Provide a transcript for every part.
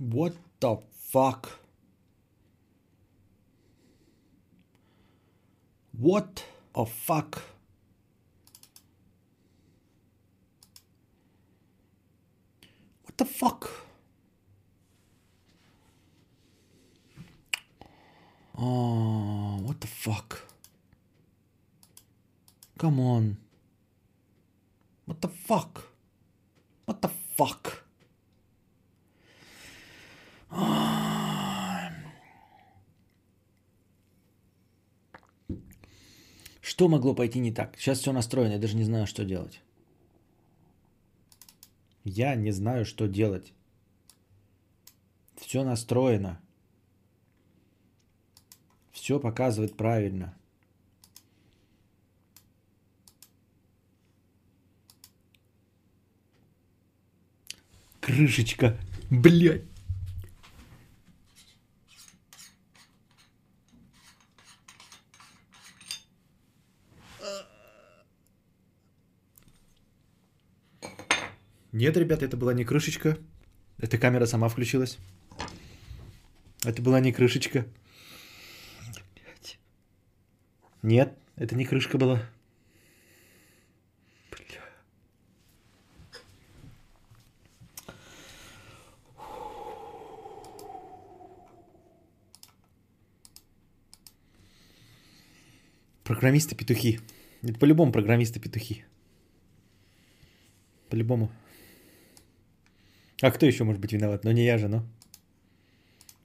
What the fuck? What a fuck? What the fuck? Oh, what the fuck? Come on. What the fuck? What the fuck? Что могло пойти не так? Сейчас все настроено, я даже не знаю, что делать. Я не знаю, что делать. Все настроено. Все показывает правильно. Крышечка. Блядь. Нет, ребята, это была не крышечка. Эта камера сама включилась. Это была не крышечка. Нет, это не крышка была. Бля. Программисты-петухи. Это по-любому программисты-петухи. По-любому. А кто еще может быть виноват? Но не я же, но.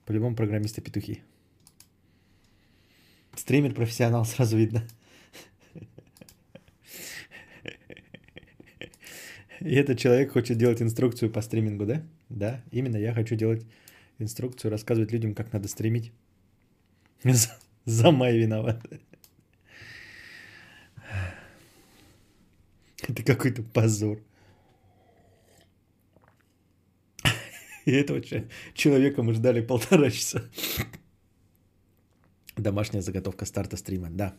По-любому программисты-петухи. Стример профессионал, сразу видно. И этот человек хочет делать инструкцию по стримингу, да? Да, именно я хочу делать инструкцию, рассказывать людям, как надо стримить. За, за май виноват. Это какой-то позор. И этого человека мы ждали полтора часа. Домашняя заготовка старта стрима, да.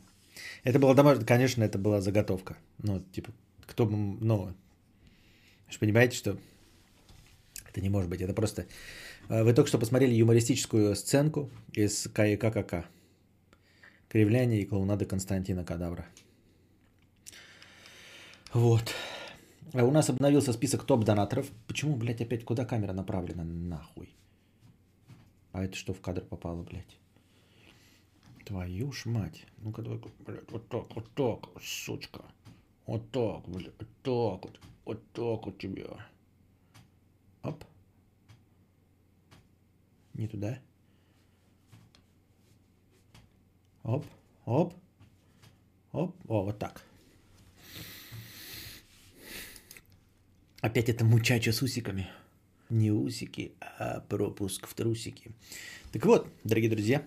Это была домашняя, конечно, это была заготовка. Ну, типа, кто бы, ну, вы же понимаете, что это не может быть. Это просто... Э, вы только что посмотрели юмористическую сценку из ККК. Кривляние и клоунады Константина Кадавра. Вот. А у нас обновился список топ-донаторов. Почему, блядь, опять куда камера направлена? Нахуй. А это что в кадр попало, блядь? Твою ж мать. Ну-ка, давай, блядь, вот так, вот так, сучка. Вот так, блядь, вот так вот. Вот так вот тебя. Оп. Не туда. Оп, оп. Оп, о, вот так. Опять это мучача с усиками. Не усики, а пропуск в трусики. Так вот, дорогие друзья,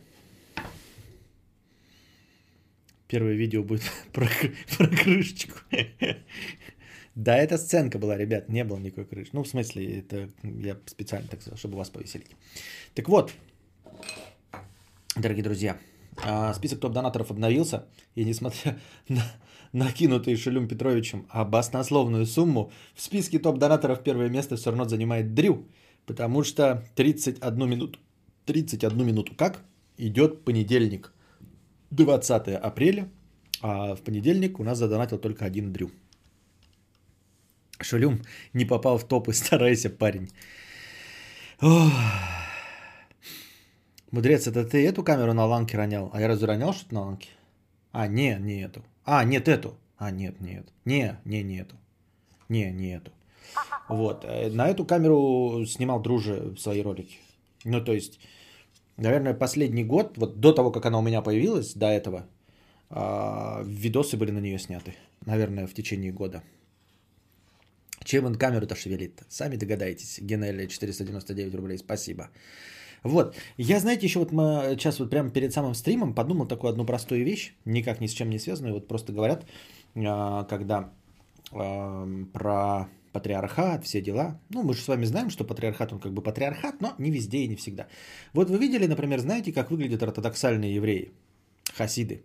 Первое видео будет про, про крышечку. Да, это сценка была, ребят, не было никакой крыши. Ну, в смысле, это я специально так сказал, чтобы вас повеселить. Так вот, дорогие друзья, а, список топ-донаторов обновился, и несмотря на накинутый Шелюм Петровичем баснословную сумму, в списке топ-донаторов первое место все равно занимает Дрю, потому что 31 минуту, 31 минуту как идет понедельник – 20 апреля, а в понедельник у нас задонатил только один Дрю. Шулюм не попал в топ и старайся, парень. Ох. Мудрец, это ты эту камеру на ланке ронял? А я разве ронял что-то на ланке? А, не, не эту. А, нет, эту. А, нет, не эту. Не, не, не эту. Не, не эту. Вот. Э, на эту камеру снимал Друже свои ролики. Ну, то есть, наверное, последний год, вот до того, как она у меня появилась, до этого, а, видосы были на нее сняты. Наверное, в течение года. Чем он камеру-то шевелит? Сами догадаетесь. Генелли 499 рублей, спасибо. Вот, я, знаете, еще вот мы сейчас вот прямо перед самым стримом подумал такую одну простую вещь, никак ни с чем не связанную, вот просто говорят, а, когда про патриархат, все дела. Ну, мы же с вами знаем, что патриархат, он как бы патриархат, но не везде и не всегда. Вот вы видели, например, знаете, как выглядят ортодоксальные евреи, хасиды?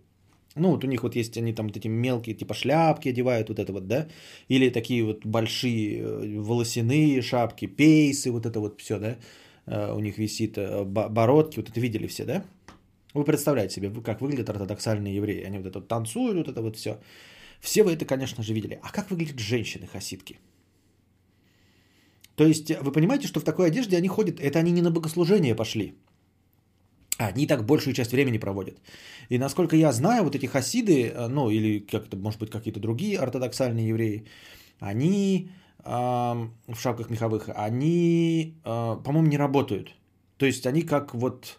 Ну, вот у них вот есть, они там вот эти мелкие, типа шляпки одевают, вот это вот, да? Или такие вот большие э, волосяные шапки, пейсы, вот это вот все, да? У них висит бородки, вот это видели все, да? Вы представляете себе, как выглядят ортодоксальные евреи. Они вот это вот танцуют, вот это вот все. Все вы это, конечно же, видели. А как выглядят женщины-хасидки? То есть вы понимаете, что в такой одежде они ходят, это они не на богослужение пошли. Они так большую часть времени проводят. И насколько я знаю, вот эти хасиды, э, ну или как-то, может быть, какие-то другие ортодоксальные евреи, они э, в шапках меховых, они, э, по-моему, не работают. То есть они как вот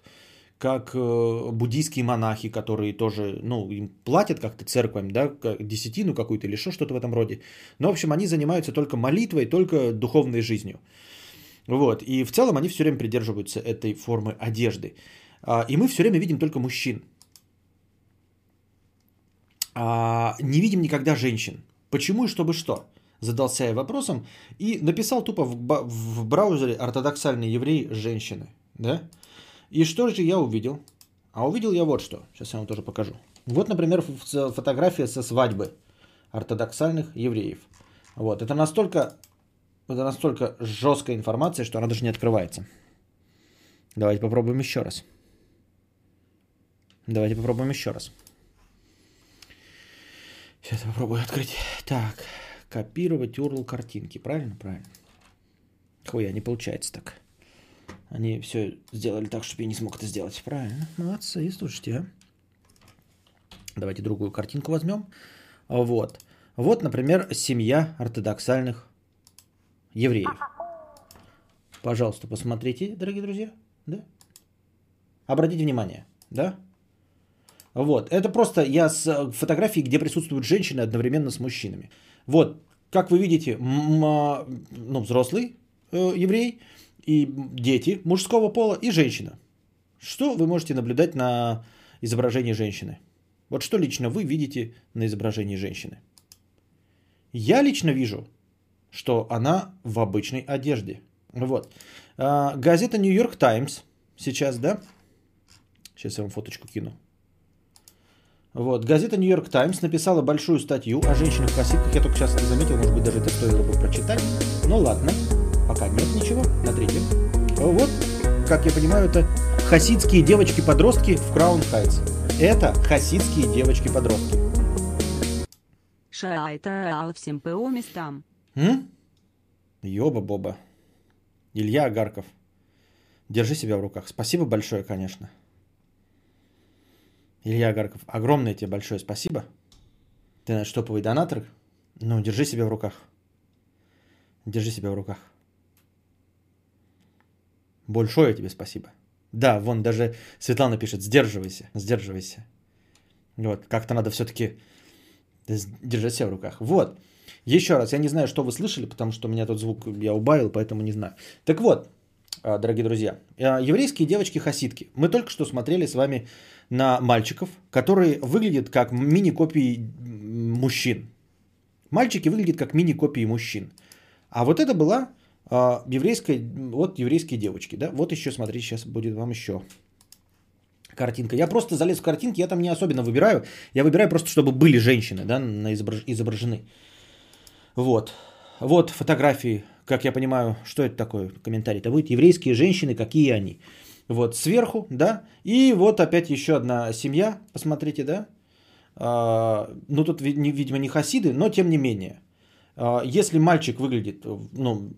как э, буддийские монахи, которые тоже, ну, им платят как-то церквам, да, десятину какую-то или еще что-то в этом роде. Но, в общем, они занимаются только молитвой, только духовной жизнью. Вот, и в целом они все время придерживаются этой формы одежды. А, и мы все время видим только мужчин. А, не видим никогда женщин. Почему и чтобы что? Задался я вопросом и написал тупо в, в браузере ортодоксальные евреи женщины. Да? И что же я увидел? А увидел я вот что. Сейчас я вам тоже покажу. Вот, например, фотография со свадьбы ортодоксальных евреев. Вот. Это настолько, это настолько жесткая информация, что она даже не открывается. Давайте попробуем еще раз. Давайте попробуем еще раз. Сейчас я попробую открыть. Так, копировать URL картинки. Правильно? Правильно. Хуя, не получается так. Они все сделали так, чтобы я не смог это сделать. Правильно. Молодцы, слушайте, а. Давайте другую картинку возьмем. Вот. Вот, например, семья ортодоксальных евреев. Пожалуйста, посмотрите, дорогие друзья. Да? Обратите внимание. Да? Вот. Это просто я с э, фотографии, где присутствуют женщины одновременно с мужчинами. Вот. Как вы видите, ну, взрослый э, еврей и дети мужского пола и женщина. Что вы можете наблюдать на изображении женщины? Вот что лично вы видите на изображении женщины? Я лично вижу, что она в обычной одежде. Вот. А, газета New York Times сейчас, да? Сейчас я вам фоточку кину. Вот. Газета York Times написала большую статью о женщинах-хасидках. Я только сейчас это заметил, может быть, даже это стоило бы прочитать. Ну ладно, пока нет ничего. На третьем. Вот, как я понимаю, это хасидские девочки-подростки в Краун Хайтс. Это хасидские девочки-подростки. Шайта всем ПО местам. М? Ёба-боба. Илья Агарков. Держи себя в руках. Спасибо большое, конечно. Илья Гарков, огромное тебе большое спасибо. Ты наш топовый донатор. Ну, держи себя в руках. Держи себя в руках. Большое тебе спасибо. Да, вон даже Светлана пишет, сдерживайся, сдерживайся. Вот, как-то надо все-таки держать себя в руках. Вот, еще раз, я не знаю, что вы слышали, потому что у меня тут звук я убавил, поэтому не знаю. Так вот, а, дорогие друзья, а, еврейские девочки-хасидки. Мы только что смотрели с вами на мальчиков, которые выглядят как мини-копии мужчин. Мальчики выглядят как мини-копии мужчин. А вот это была э, еврейская, вот еврейские девочки, да. Вот еще, смотрите, сейчас будет вам еще картинка. Я просто залез в картинки, я там не особенно выбираю. Я выбираю просто, чтобы были женщины, да, на изображ... изображены. Вот. Вот фотографии, как я понимаю, что это такое, комментарий-то будет. Еврейские женщины, какие они. Вот сверху, да. И вот опять еще одна семья, посмотрите, да. А, ну тут, видимо, не хасиды, но тем не менее. А, если мальчик выглядит, ну,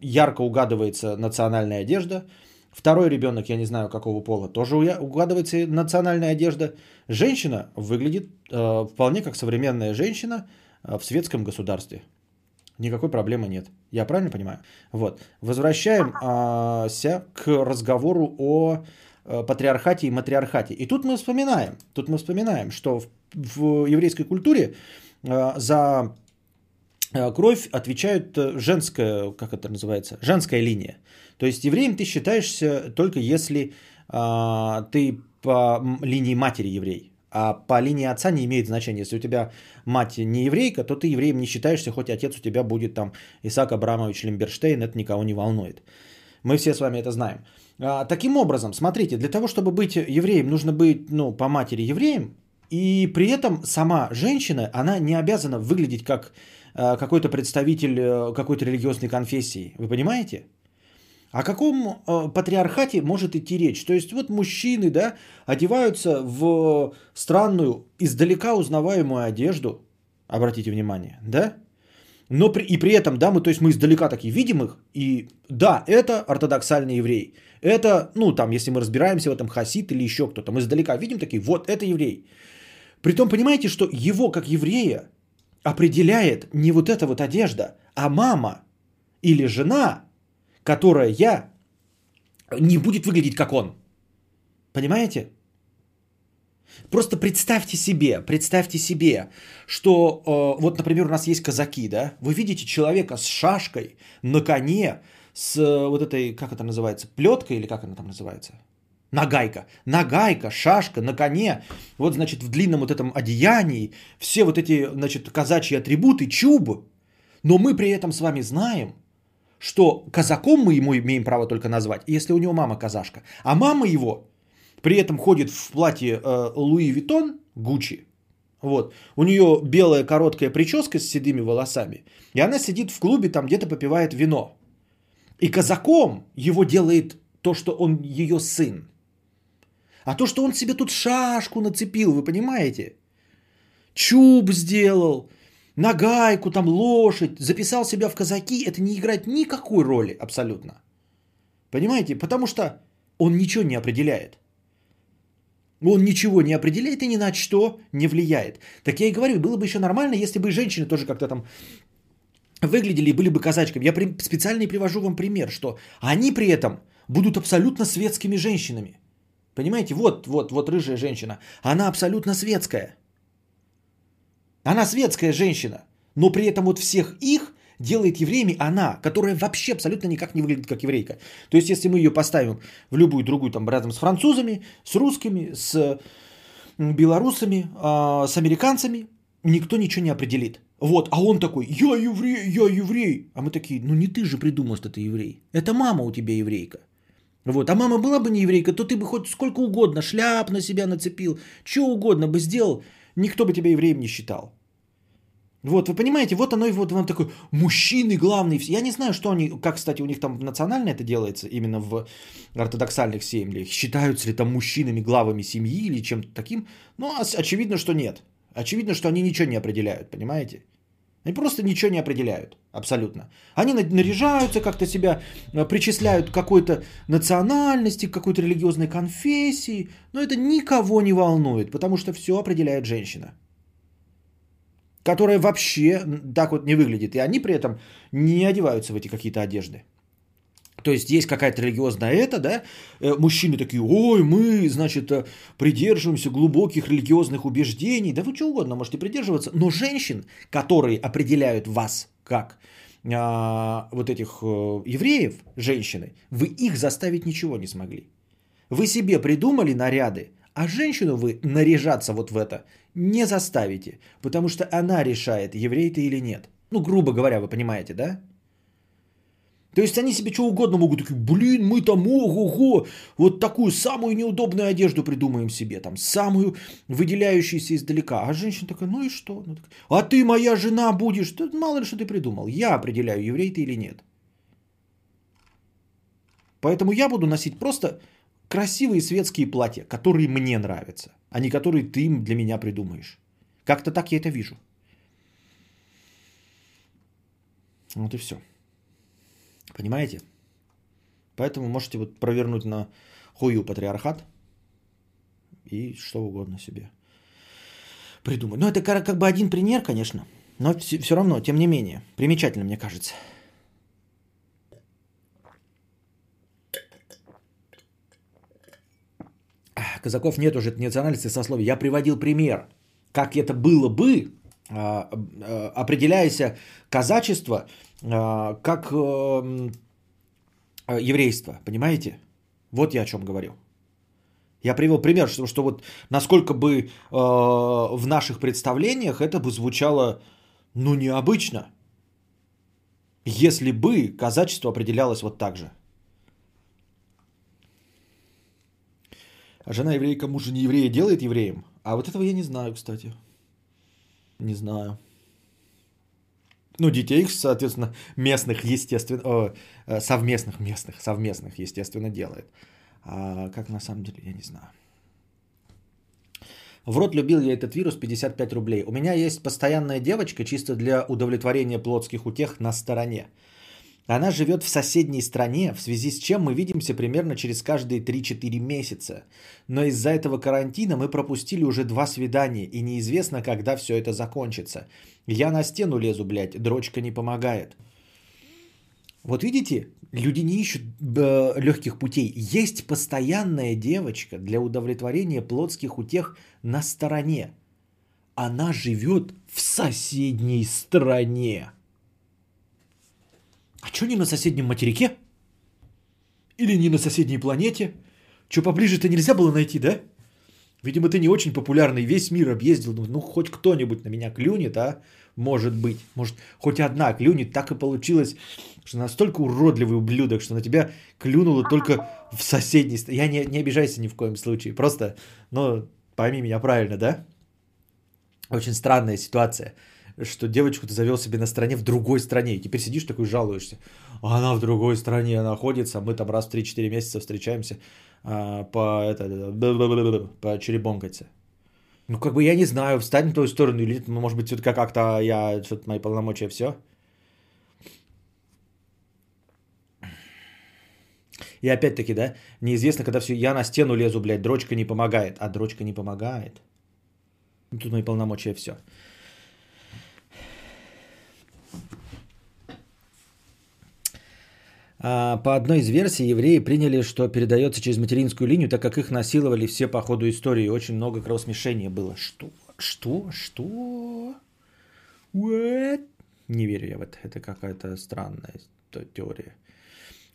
ярко угадывается национальная одежда, второй ребенок, я не знаю какого пола, тоже угадывается национальная одежда, женщина выглядит а, вполне как современная женщина в светском государстве. Никакой проблемы нет. Я правильно понимаю? Вот. Возвращаемся к разговору о э, патриархате и матриархате. И тут мы вспоминаем, тут мы вспоминаем, что в, в еврейской культуре э, за э, кровь отвечает женская, как это называется, женская линия. То есть евреем ты считаешься только если ты по линии матери еврей. А по линии отца не имеет значения. Если у тебя мать не еврейка, то ты евреем не считаешься, хоть отец у тебя будет там Исаак Абрамович Лимберштейн, это никого не волнует. Мы все с вами это знаем. А, таким образом, смотрите, для того, чтобы быть евреем, нужно быть ну, по матери евреем, и при этом сама женщина, она не обязана выглядеть как а, какой-то представитель э, какой-то религиозной конфессии. Вы понимаете? О каком э, патриархате может идти речь? То есть вот мужчины, да, одеваются в странную, издалека узнаваемую одежду, обратите внимание, да? Но при, и при этом, да, мы, то есть мы издалека такие видим их, и да, это ортодоксальный еврей. Это, ну, там, если мы разбираемся в этом, хасид или еще кто-то, мы издалека видим такие, вот, это еврей. Притом, понимаете, что его, как еврея, определяет не вот эта вот одежда, а мама или жена, которая я, не будет выглядеть как он. Понимаете? Просто представьте себе, представьте себе, что э, вот, например, у нас есть казаки, да? Вы видите человека с шашкой на коне, с э, вот этой, как это называется, плеткой или как она там называется? Нагайка. Нагайка, шашка на коне. Вот, значит, в длинном вот этом одеянии. Все вот эти, значит, казачьи атрибуты, чуб. Но мы при этом с вами знаем, что казаком мы ему имеем право только назвать, если у него мама казашка. А мама его при этом ходит в платье э, Луи Витон, Гуччи. Вот. У нее белая короткая прическа с седыми волосами. И она сидит в клубе, там где-то попивает вино. И казаком его делает то, что он ее сын. А то, что он себе тут шашку нацепил, вы понимаете? Чуб сделал, нагайку, там лошадь, записал себя в казаки, это не играет никакой роли абсолютно. Понимаете? Потому что он ничего не определяет. Он ничего не определяет и ни на что не влияет. Так я и говорю, было бы еще нормально, если бы женщины тоже как-то там выглядели и были бы казачками. Я специально и привожу вам пример, что они при этом будут абсолютно светскими женщинами. Понимаете, вот, вот, вот рыжая женщина. Она абсолютно светская. Она светская женщина. Но при этом вот всех их делает евреями она, которая вообще абсолютно никак не выглядит как еврейка. То есть, если мы ее поставим в любую другую, там, рядом с французами, с русскими, с белорусами, а, с американцами, никто ничего не определит. Вот, а он такой, я еврей, я еврей. А мы такие, ну не ты же придумал, что ты еврей. Это мама у тебя еврейка. Вот, а мама была бы не еврейка, то ты бы хоть сколько угодно шляп на себя нацепил, что угодно бы сделал, никто бы тебя евреем не считал. Вот, вы понимаете, вот оно и вот он такой, мужчины главные. Я не знаю, что они, как, кстати, у них там национально это делается, именно в ортодоксальных семьях. Считаются ли там мужчинами главами семьи или чем-то таким. Но очевидно, что нет. Очевидно, что они ничего не определяют, понимаете? Они просто ничего не определяют, абсолютно. Они наряжаются, как-то себя э, причисляют к какой-то национальности, к какой-то религиозной конфессии, но это никого не волнует, потому что все определяет женщина которая вообще так вот не выглядит. И они при этом не одеваются в эти какие-то одежды. То есть есть какая-то религиозная это, да, э, мужчины такие, ой, мы, значит, э, придерживаемся глубоких религиозных убеждений, да вы что угодно можете придерживаться, но женщин, которые определяют вас как а, вот этих э, евреев, женщины, вы их заставить ничего не смогли. Вы себе придумали наряды, а женщину вы наряжаться вот в это не заставите, потому что она решает, еврей ты или нет. Ну, грубо говоря, вы понимаете, да? То есть они себе что угодно могут, такие, блин, мы там, ого-го, вот такую самую неудобную одежду придумаем себе, там, самую выделяющуюся издалека. А женщина такая, ну и что? Ну, так, а ты моя жена будешь, да, мало ли что ты придумал. Я определяю, еврей ты или нет. Поэтому я буду носить просто красивые светские платья, которые мне нравятся, а не которые ты для меня придумаешь. Как-то так я это вижу. Вот и все. Понимаете? Поэтому можете вот провернуть на хую патриархат и что угодно себе придумать. Ну, это как бы один пример, конечно, но все, равно, тем не менее, примечательно, мне кажется. казаков нет уже национальности сословий. Я приводил пример, как это было бы, а, а, определяясь казачество как еврейство, понимаете? Вот я о чем говорил. Я привел пример, что, что вот насколько бы э, в наших представлениях это бы звучало, ну, необычно, если бы казачество определялось вот так же. А жена еврейка мужа не еврея делает евреем? А вот этого я не знаю, кстати. Не знаю. Ну, детей, соответственно, местных, естественно, э, совместных местных, совместных, естественно, делает. А как на самом деле, я не знаю. В рот любил я этот вирус 55 рублей. У меня есть постоянная девочка чисто для удовлетворения плотских утех на стороне. Она живет в соседней стране, в связи с чем мы видимся примерно через каждые 3-4 месяца. Но из-за этого карантина мы пропустили уже два свидания, и неизвестно, когда все это закончится. Я на стену лезу, блядь, дрочка не помогает. Вот видите, люди не ищут э, легких путей. Есть постоянная девочка для удовлетворения плотских утех на стороне. Она живет в соседней стране. А что не на соседнем материке? Или не на соседней планете? Что поближе-то нельзя было найти, да? Видимо, ты не очень популярный, весь мир объездил. Ну, хоть кто-нибудь на меня клюнет, а? Может быть. Может, хоть одна клюнет. Так и получилось, что настолько уродливый ублюдок, что на тебя клюнуло только в соседней... Я не, не обижайся ни в коем случае. Просто, ну, пойми меня правильно, да? Очень странная ситуация что девочку ты завел себе на стране в другой стране. И теперь сидишь такой жалуешься. Она в другой стране находится, мы там раз в 3-4 месяца встречаемся а, по, это, по черебонкаться. Ну, как бы я не знаю, встань на твою сторону или нет. Может быть, все-таки как-то я, что-то мои полномочия, все. И опять-таки, да, неизвестно, когда все, я на стену лезу, блядь, дрочка не помогает. А дрочка не помогает. Ну, тут мои полномочия, все. По одной из версий евреи приняли, что передается через материнскую линию, так как их насиловали все по ходу истории. Очень много кровосмешения было. Что? Что? Что? What? Не верю я в это. Это какая-то странная теория.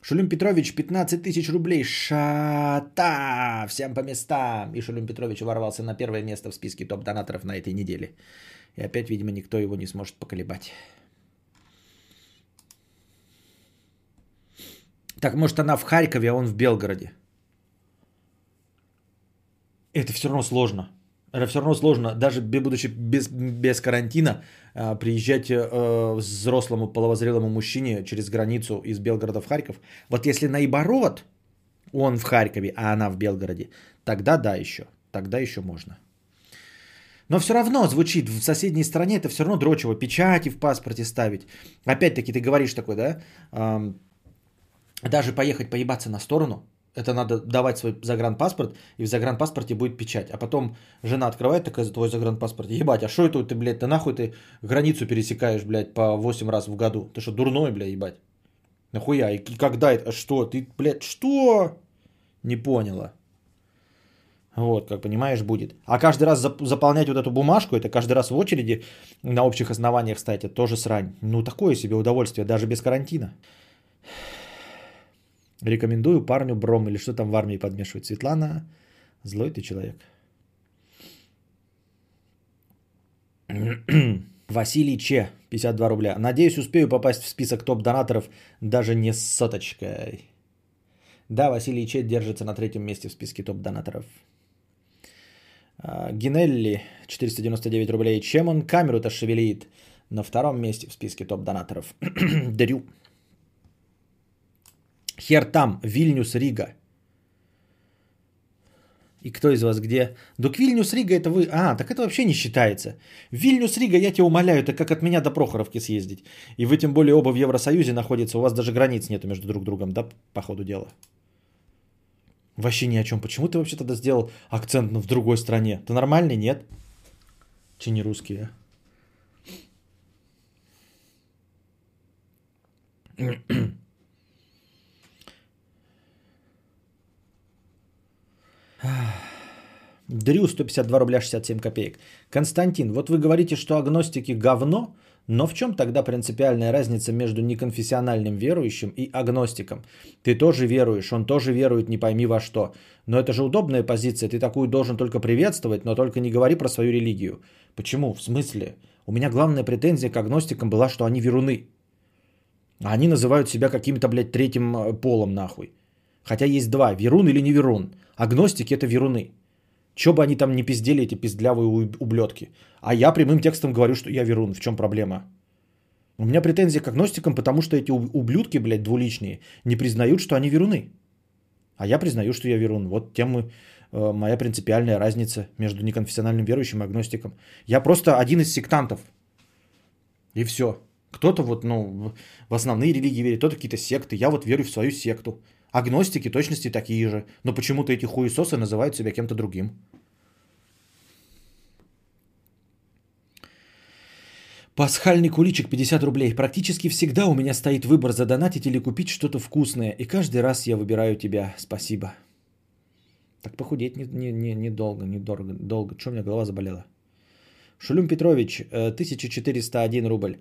Шулюм Петрович, 15 тысяч рублей. Шата! Всем по местам. И Шулюм Петрович ворвался на первое место в списке топ-донаторов на этой неделе. И опять, видимо, никто его не сможет поколебать. Так может она в Харькове, а он в Белгороде. Это все равно сложно. Это все равно сложно, даже будучи без, без карантина, а, приезжать э, взрослому половозрелому мужчине через границу из Белгорода в Харьков. Вот если наоборот, он в Харькове, а она в Белгороде, тогда да еще, тогда еще можно. Но все равно звучит в соседней стране, это все равно дрочево, печати в паспорте ставить. Опять-таки ты говоришь такой, да, даже поехать поебаться на сторону, это надо давать свой загранпаспорт, и в загранпаспорте будет печать. А потом жена открывает такая за твой загранпаспорт. Ебать, а что это ты, блядь, ты нахуй ты границу пересекаешь, блядь, по 8 раз в году? Ты что, дурной, блядь, ебать? Нахуя? И когда это? Что? Ты, блядь, что? Не поняла. Вот, как понимаешь, будет. А каждый раз заполнять вот эту бумажку, это каждый раз в очереди на общих основаниях это тоже срань. Ну, такое себе удовольствие, даже без карантина. Рекомендую парню бром или что там в армии подмешивать. Светлана, злой ты человек. Василий Че, 52 рубля. Надеюсь, успею попасть в список топ-донаторов даже не с соточкой. Да, Василий Че держится на третьем месте в списке топ-донаторов. А, Гинелли, 499 рублей. Чем он камеру-то шевелит? На втором месте в списке топ-донаторов. Дрю. Хер там, Вильнюс, Рига. И кто из вас где? Док Вильнюс, Рига это вы... А, так это вообще не считается. Вильнюс, Рига, я тебя умоляю, это как от меня до Прохоровки съездить. И вы тем более оба в Евросоюзе находятся, у вас даже границ нету между друг другом, да, по ходу дела. Вообще ни о чем. Почему ты вообще тогда сделал акцент в другой стране? Ты нормальный, нет? Че не русские? Дрю 152 рубля 67 копеек. Константин, вот вы говорите, что агностики говно, но в чем тогда принципиальная разница между неконфессиональным верующим и агностиком? Ты тоже веруешь, он тоже верует, не пойми во что. Но это же удобная позиция, ты такую должен только приветствовать, но только не говори про свою религию. Почему? В смысле? У меня главная претензия к агностикам была, что они веруны. А они называют себя каким-то, блядь, третьим э, полом нахуй. Хотя есть два, верун или не верун. Агностики это веруны. Че бы они там не пиздели, эти пиздлявые ублетки. А я прямым текстом говорю, что я верун. В чем проблема? У меня претензии к агностикам, потому что эти ублюдки, блядь, двуличные, не признают, что они веруны. А я признаю, что я верун. Вот тем э, моя принципиальная разница между неконфессиональным верующим и агностиком. Я просто один из сектантов. И все. Кто-то вот, ну, в основные религии верит, кто-то какие-то секты. Я вот верю в свою секту. Агностики точности такие же. Но почему-то эти хуесосы называют себя кем-то другим. Пасхальный куличик 50 рублей. Практически всегда у меня стоит выбор задонатить или купить что-то вкусное. И каждый раз я выбираю тебя. Спасибо. Так похудеть не, не, не, не долго, не дорого, долго. Что у меня голова заболела? Шулюм Петрович, 1401 э, рубль.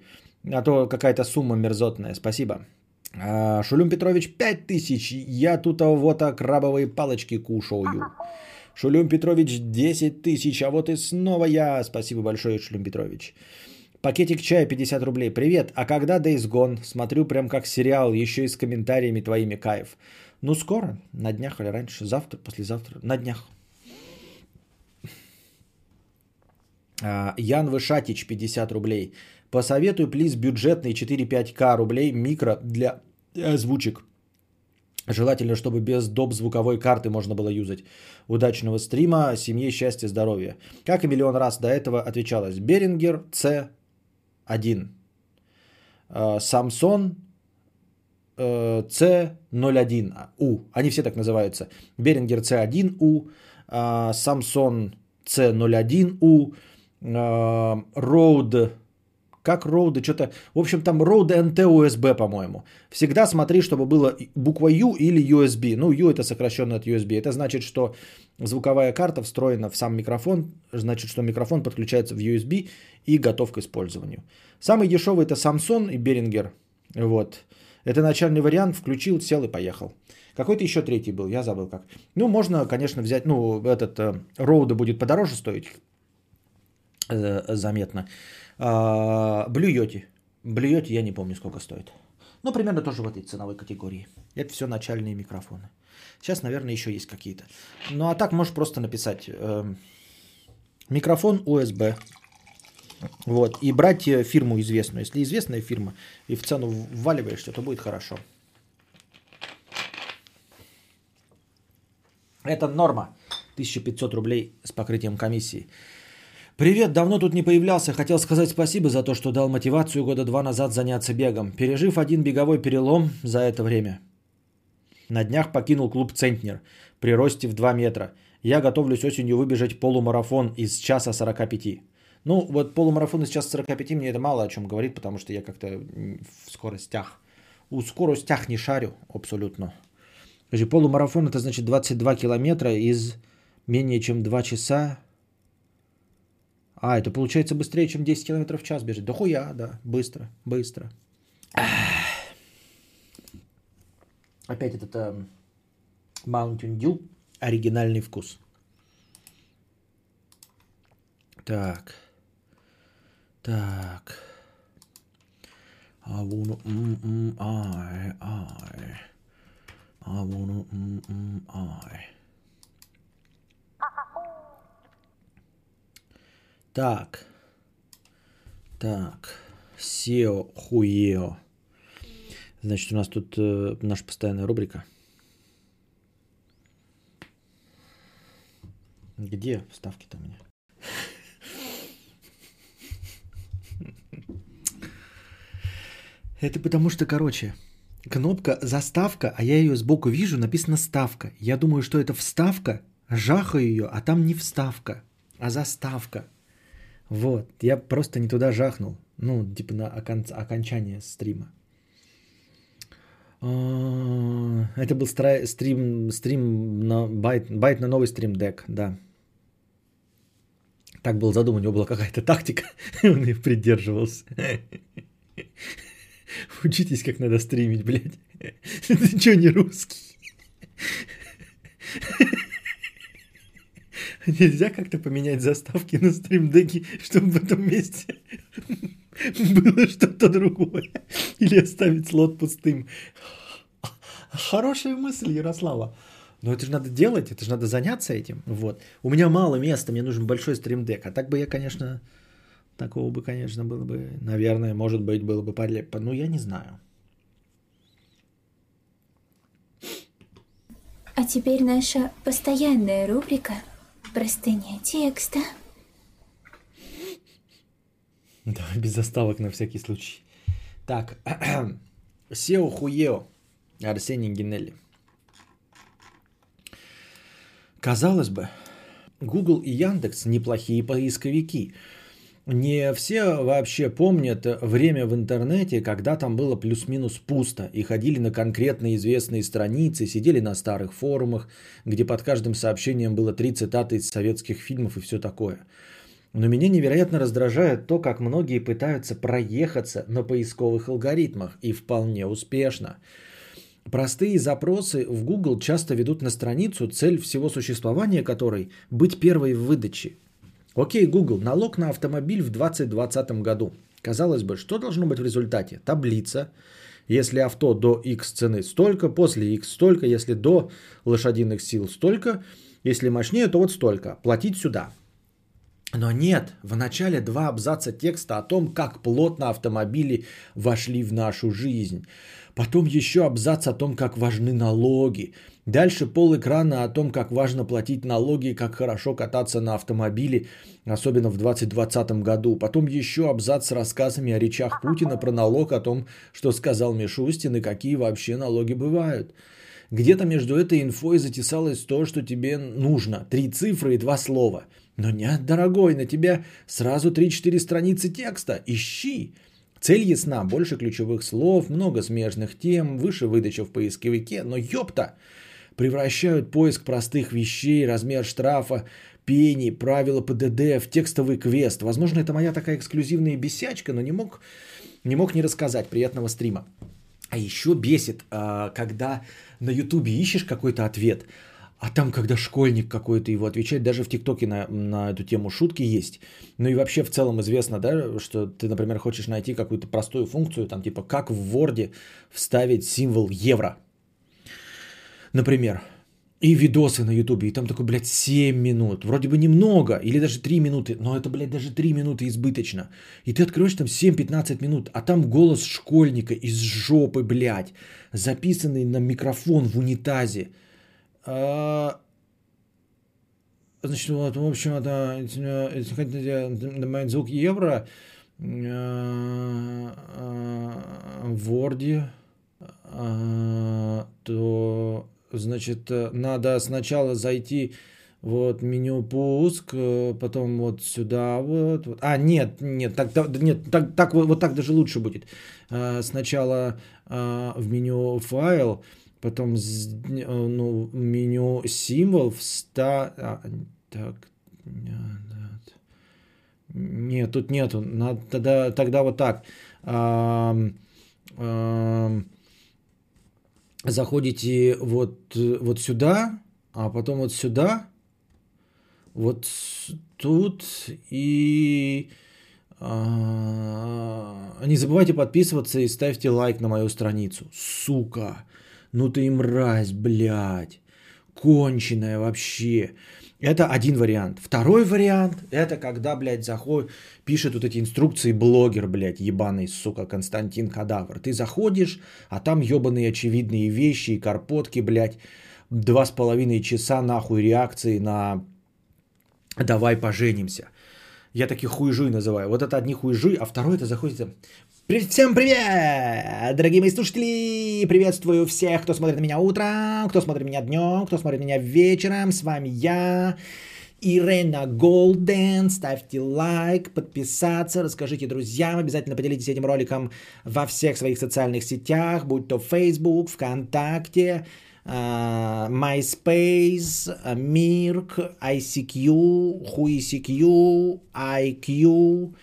А то какая-то сумма мерзотная. Спасибо. А, Шулюм Петрович, 5000. Я тут вот крабовые палочки кушаю. Шулюм Петрович, 10 тысяч. А вот и снова я. Спасибо большое, Шулюм Петрович. Пакетик чая 50 рублей. Привет, а когда Days Gone? Смотрю прям как сериал, еще и с комментариями твоими кайф. Ну скоро, на днях или раньше, завтра, послезавтра, на днях. А, Ян Вышатич 50 рублей. Посоветуй, плиз, бюджетный 4-5к рублей микро для озвучек. Желательно, чтобы без доп. звуковой карты можно было юзать. Удачного стрима, семье, счастья, здоровья. Как и миллион раз до этого отвечалось. Берингер, С, 1. Samsung C01U. Они все так называются. Behringer C1U, Samsung C01U, Rode как Rode, что-то, в общем, там Rode NT USB, по-моему. Всегда смотри, чтобы было буква U или USB. Ну, U это сокращенно от USB. Это значит, что звуковая карта встроена в сам микрофон, значит, что микрофон подключается в USB и готов к использованию. Самый дешевый это Samsung и Behringer. Вот. Это начальный вариант, включил, сел и поехал. Какой-то еще третий был, я забыл как. Ну, можно, конечно, взять, ну, этот э, Rode будет подороже стоить, э, заметно. Блюете. Блюете, я не помню, сколько стоит. Ну, примерно тоже в этой ценовой категории. Это все начальные микрофоны. Сейчас, наверное, еще есть какие-то. Ну, а так можешь просто написать э, микрофон USB. Вот. И брать э, фирму известную. Если известная фирма и в цену вваливаешься, то будет хорошо. Это норма. 1500 рублей с покрытием комиссии. Привет, давно тут не появлялся. Хотел сказать спасибо за то, что дал мотивацию года два назад заняться бегом. Пережив один беговой перелом за это время. На днях покинул клуб «Центнер» при росте в 2 метра. Я готовлюсь осенью выбежать полумарафон из часа 45. Ну, вот полумарафон из часа 45 мне это мало о чем говорит, потому что я как-то в скоростях. У скоростях не шарю абсолютно. Полумарафон это значит 22 километра из менее чем 2 часа а, это получается быстрее, чем 10 км в час бежит. Да хуя, да, быстро, быстро. Опять этот э, Mountain Dew, оригинальный вкус. Так. Так. I wanna mm mm I I I wanna mm mm I Так. Так. SEO хуео. Значит, у нас тут э, наша постоянная рубрика. Где вставки-то у меня? Это потому что, короче, кнопка заставка, а я ее сбоку вижу, написано ставка. Я думаю, что это вставка, жахаю ее, а там не вставка, а заставка. Вот, я просто не туда жахнул. Ну, типа на окон... окончание стрима. А, это был стра... стрим, стрим на bait, bait на новый Stream Deck, да. Так был задуман, у него была какая-то тактика, он их придерживался. Учитесь, как надо стримить, блядь. Ты что, не русский? Нельзя как-то поменять заставки на стримдеке, чтобы в этом месте было что-то другое. Или оставить слот пустым. Хорошая мысль, Ярослава. Но это же надо делать, это же надо заняться этим. Вот. У меня мало места, мне нужен большой стримдек. А так бы я, конечно, Такого бы, конечно, было бы, наверное, может быть, было бы полепо. Ну, я не знаю. А теперь наша постоянная рубрика «Простыня текста». Давай без заставок на всякий случай. Так, Сео Хуео, Арсений Генелли. Казалось бы, Google и Яндекс неплохие поисковики. Не все вообще помнят время в интернете, когда там было плюс-минус пусто, и ходили на конкретно известные страницы, сидели на старых форумах, где под каждым сообщением было три цитаты из советских фильмов и все такое. Но меня невероятно раздражает то, как многие пытаются проехаться на поисковых алгоритмах, и вполне успешно. Простые запросы в Google часто ведут на страницу, цель всего существования которой – быть первой в выдаче. Окей, Google, налог на автомобиль в 2020 году. Казалось бы, что должно быть в результате? Таблица. Если авто до X цены столько, после X столько, если до лошадиных сил столько, если мощнее, то вот столько. Платить сюда. Но нет, в начале два абзаца текста о том, как плотно автомобили вошли в нашу жизнь. Потом еще абзац о том, как важны налоги. Дальше пол экрана о том, как важно платить налоги, как хорошо кататься на автомобиле, особенно в 2020 году. Потом еще абзац с рассказами о речах Путина про налог, о том, что сказал Мишустин и какие вообще налоги бывают. Где-то между этой инфой затесалось то, что тебе нужно. Три цифры и два слова. Но нет, дорогой, на тебя сразу 3-4 страницы текста. Ищи. Цель ясна, больше ключевых слов, много смежных тем, выше выдача в поисковике, но ёпта, превращают поиск простых вещей, размер штрафа, пени, правила ПДД в текстовый квест. Возможно, это моя такая эксклюзивная бесячка, но не мог не, мог не рассказать. Приятного стрима. А еще бесит, а, когда на ютубе ищешь какой-то ответ, а там, когда школьник какой-то его отвечает, даже в ТикТоке на, на эту тему шутки есть. Ну и вообще в целом известно, да, что ты, например, хочешь найти какую-то простую функцию, там типа как в Word вставить символ евро. Например. И видосы на Ютубе, и там такой, блядь, 7 минут. Вроде бы немного, или даже 3 минуты, но это, блядь, даже 3 минуты избыточно. И ты откроешь там 7-15 минут, а там голос школьника из жопы, блядь, записанный на микрофон в унитазе. А, значит, вот, в общем, это, если хотите добавить звук евро, а, в Word, а, то, значит, надо сначала зайти вот меню пуск, потом вот сюда вот. вот. А, нет, нет, так, нет, так, так вот, вот так даже лучше будет. Сначала в меню файл, Потом э, ну, меню символ вста... А, так, нет, тут нету. Надо, тогда, тогда вот так. А, а, заходите вот, вот сюда, а потом вот сюда, вот тут и а, не забывайте подписываться и ставьте лайк на мою страницу. Сука. Ну ты мразь, блядь. Конченая вообще. Это один вариант. Второй вариант, это когда, блядь, заходит, пишет вот эти инструкции блогер, блядь, ебаный, сука, Константин Кадавр. Ты заходишь, а там ебаные очевидные вещи и карпотки, блядь, два с половиной часа нахуй реакции на «давай поженимся». Я таких хуйжуй называю. Вот это одни хуйжуй, а второй это заходит Всем привет, дорогие мои слушатели! Приветствую всех, кто смотрит на меня утром, кто смотрит меня днем, кто смотрит меня вечером. С вами я, Ирена Голден. Ставьте лайк, подписаться, расскажите друзьям, обязательно поделитесь этим роликом во всех своих социальных сетях, будь то Facebook, ВКонтакте, а, MySpace, Mirk, ICQ, HuiCQ, IQ,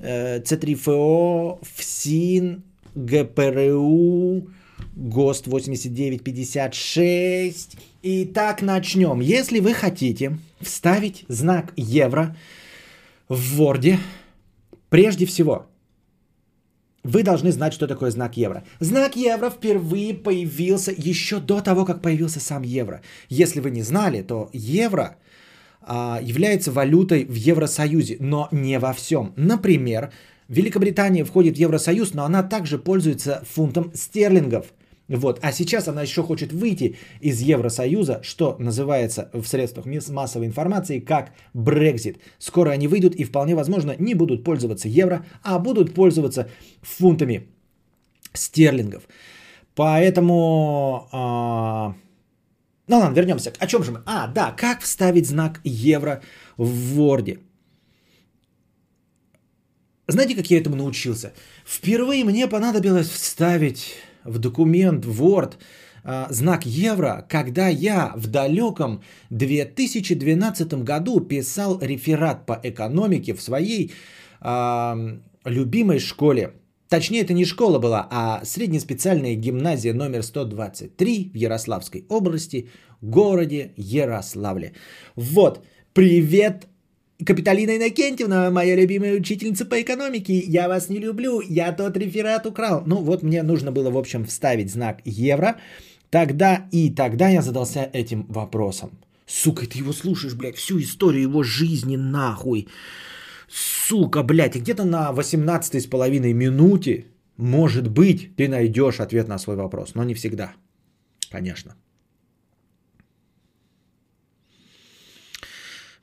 C3FO, ФСИН, ГПРУ, ГОСТ 8956. Итак, начнем. Если вы хотите вставить знак евро в Word, прежде всего, вы должны знать, что такое знак евро. Знак евро впервые появился еще до того, как появился сам евро. Если вы не знали, то евро является валютой в Евросоюзе, но не во всем. Например, Великобритания входит в Евросоюз, но она также пользуется фунтом стерлингов. Вот. А сейчас она еще хочет выйти из Евросоюза, что называется в средствах массовой информации как Брекзит. Скоро они выйдут и вполне возможно не будут пользоваться евро, а будут пользоваться фунтами стерлингов. Поэтому... А... Ну ладно, вернемся. О чем же мы? А, да, как вставить знак евро в Word. Знаете, как я этому научился? Впервые мне понадобилось вставить в документ Word а, знак евро, когда я в далеком 2012 году писал реферат по экономике в своей а, любимой школе. Точнее, это не школа была, а среднеспециальная гимназия номер 123 в Ярославской области, городе Ярославле. Вот, привет, Капиталина Иннокентьевна, моя любимая учительница по экономике, я вас не люблю, я тот реферат украл. Ну вот мне нужно было, в общем, вставить знак евро. Тогда и тогда я задался этим вопросом. Сука, ты его слушаешь, блядь, всю историю его жизни нахуй. Сука, блядь, и где-то на 18 с половиной минуте, может быть, ты найдешь ответ на свой вопрос, но не всегда, конечно.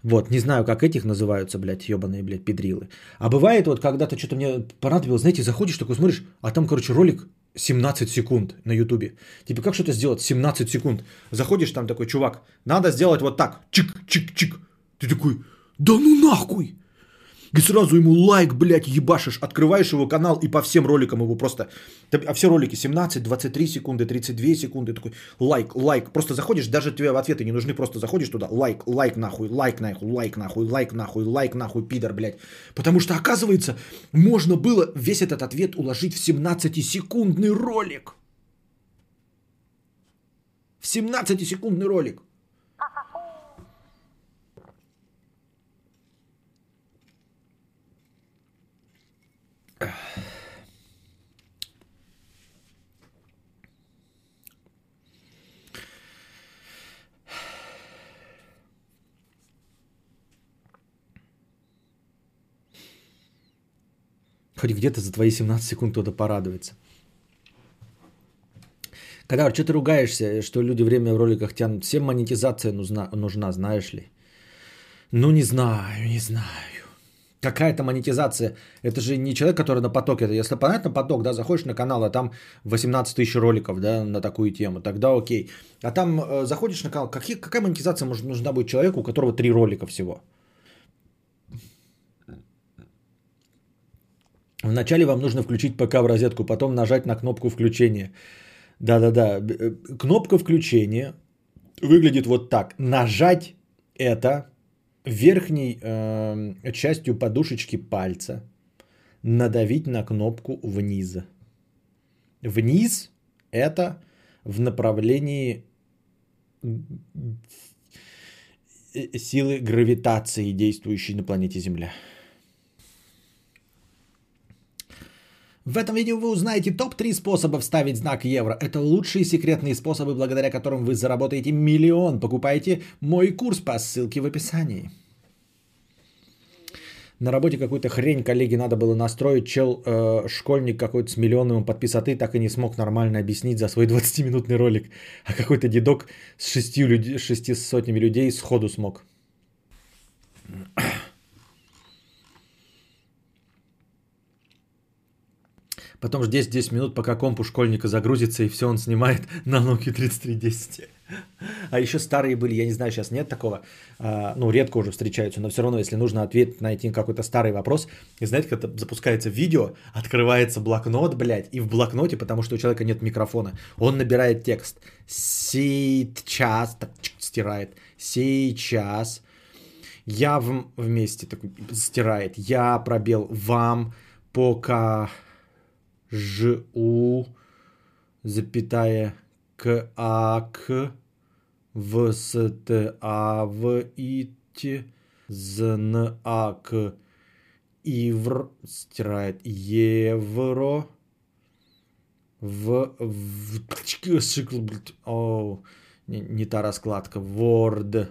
Вот, не знаю, как этих называются, блядь, ебаные, блядь, педрилы. А бывает вот, когда-то что-то мне понадобилось, знаете, заходишь, такой смотришь, а там, короче, ролик 17 секунд на ютубе. Типа, как что-то сделать 17 секунд? Заходишь, там такой, чувак, надо сделать вот так, чик-чик-чик. Ты такой, да ну нахуй! И сразу ему лайк, блядь, ебашишь, открываешь его канал и по всем роликам его просто... А все ролики 17, 23 секунды, 32 секунды, такой лайк, лайк. Просто заходишь, даже тебе в ответы не нужны, просто заходишь туда, лайк, лайк нахуй, лайк нахуй, лайк нахуй, лайк нахуй, лайк нахуй, пидор, блядь. Потому что, оказывается, можно было весь этот ответ уложить в 17-секундный ролик. В 17-секундный ролик. Хоть где-то за твои 17 секунд кто-то порадуется. Когда что ты ругаешься, что люди время в роликах тянут? Всем монетизация нужна, нужна, знаешь ли? Ну, не знаю, не знаю. Какая-то монетизация. Это же не человек, который на потоке. Если понятно поток, да, заходишь на канал, а там 18 тысяч роликов, да, на такую тему, тогда окей. А там э, заходишь на канал, какие, какая монетизация может, нужна быть человеку, у которого три ролика всего? Вначале вам нужно включить ПК в розетку, потом нажать на кнопку включения. Да-да-да, э, кнопка включения выглядит вот так. Нажать это верхней э, частью подушечки пальца, надавить на кнопку вниз. Вниз это в направлении силы гравитации, действующей на планете Земля. В этом видео вы узнаете топ-3 способа вставить знак евро. Это лучшие секретные способы, благодаря которым вы заработаете миллион. Покупайте мой курс по ссылке в описании. На работе какую-то хрень коллеге надо было настроить. Чел, э, школьник какой-то с миллионным подписоты так и не смог нормально объяснить за свой 20-минутный ролик. А какой-то дедок с шестью люд... шести сотнями людей сходу смог. Потом же 10-10 минут, пока комп у школьника загрузится, и все он снимает на Nokia 3310. А еще старые были, я не знаю, сейчас нет такого, а, ну, редко уже встречаются, но все равно, если нужно ответ найти какой-то старый вопрос, и знаете, когда запускается видео, открывается блокнот, блядь, и в блокноте, потому что у человека нет микрофона, он набирает текст. Сейчас, так, стирает, сейчас, я в, вместе, такой, стирает, я пробел, вам, пока Ж-У, запятая, К, А, К, В, С, Т, А, В, И, Т, З, Н, А, К, Ивр, стирает, Евро, в, в, о, не, не та раскладка, Word,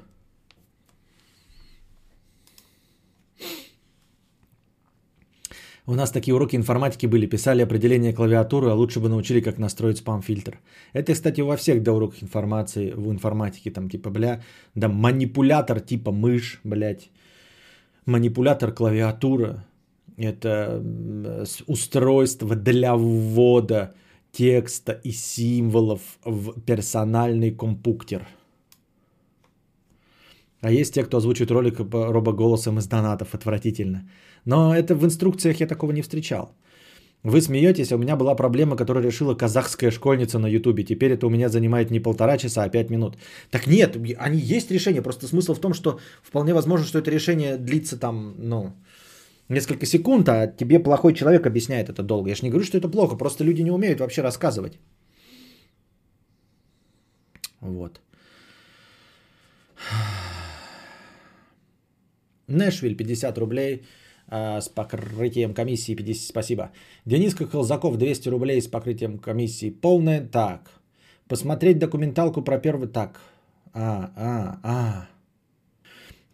У нас такие уроки информатики были. Писали определение клавиатуры, а лучше бы научили, как настроить спам-фильтр. Это, кстати, во всех да, уроках информации, в информатике. Там типа, бля, да, манипулятор типа мышь, блядь. Манипулятор клавиатура. Это устройство для ввода текста и символов в персональный компуктер. А есть те, кто озвучивает ролик робоголосом из донатов. Отвратительно. Но это в инструкциях я такого не встречал. Вы смеетесь, а у меня была проблема, которую решила казахская школьница на ютубе. Теперь это у меня занимает не полтора часа, а пять минут. Так нет, они есть решения. Просто смысл в том, что вполне возможно, что это решение длится там, ну, несколько секунд, а тебе плохой человек объясняет это долго. Я же не говорю, что это плохо, просто люди не умеют вообще рассказывать. Вот. Нэшвиль 50 рублей с покрытием комиссии 50, спасибо. Дениска Колзаков 200 рублей с покрытием комиссии полная. Так, посмотреть документалку про первый... Так, а, а, а.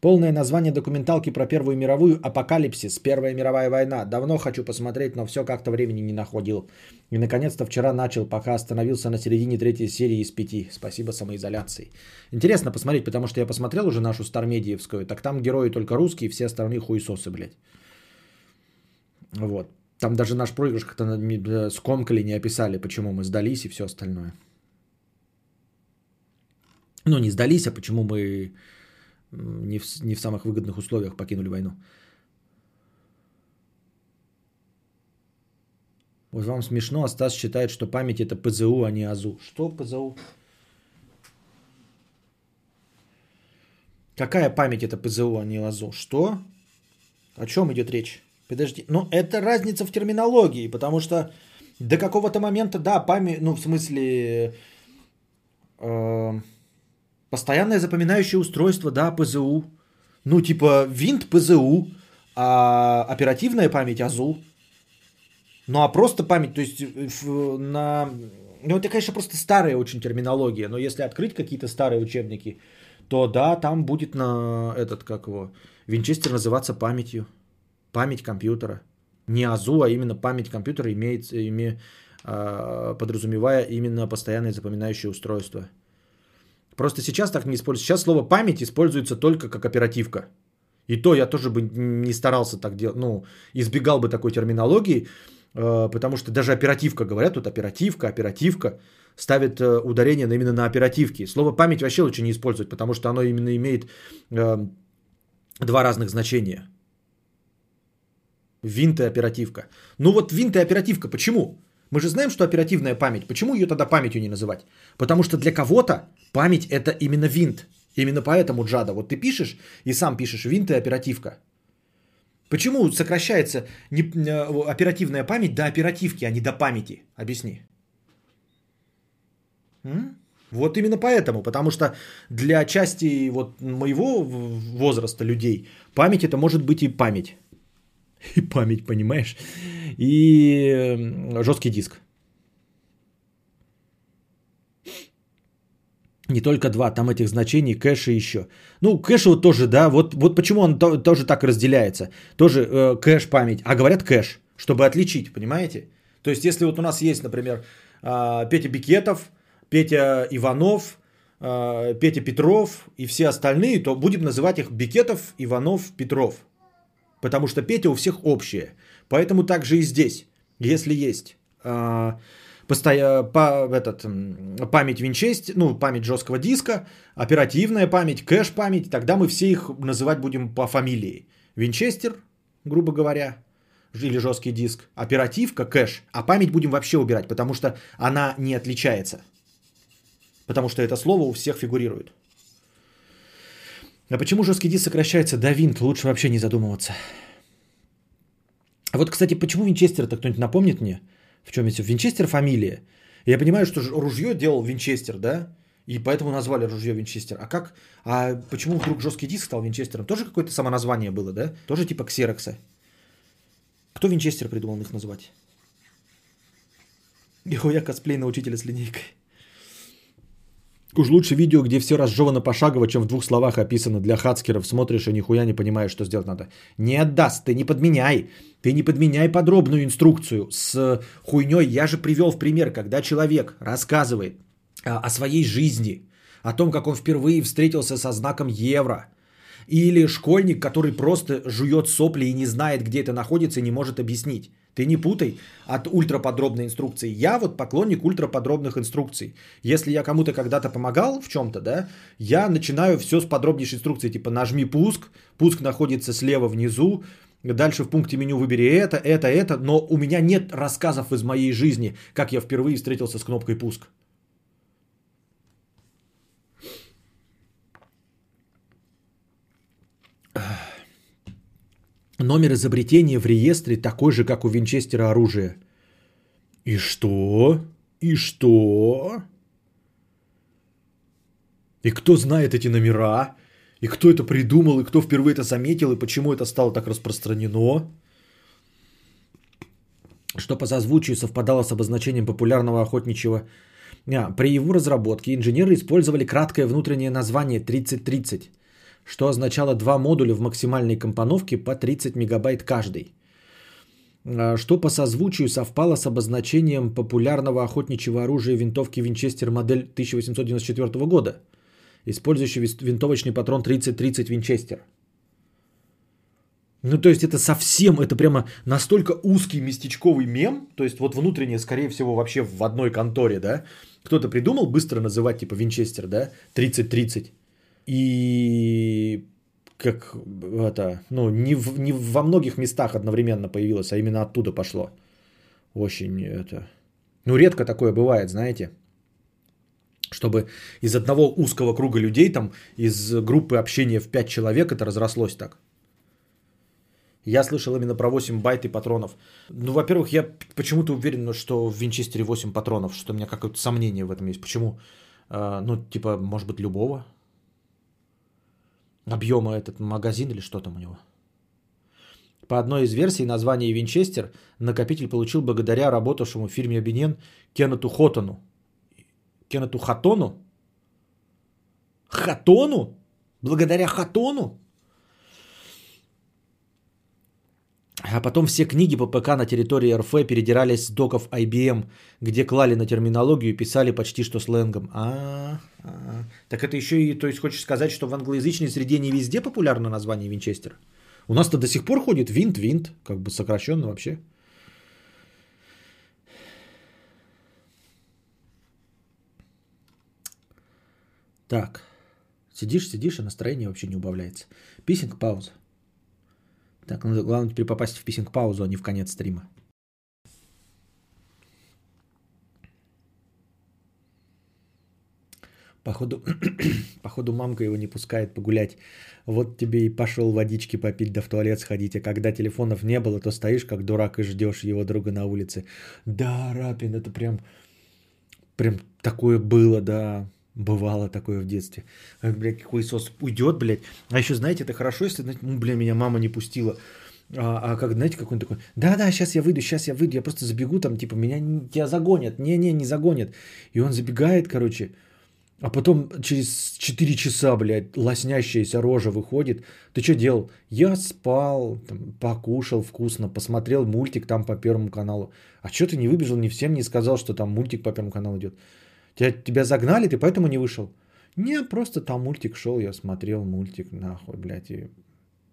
Полное название документалки про Первую мировую «Апокалипсис. Первая мировая война». Давно хочу посмотреть, но все как-то времени не находил. И наконец-то вчера начал, пока остановился на середине третьей серии из пяти. Спасибо самоизоляции. Интересно посмотреть, потому что я посмотрел уже нашу Стармедиевскую. Так там герои только русские, все остальные хуесосы, блядь. Вот. Там даже наш проигрыш как-то э, скомкали, не описали, почему мы сдались и все остальное. Ну, не сдались, а почему мы не в, не в самых выгодных условиях покинули войну. Вот вам смешно, а Стас считает, что память это ПЗУ, а не АЗУ. Что ПЗУ? Какая память это ПЗУ, а не АЗУ? Что? О чем идет речь? Подожди, ну это разница в терминологии, потому что до какого-то момента, да, память, ну в смысле, э, Постоянное запоминающее устройство, да, ПЗУ. Ну, типа винт ПЗУ, а оперативная память АЗУ. Ну, а просто память, то есть на... Ну, это, конечно, просто старая очень терминология, но если открыть какие-то старые учебники, то да, там будет на этот, как его, винчестер называться памятью. Память компьютера. Не АЗУ, а именно память компьютера имеет, име, а, подразумевая именно постоянное запоминающее устройство. Просто сейчас так не используется. Сейчас слово память используется только как оперативка. И то я тоже бы не старался так делать, ну, избегал бы такой терминологии, э, потому что даже оперативка, говорят тут оперативка, оперативка, ставит э, ударение именно на оперативке. Слово память вообще лучше не использовать, потому что оно именно имеет э, два разных значения. Винт и оперативка. Ну вот винт и оперативка, почему? Мы же знаем, что оперативная память. Почему ее тогда памятью не называть? Потому что для кого-то память это именно винт. Именно поэтому Джада. Вот ты пишешь и сам пишешь винт и оперативка. Почему сокращается не, э, оперативная память до оперативки, а не до памяти? Объясни. М? Вот именно поэтому, потому что для части вот моего возраста людей память это может быть и память. И память, понимаешь? И жесткий диск. Не только два, там этих значений, кэш и еще. Ну, кэш вот тоже, да, вот, вот почему он то, тоже так разделяется. Тоже э, кэш память, а говорят кэш, чтобы отличить, понимаете? То есть, если вот у нас есть, например, э, Петя Бикетов, Петя Иванов, э, Петя Петров и все остальные, то будем называть их Бикетов, Иванов, Петров. Потому что Петя у всех общее. Поэтому также и здесь, если есть э, постоя... по, этот, память винчест, ну, память жесткого диска, оперативная память, кэш-память, тогда мы все их называть будем по фамилии. Винчестер, грубо говоря, или жесткий диск, оперативка, кэш, а память будем вообще убирать, потому что она не отличается. Потому что это слово у всех фигурирует. А почему жесткий диск сокращается до винт? Лучше вообще не задумываться. А вот, кстати, почему Винчестер-то кто-нибудь напомнит мне? В чем есть Винчестер фамилия? Я понимаю, что ружье делал Винчестер, да? И поэтому назвали ружье Винчестер. А как? А почему вдруг жесткий диск стал Винчестером? Тоже какое-то самоназвание было, да? Тоже типа Ксерокса. Кто Винчестер придумал их назвать? Нихуя косплей на учителя с линейкой. Уж лучше видео, где все разжевано пошагово, чем в двух словах описано для хацкеров. Смотришь и нихуя не понимаешь, что сделать надо. Не отдаст, ты не подменяй. Ты не подменяй подробную инструкцию с хуйней. Я же привел в пример, когда человек рассказывает а, о своей жизни, о том, как он впервые встретился со знаком евро. Или школьник, который просто жует сопли и не знает, где это находится и не может объяснить. Ты не путай от ультраподробной инструкции. Я вот поклонник ультраподробных инструкций. Если я кому-то когда-то помогал в чем-то, да, я начинаю все с подробнейшей инструкции. Типа нажми пуск, пуск находится слева внизу, дальше в пункте меню выбери это, это, это. Но у меня нет рассказов из моей жизни, как я впервые встретился с кнопкой пуск. Номер изобретения в реестре такой же, как у Винчестера оружия. И что? И что? И кто знает эти номера? И кто это придумал? И кто впервые это заметил? И почему это стало так распространено? Что по созвучию совпадало с обозначением популярного охотничьего. А, при его разработке инженеры использовали краткое внутреннее название 3030 что означало два модуля в максимальной компоновке по 30 мегабайт каждый. А, что по созвучию совпало с обозначением популярного охотничьего оружия винтовки Винчестер модель 1894 года, использующий винтовочный патрон 30-30 Винчестер. Ну, то есть это совсем, это прямо настолько узкий местечковый мем, то есть вот внутреннее, скорее всего, вообще в одной конторе, да, кто-то придумал быстро называть типа Винчестер, да, 30-30, и как это, ну, не, в, не во многих местах одновременно появилось, а именно оттуда пошло. Очень это... Ну, редко такое бывает, знаете. Чтобы из одного узкого круга людей, там, из группы общения в 5 человек это разрослось так. Я слышал именно про 8 байт и патронов. Ну, во-первых, я почему-то уверен, что в Винчестере 8 патронов, что у меня какое-то сомнение в этом есть. Почему? А, ну, типа, может быть, любого объема этот магазин или что там у него. По одной из версий название Винчестер накопитель получил благодаря работавшему в фирме Обинен Кеннету Хотону. Кеннету Хатону? Хатону? Благодаря Хатону? А потом все книги по ПК на территории РФ передирались с доков IBM, где клали на терминологию и писали почти что сленгом. А, а, так это еще и, то есть хочешь сказать, что в англоязычной среде не везде популярно название Винчестер? У нас-то до сих пор ходит винт-винт, как бы сокращенно вообще. Так, сидишь, сидишь, и настроение вообще не убавляется. Писинг, пауза. Так, ну, главное теперь попасть в писинг-паузу, а не в конец стрима. Походу, походу мамка его не пускает погулять. Вот тебе и пошел водички попить, да в туалет сходить. А когда телефонов не было, то стоишь как дурак и ждешь его друга на улице. Да, Рапин, это прям, прям такое было, да. Бывало такое в детстве. А, блядь, какой сос уйдет, блядь. А еще, знаете, это хорошо, если, ну, бля, меня мама не пустила. А, а как, знаете, какой-то такой, да-да, сейчас я выйду, сейчас я выйду, я просто забегу там, типа, меня тебя загонят. Не-не, не загонят. И он забегает, короче, а потом через 4 часа, блядь, лоснящаяся рожа выходит. Ты что делал? Я спал, там, покушал вкусно, посмотрел мультик там по Первому каналу. А что ты не выбежал, ни всем не сказал, что там мультик по Первому каналу идет? Тебя, тебя загнали, ты поэтому не вышел? Не, просто там мультик шел, я смотрел мультик, нахуй, блядь. И...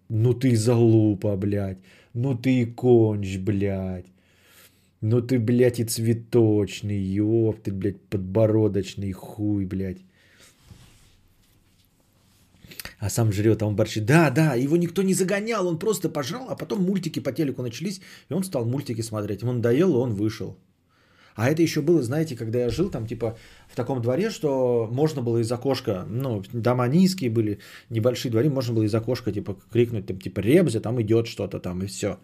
Ну ты залупа, блядь. Ну ты конч, блядь. Ну ты, блядь, и цветочный, ёб ты, блядь, подбородочный хуй, блядь. А сам жрет, а он борщит. Да, да, его никто не загонял, он просто пожрал, а потом мультики по телеку начались, и он стал мультики смотреть. Ему надоело, и он вышел. А это еще было, знаете, когда я жил там, типа, в таком дворе, что можно было из окошка, ну, дома низкие были, небольшие дворы, можно было из окошка, типа, крикнуть, там, типа, ребзя, там идет что-то там, и все.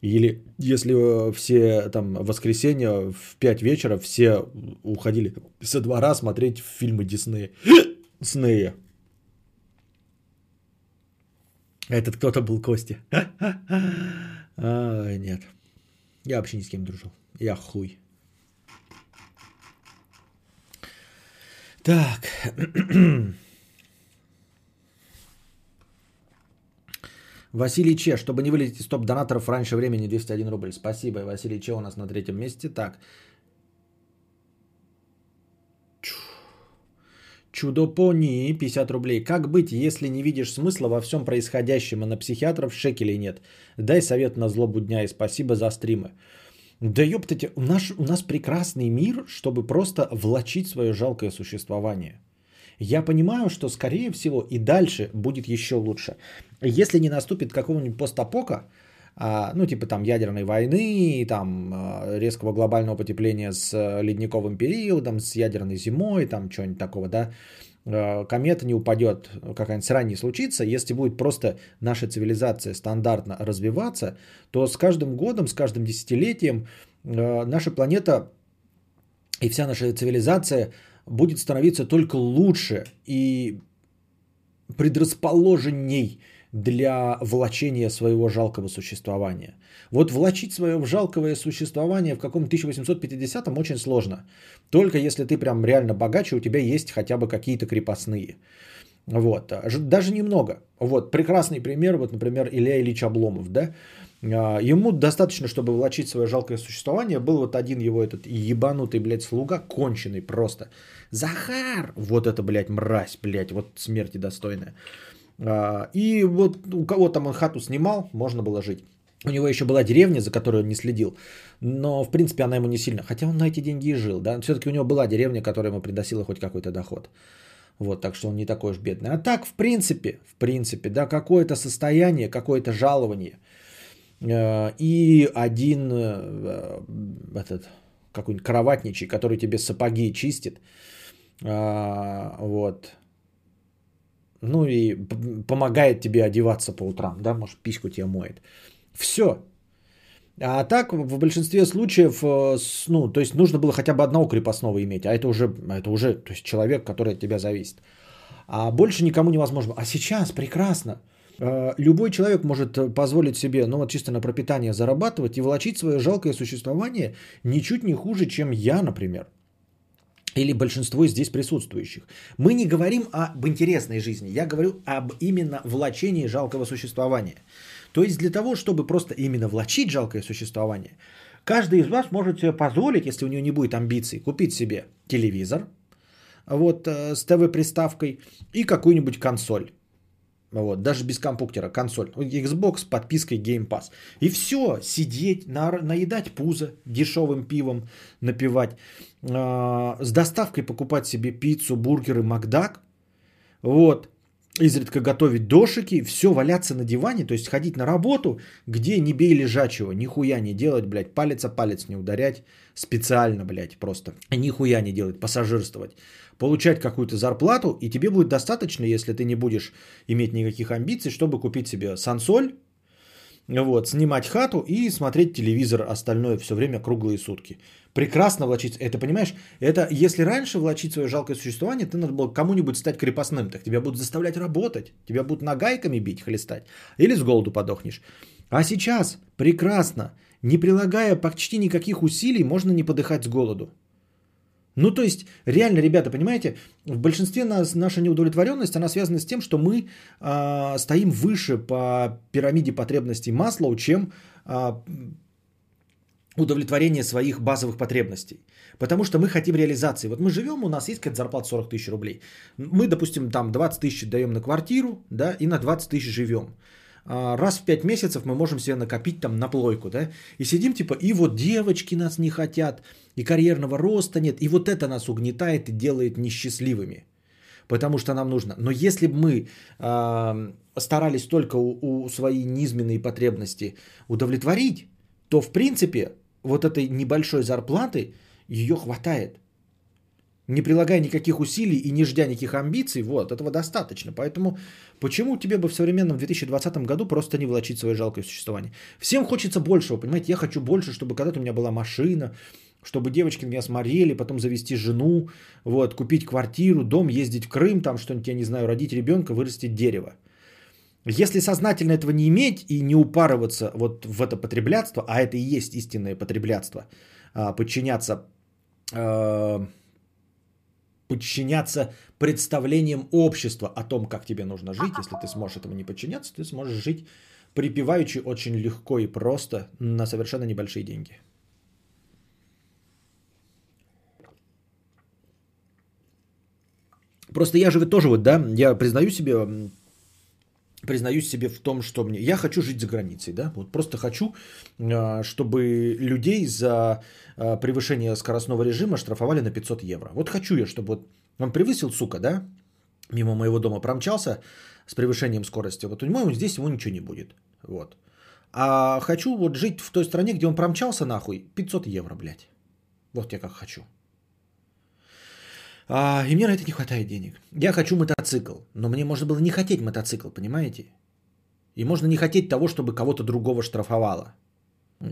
Или если э, все там воскресенье в 5 вечера все уходили со двора смотреть фильмы Диснея. Снея. Этот кто-то был Костя. А, нет. Я вообще ни с кем дружил. Я хуй. Так. Василий Че, чтобы не вылететь из топ-донаторов раньше времени, 201 рубль. Спасибо, Василий Че у нас на третьем месте. Так. Чудопони, 50 рублей. Как быть, если не видишь смысла во всем происходящем, а на психиатров шекелей нет? Дай совет на злобу дня и спасибо за стримы. Да ёптайте, у нас, у нас прекрасный мир, чтобы просто влачить свое жалкое существование. Я понимаю, что скорее всего и дальше будет еще лучше. Если не наступит какого-нибудь постапока, а, ну типа там ядерной войны, там а, резкого глобального потепления с э, ледниковым периодом, с ядерной зимой, там что-нибудь такого, да, комета не упадет, какая-нибудь срань не случится, если будет просто наша цивилизация стандартно развиваться, то с каждым годом, с каждым десятилетием э, наша планета и вся наша цивилизация будет становиться только лучше и предрасположенней для влачения своего жалкого существования. Вот влачить свое жалкое существование в каком-то 1850-м очень сложно. Только если ты прям реально богаче, у тебя есть хотя бы какие-то крепостные. Вот. Даже немного. Вот. Прекрасный пример, вот, например, Илья Ильич Обломов, да, а, Ему достаточно, чтобы влачить свое жалкое существование. Был вот один его этот ебанутый, блядь, слуга, конченый просто. Захар! Вот это, блядь, мразь, блядь, вот смерти достойная. А, и вот у кого там он хату снимал, можно было жить. У него еще была деревня, за которую он не следил. Но, в принципе, она ему не сильно. Хотя он на эти деньги и жил. Да? Все-таки у него была деревня, которая ему приносила хоть какой-то доход. Вот, так что он не такой уж бедный. А так, в принципе, в принципе, да, какое-то состояние, какое-то жалование. Э, и один э, этот какой-нибудь кроватничий, который тебе сапоги чистит. А, вот ну и помогает тебе одеваться по утрам, да, может, письку тебе моет. Все. А так, в большинстве случаев, э, ну, то есть нужно было хотя бы одного крепостного иметь, а это уже, это уже то есть человек, который от тебя зависит. А больше никому невозможно. А сейчас прекрасно. Э, любой человек может позволить себе, ну вот чисто на пропитание зарабатывать и волочить свое жалкое существование ничуть не хуже, чем я, например или большинство здесь присутствующих. Мы не говорим об интересной жизни, я говорю об именно влачении жалкого существования. То есть для того, чтобы просто именно влачить жалкое существование, каждый из вас может себе позволить, если у него не будет амбиций, купить себе телевизор вот, э, с ТВ-приставкой и какую-нибудь консоль. Вот, даже без компьютера, консоль. Xbox с подпиской Game Pass. И все, сидеть, на, наедать пузо дешевым пивом, напивать. Э, с доставкой покупать себе пиццу, бургеры, Макдак. Вот. Изредка готовить дошики, все валяться на диване, то есть ходить на работу, где не бей лежачего, нихуя не делать, блядь, палец о палец не ударять, специально, блядь, просто, нихуя не делать, пассажирствовать получать какую-то зарплату, и тебе будет достаточно, если ты не будешь иметь никаких амбиций, чтобы купить себе сансоль, вот, снимать хату и смотреть телевизор остальное все время круглые сутки. Прекрасно влачить. Это, понимаешь, это если раньше влачить свое жалкое существование, ты надо было кому-нибудь стать крепостным, так тебя будут заставлять работать, тебя будут нагайками бить, хлестать, или с голоду подохнешь. А сейчас прекрасно, не прилагая почти никаких усилий, можно не подыхать с голоду. Ну, то есть, реально, ребята, понимаете, в большинстве нас наша неудовлетворенность, она связана с тем, что мы э, стоим выше по пирамиде потребностей Маслоу, чем э, удовлетворение своих базовых потребностей. Потому что мы хотим реализации. Вот мы живем, у нас есть какая-то зарплата 40 тысяч рублей. Мы, допустим, там 20 тысяч даем на квартиру, да, и на 20 тысяч живем. А, раз в 5 месяцев мы можем себе накопить там на плойку, да, и сидим типа, и вот девочки нас не хотят, и карьерного роста нет, и вот это нас угнетает и делает несчастливыми, потому что нам нужно. Но если бы мы э, старались только у, у свои низменные потребности удовлетворить, то в принципе вот этой небольшой зарплаты ее хватает не прилагая никаких усилий и не ждя никаких амбиций, вот, этого достаточно. Поэтому почему тебе бы в современном 2020 году просто не влачить свое жалкое существование? Всем хочется большего, понимаете? Я хочу больше, чтобы когда-то у меня была машина, чтобы девочки меня смотрели, потом завести жену, вот, купить квартиру, дом, ездить в Крым, там что-нибудь, я не знаю, родить ребенка, вырастить дерево. Если сознательно этого не иметь и не упарываться вот в это потреблятство, а это и есть истинное потреблятство, а, подчиняться а, подчиняться представлениям общества о том, как тебе нужно жить. Если ты сможешь этому не подчиняться, ты сможешь жить припеваючи очень легко и просто на совершенно небольшие деньги. Просто я же тоже вот, да, я признаю себе, признаюсь себе в том, что мне, я хочу жить за границей, да, вот просто хочу, а, чтобы людей за а, превышение скоростного режима штрафовали на 500 евро. Вот хочу я, чтобы вот он превысил, сука, да, мимо моего дома промчался с превышением скорости, вот у него здесь ему ничего не будет, вот. А хочу вот жить в той стране, где он промчался нахуй, 500 евро, блядь. Вот я как хочу. А, и мне на это не хватает денег. Я хочу мотоцикл, но мне можно было не хотеть мотоцикл, понимаете? И можно не хотеть того, чтобы кого-то другого штрафовало.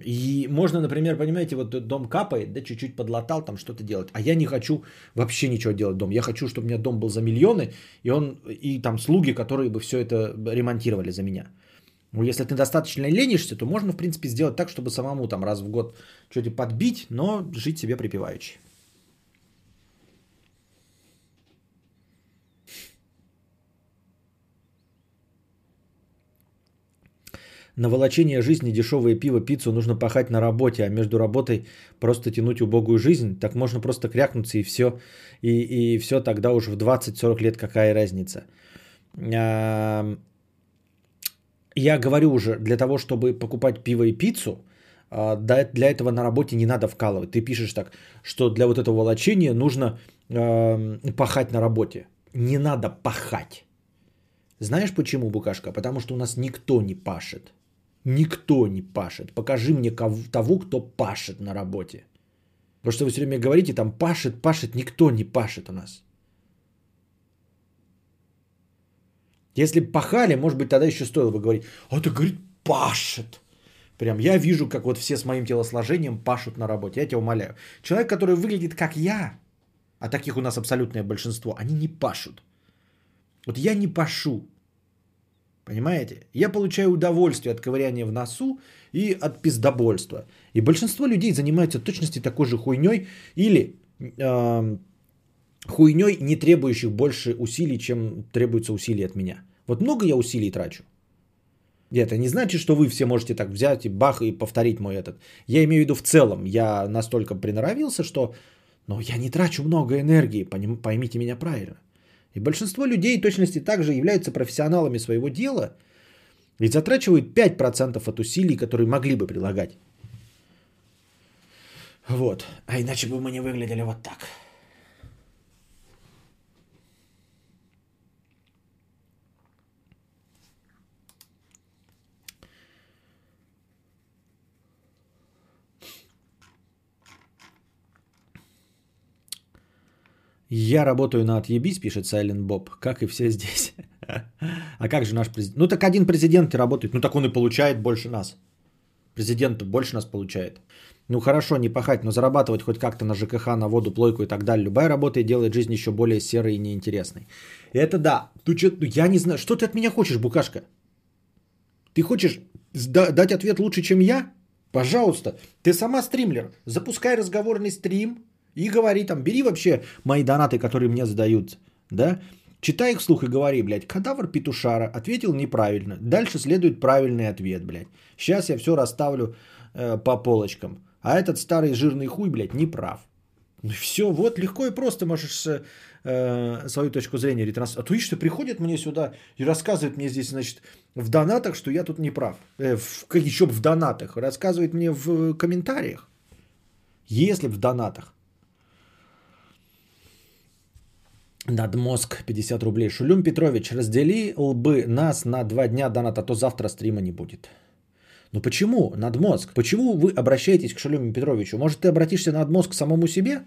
И можно, например, понимаете, вот дом капает, да, чуть-чуть подлатал, там что-то делать. А я не хочу вообще ничего делать дом. Я хочу, чтобы у меня дом был за миллионы, и он, и там слуги, которые бы все это ремонтировали за меня. Ну, если ты достаточно ленишься, то можно, в принципе, сделать так, чтобы самому там раз в год что-то подбить, но жить себе припеваючи. На волочение жизни, дешевое пиво, пиццу нужно пахать на работе, а между работой просто тянуть убогую жизнь. Так можно просто крякнуться и все. И, и все тогда уже в 20-40 лет какая разница. Я говорю уже, для того, чтобы покупать пиво и пиццу, а, для этого на работе не надо вкалывать. Ты пишешь так, что для вот этого волочения нужно пахать на работе. Не надо пахать. Знаешь почему, Букашка? Потому что у нас никто не пашет. Никто не пашет. Покажи мне кого, того, кто пашет на работе. Потому что вы все время говорите, там пашет, пашет, никто не пашет у нас. Если пахали, может быть, тогда еще стоило бы говорить, а это, говорит, пашет. Прям я вижу, как вот все с моим телосложением пашут на работе. Я тебя умоляю. Человек, который выглядит как я, а таких у нас абсолютное большинство, они не пашут. Вот я не пашу. Понимаете? Я получаю удовольствие от ковыряния в носу и от пиздобольства. И большинство людей занимаются точности такой же хуйней или э, хуйней, не требующих больше усилий, чем требуется усилий от меня. Вот много я усилий трачу. Это не значит, что вы все можете так взять и бах и повторить мой этот. Я имею в виду в целом. Я настолько приноровился, что но я не трачу много энергии, поймите меня правильно. И большинство людей точности также являются профессионалами своего дела и затрачивают 5% от усилий, которые могли бы прилагать. Вот. А иначе бы мы не выглядели вот так. Я работаю на отъебись, пишет Silent Bob, как и все здесь. а как же наш президент? Ну так один президент работает, ну так он и получает больше нас. Президент больше нас получает. Ну хорошо, не пахать, но зарабатывать хоть как-то на ЖКХ, на воду, плойку и так далее. Любая работа и делает жизнь еще более серой и неинтересной. Это да. Ты что, ну, я не знаю, что ты от меня хочешь, Букашка? Ты хочешь дать ответ лучше, чем я? Пожалуйста, ты сама стримлер. Запускай разговорный стрим, и говори там, бери вообще мои донаты, которые мне задают, да, читай их вслух и говори, блядь, кадавр петушара ответил неправильно. Дальше следует правильный ответ, блядь. Сейчас я все расставлю э, по полочкам. А этот старый жирный хуй, блядь, не прав. Ну все, вот легко и просто можешь э, свою точку зрения ретранслировать. А то видишь, что приходят мне сюда и рассказывают мне здесь, значит, в донатах, что я тут не прав. Э, в, еще в донатах. Рассказывают мне в комментариях. Если в донатах. Надмозг 50 рублей. Шулюм Петрович, раздели лбы нас на два дня донат, а то завтра стрима не будет. Ну почему, Надмозг? Почему вы обращаетесь к Шулюму Петровичу? Может, ты обратишься Надмозг к самому себе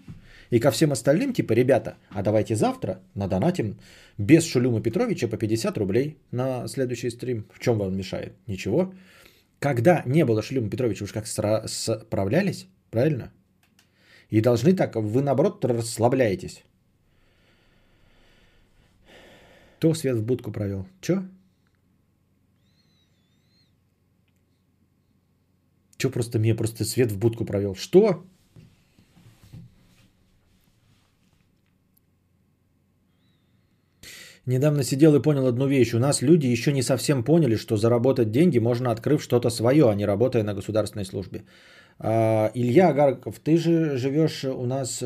и ко всем остальным, типа, ребята, а давайте завтра надонатим без Шулюма Петровича по 50 рублей на следующий стрим. В чем вам мешает? Ничего. Когда не было Шулюма Петровича, уж как справлялись, правильно? И должны так, вы наоборот расслабляетесь. Кто свет в будку провел? Чё? Чё просто мне просто свет в будку провел? Что? Недавно сидел и понял одну вещь. У нас люди еще не совсем поняли, что заработать деньги можно, открыв что-то свое, а не работая на государственной службе. А, Илья Агарков, ты же живешь у нас...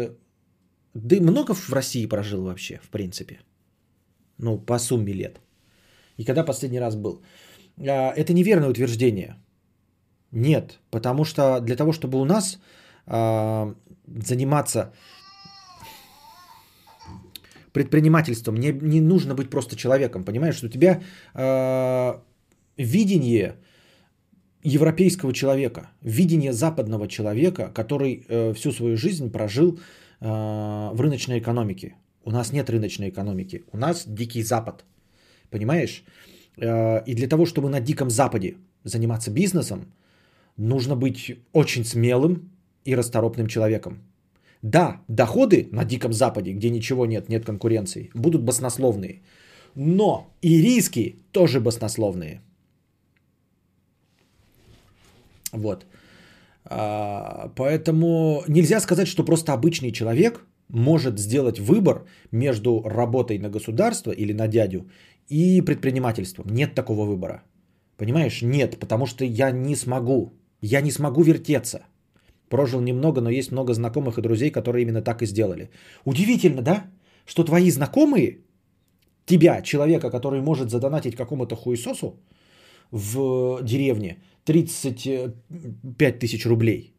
Ты много в России прожил вообще, в принципе? Ну, по сумме лет. И когда последний раз был? А, Это неверное утверждение. Нет, потому что для того, чтобы у нас а, заниматься предпринимательством, не, не нужно быть просто человеком, понимаешь, что у тебя э, видение европейского человека, видение западного человека, который э, всю свою жизнь прожил э, в рыночной экономике. У нас нет рыночной экономики, у нас дикий запад, понимаешь? Э, и для того, чтобы на диком западе заниматься бизнесом, нужно быть очень смелым и расторопным человеком. Да, доходы на Диком Западе, где ничего нет, нет конкуренции, будут баснословные. Но и риски тоже баснословные. Вот. А, поэтому нельзя сказать, что просто обычный человек может сделать выбор между работой на государство или на дядю и предпринимательством. Нет такого выбора. Понимаешь? Нет, потому что я не смогу. Я не смогу вертеться. Прожил немного, но есть много знакомых и друзей, которые именно так и сделали. Удивительно, да? Что твои знакомые, тебя, человека, который может задонатить какому-то хуесосу в деревне 35 тысяч рублей,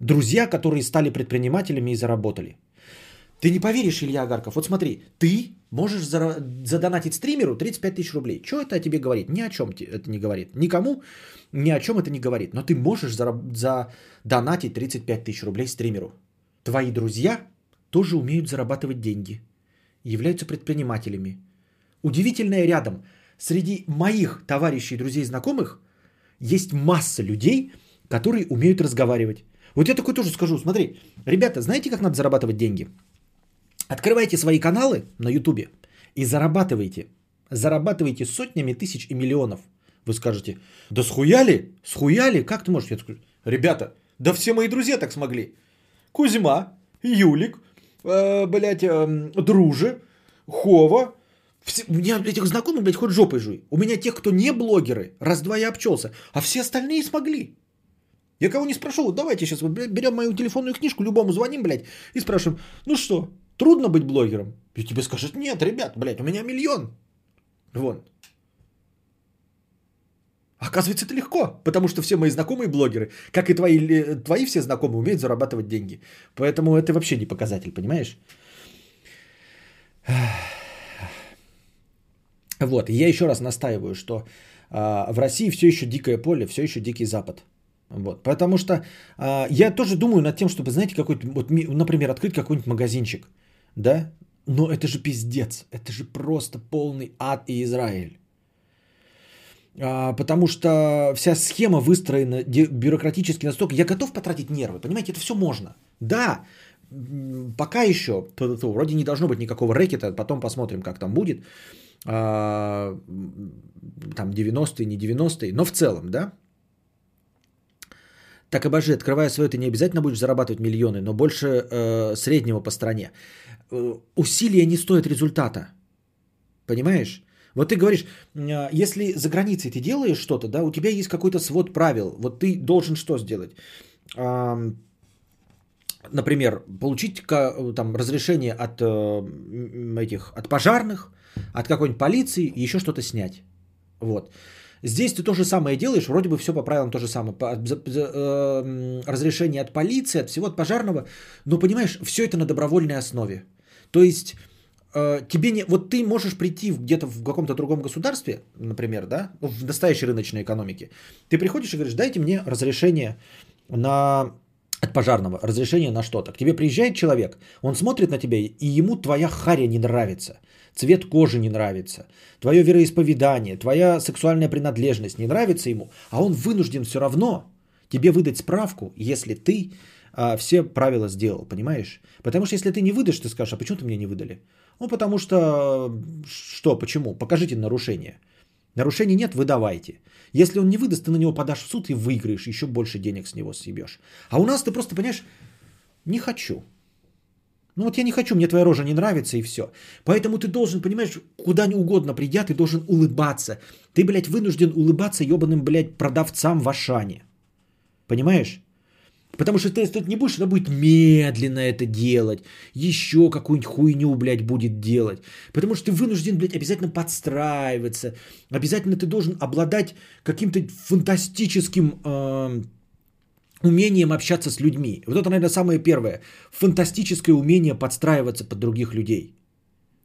друзья, которые стали предпринимателями и заработали. Ты не поверишь, Илья Агарков. Вот смотри, ты можешь задонатить стримеру 35 тысяч рублей. Что это о тебе говорит? Ни о чем это не говорит. Никому ни о чем это не говорит. Но ты можешь задонатить 35 тысяч рублей стримеру. Твои друзья тоже умеют зарабатывать деньги. Являются предпринимателями. Удивительное рядом. Среди моих товарищей, друзей, знакомых есть масса людей, которые умеют разговаривать. Вот я такой тоже скажу, смотри, ребята, знаете, как надо зарабатывать деньги? Открывайте свои каналы на Ютубе и зарабатывайте. Зарабатывайте сотнями тысяч и миллионов. Вы скажете, да схуяли? Схуяли? Как ты можешь? Я скажу, ребята, да все мои друзья так смогли. Кузьма, Юлик, э, блядь, э, Друже, Хова. Все, у меня этих знакомых, блядь, хоть жопой жуй. У меня тех, кто не блогеры, раз-два я обчелся. А все остальные смогли. Я кого не спрашивал, давайте сейчас берем мою телефонную книжку, любому звоним, блядь, и спрашиваем, ну что, Трудно быть блогером? И тебе скажут, нет, ребят, блядь, у меня миллион. Вон. Оказывается, это легко, потому что все мои знакомые блогеры, как и твои, твои все знакомые, умеют зарабатывать деньги. Поэтому это вообще не показатель, понимаешь? Вот, я еще раз настаиваю, что э, в России все еще дикое поле, все еще дикий Запад. Вот, потому что э, я тоже думаю над тем, чтобы, знаете, какой-то, вот, например, открыть какой-нибудь магазинчик да? Но это же пиздец, это же просто полный ад и Израиль. А, потому что вся схема выстроена бюрократически настолько... Я готов потратить нервы, понимаете, это все можно. Да, пока еще, вроде не должно быть никакого рэкета, потом посмотрим, как там будет. А, там 90-е, не 90-е, но в целом, да, так обожи, открывая свое, ты не обязательно будешь зарабатывать миллионы, но больше э, среднего по стране. Э, усилия не стоят результата. Понимаешь? Вот ты говоришь, э, если за границей ты делаешь что-то, да, у тебя есть какой-то свод правил. Вот ты должен что сделать? Например, получить там, разрешение от этих, от пожарных, от какой-нибудь полиции, еще что-то снять. Вот. Здесь ты то же самое делаешь, вроде бы все по правилам то же самое. Э, разрешение от полиции, от всего, от пожарного. Но понимаешь, все это на добровольной основе. То есть э, тебе не... Вот ты можешь прийти где-то в каком-то другом государстве, например, да, в настоящей рыночной экономике. Ты приходишь и говоришь, дайте мне разрешение на от пожарного, разрешение на что-то. К тебе приезжает человек, он смотрит на тебя, и ему твоя харя не нравится цвет кожи не нравится, твое вероисповедание, твоя сексуальная принадлежность не нравится ему, а он вынужден все равно тебе выдать справку, если ты а, все правила сделал, понимаешь? Потому что если ты не выдашь, ты скажешь, а почему ты мне не выдали? Ну, потому что, что, почему? Покажите нарушение. Нарушений нет, выдавайте. Если он не выдаст, ты на него подашь в суд и выиграешь, еще больше денег с него съебешь. А у нас ты просто, понимаешь, не хочу. Ну вот я не хочу, мне твоя рожа не нравится и все. Поэтому ты должен, понимаешь, куда угодно придя, ты должен улыбаться. Ты, блядь, вынужден улыбаться ебаным, блядь, продавцам в Ашане. Понимаешь? Потому что ты, ты не будешь, она будет медленно это делать. Еще какую-нибудь хуйню, блядь, будет делать. Потому что ты вынужден, блядь, обязательно подстраиваться. Обязательно ты должен обладать каким-то фантастическим э, умением общаться с людьми. Вот это, наверное, самое первое. Фантастическое умение подстраиваться под других людей.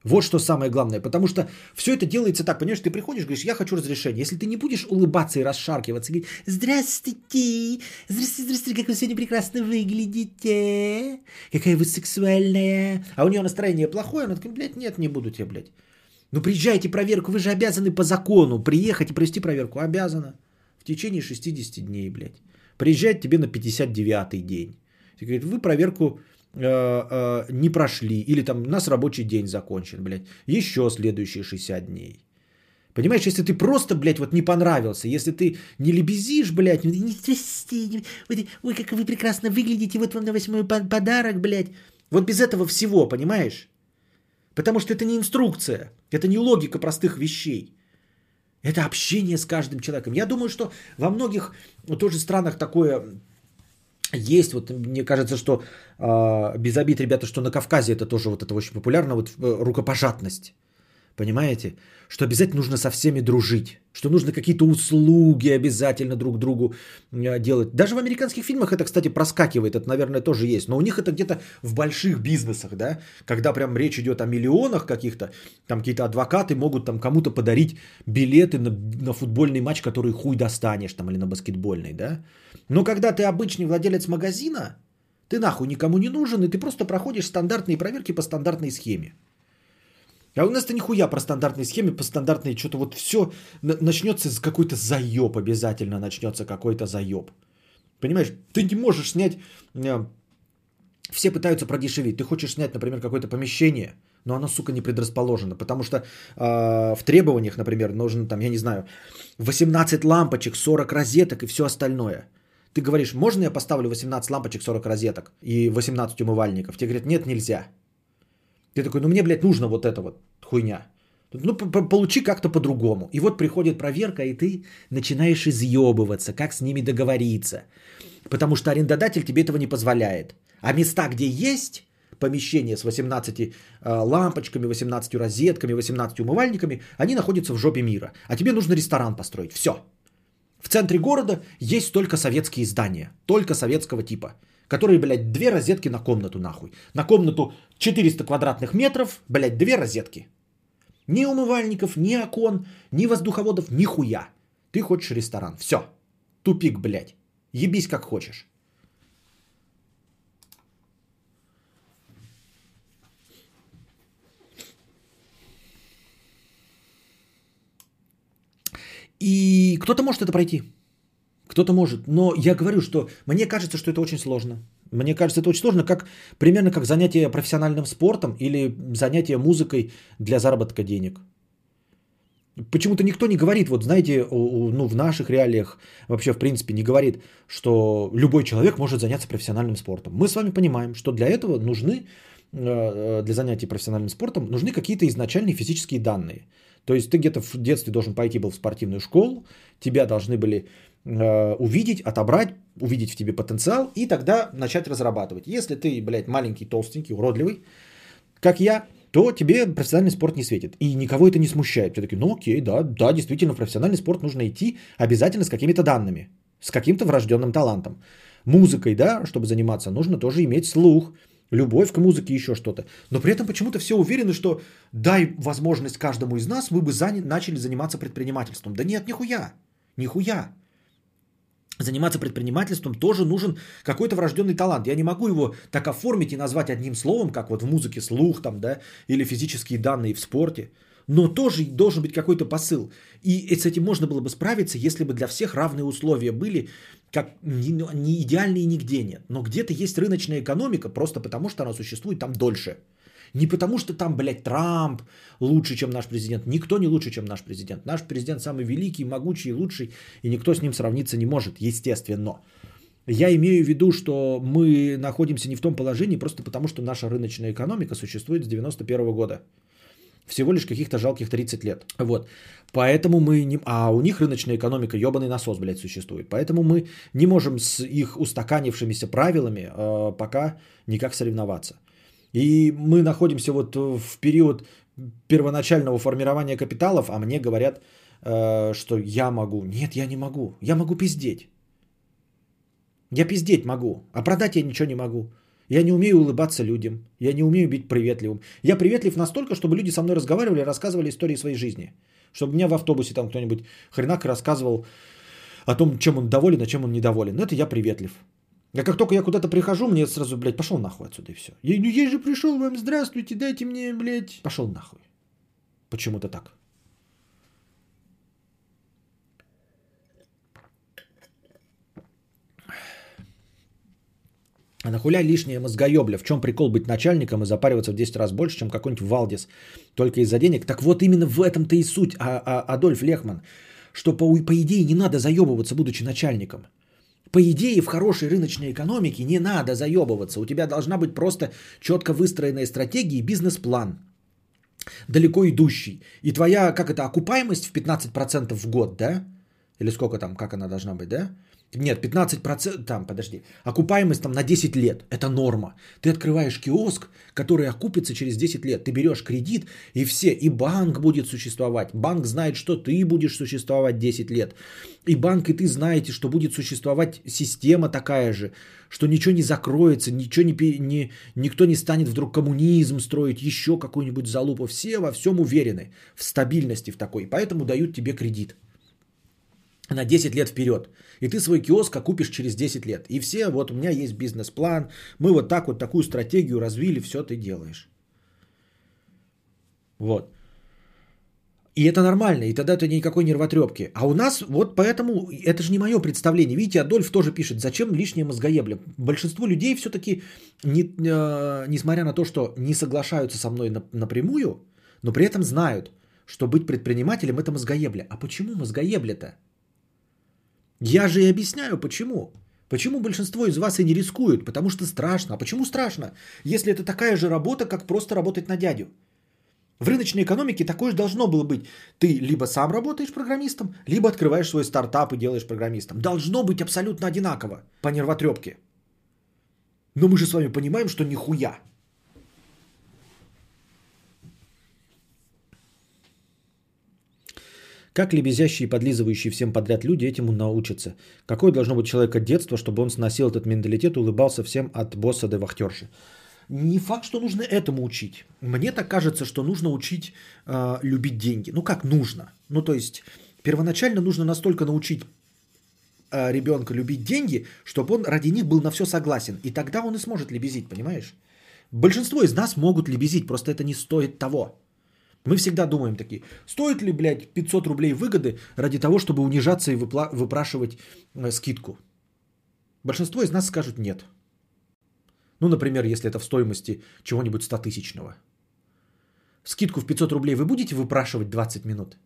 Вот что самое главное, потому что все это делается так, понимаешь, ты приходишь, говоришь, я хочу разрешение. Если ты не будешь улыбаться и расшаркиваться, и говорить, здравствуйте, здравствуйте, здравствуйте, как вы сегодня прекрасно выглядите, какая вы сексуальная. А у нее настроение плохое, она такая, блядь, нет, не буду тебе, блядь. Ну приезжайте проверку, вы же обязаны по закону приехать и провести проверку. Обязана. В течение 60 дней, блядь. Приезжает тебе на 59-й день. И говорит, вы проверку не прошли, или там у нас рабочий день закончен, блядь, еще следующие 60 дней. Понимаешь, если ты просто, блядь, вот не понравился, если ты не лебезишь, блядь, ой, как вы прекрасно выглядите, вот вам на восьмой подарок, блядь. Вот без этого всего, понимаешь? Потому что это не инструкция, это не логика простых вещей. Это общение с каждым человеком. Я думаю, что во многих тоже странах такое есть, вот мне кажется, что э, без обид, ребята, что на Кавказе это тоже вот это очень популярно, вот э, рукопожатность. Понимаете? Что обязательно нужно со всеми дружить. Что нужно какие-то услуги обязательно друг другу э, делать. Даже в американских фильмах это, кстати, проскакивает. Это, наверное, тоже есть. Но у них это где-то в больших бизнесах, да? Когда прям речь идет о миллионах каких-то. Там какие-то адвокаты могут там кому-то подарить билеты на, на футбольный матч, который хуй достанешь там или на баскетбольный, да? Но когда ты обычный владелец магазина, ты нахуй никому не нужен, и ты просто проходишь стандартные проверки по стандартной схеме. А у нас-то нихуя про стандартные схемы, по стандартной что-то вот все начнется с какой-то заеб обязательно начнется какой-то заеб. Понимаешь, ты не можешь снять, э, все пытаются продешевить. Ты хочешь снять, например, какое-то помещение, но оно, сука, не предрасположено. Потому что э, в требованиях, например, нужно там, я не знаю, 18 лампочек, 40 розеток и все остальное. Ты говоришь, можно я поставлю 18 лампочек, 40 розеток и 18 умывальников? Тебе говорят, нет, нельзя. Ты такой, ну мне, блядь, нужно вот это вот хуйня. Ну, получи как-то по-другому. И вот приходит проверка, и ты начинаешь изъебываться, как с ними договориться. Потому что арендодатель тебе этого не позволяет. А места, где есть помещение с 18 э, лампочками, 18 розетками, 18 умывальниками, они находятся в жопе мира. А тебе нужно ресторан построить. Все. В центре города есть только советские здания. Только советского типа которые, блядь, две розетки на комнату нахуй. На комнату 400 квадратных метров, блядь, две розетки. Ни умывальников, ни окон, ни воздуховодов, ни хуя. Ты хочешь ресторан. Все. Тупик, блядь. Ебись как хочешь. И кто-то может это пройти. Кто-то может. Но я говорю, что мне кажется, что это очень сложно. Мне кажется, это очень сложно, как примерно как занятие профессиональным спортом или занятие музыкой для заработка денег. Почему-то никто не говорит, вот знаете, ну, в наших реалиях вообще в принципе не говорит, что любой человек может заняться профессиональным спортом. Мы с вами понимаем, что для этого нужны, э, для занятий профессиональным спортом нужны какие-то изначальные физические данные. То есть ты где-то в детстве должен пойти был в спортивную школу, тебя должны были Э, увидеть, отобрать, увидеть в тебе потенциал и тогда начать разрабатывать. Если ты, блядь, маленький, толстенький, уродливый, как я, то тебе профессиональный спорт не светит. И никого это не смущает. Все таки ну окей, да, да, действительно, в профессиональный спорт нужно идти обязательно с какими-то данными, с каким-то врожденным талантом. Музыкой, да, чтобы заниматься, нужно тоже иметь слух, любовь к музыке, еще что-то. Но при этом почему-то все уверены, что дай возможность каждому из нас, мы бы заня- начали заниматься предпринимательством. Да нет, нихуя, нихуя заниматься предпринимательством тоже нужен какой-то врожденный талант. Я не могу его так оформить и назвать одним словом, как вот в музыке слух там, да, или физические данные в спорте. Но тоже должен быть какой-то посыл. И с этим можно было бы справиться, если бы для всех равные условия были, как не, не идеальные нигде нет. Но где-то есть рыночная экономика, просто потому что она существует там дольше. Не потому что там, блядь, Трамп лучше, чем наш президент. Никто не лучше, чем наш президент. Наш президент самый великий, могучий, лучший, и никто с ним сравниться не может, естественно. Я имею в виду, что мы находимся не в том положении просто потому, что наша рыночная экономика существует с 91 года. Всего лишь каких-то жалких 30 лет. Вот. Поэтому мы не... А у них рыночная экономика ебаный насос, блядь, существует. Поэтому мы не можем с их устаканившимися правилами э, пока никак соревноваться. И мы находимся вот в период первоначального формирования капиталов, а мне говорят, э, что я могу. Нет, я не могу. Я могу пиздеть. Я пиздеть могу, а продать я ничего не могу. Я не умею улыбаться людям. Я не умею быть приветливым. Я приветлив настолько, чтобы люди со мной разговаривали, рассказывали истории своей жизни. Чтобы меня в автобусе там кто-нибудь хренак рассказывал о том, чем он доволен, а чем он недоволен. Это я приветлив. А как только я куда-то прихожу, мне сразу, блядь, пошел нахуй отсюда и все. Я, ну я же пришел вам, здравствуйте, дайте мне, блядь. Пошел нахуй. Почему-то так. А нахуя лишняя мозгоебля? В чем прикол быть начальником и запариваться в 10 раз больше, чем какой-нибудь Валдис только из-за денег? Так вот именно в этом-то и суть, а, а, Адольф Лехман, что по, по идее не надо заебываться, будучи начальником. По идее в хорошей рыночной экономике не надо заебываться. У тебя должна быть просто четко выстроенная стратегия и бизнес-план. Далеко идущий. И твоя, как это, окупаемость в 15% в год, да? Или сколько там, как она должна быть, да? Нет, 15%, там, подожди, окупаемость там на 10 лет, это норма. Ты открываешь киоск, который окупится через 10 лет. Ты берешь кредит, и все, и банк будет существовать. Банк знает, что ты будешь существовать 10 лет. И банк, и ты знаете, что будет существовать система такая же, что ничего не закроется, ничего не, не, никто не станет вдруг коммунизм строить, еще какую-нибудь залупу. Все во всем уверены, в стабильности в такой, поэтому дают тебе кредит на 10 лет вперед. И ты свой киоск окупишь через 10 лет. И все, вот у меня есть бизнес-план, мы вот так вот такую стратегию развили, все ты делаешь. Вот. И это нормально, и тогда это никакой нервотрепки. А у нас вот поэтому, это же не мое представление. Видите, Адольф тоже пишет, зачем лишнее мозгоебля. Большинство людей все-таки, не, э, несмотря на то, что не соглашаются со мной напрямую, но при этом знают, что быть предпринимателем это мозгоебля. А почему мозгоебля-то? Я же и объясняю, почему. Почему большинство из вас и не рискуют? Потому что страшно. А почему страшно? Если это такая же работа, как просто работать на дядю. В рыночной экономике такое же должно было быть. Ты либо сам работаешь программистом, либо открываешь свой стартап и делаешь программистом. Должно быть абсолютно одинаково по нервотрепке. Но мы же с вами понимаем, что нихуя. Как лебезящие и подлизывающие всем подряд люди этому научатся? Какое должно быть человека детство, чтобы он сносил этот менталитет улыбался всем от босса до вахтерши? Не факт, что нужно этому учить. Мне так кажется, что нужно учить э, любить деньги. Ну как нужно? Ну то есть первоначально нужно настолько научить э, ребенка любить деньги, чтобы он ради них был на все согласен. И тогда он и сможет лебезить, понимаешь? Большинство из нас могут лебезить, просто это не стоит того. Мы всегда думаем такие, стоит ли, блядь, 500 рублей выгоды ради того, чтобы унижаться и выпла- выпрашивать э, скидку? Большинство из нас скажут нет. Ну, например, если это в стоимости чего-нибудь 100 тысячного. Скидку в 500 рублей вы будете выпрашивать 20 минут?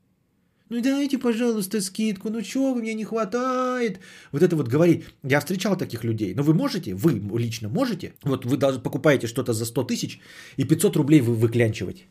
Ну дайте, пожалуйста, скидку, ну чего вы, мне не хватает. Вот это вот говори. Я встречал таких людей. Но вы можете, вы лично можете, вот вы даже покупаете что-то за 100 тысяч и 500 рублей вы выклянчивать.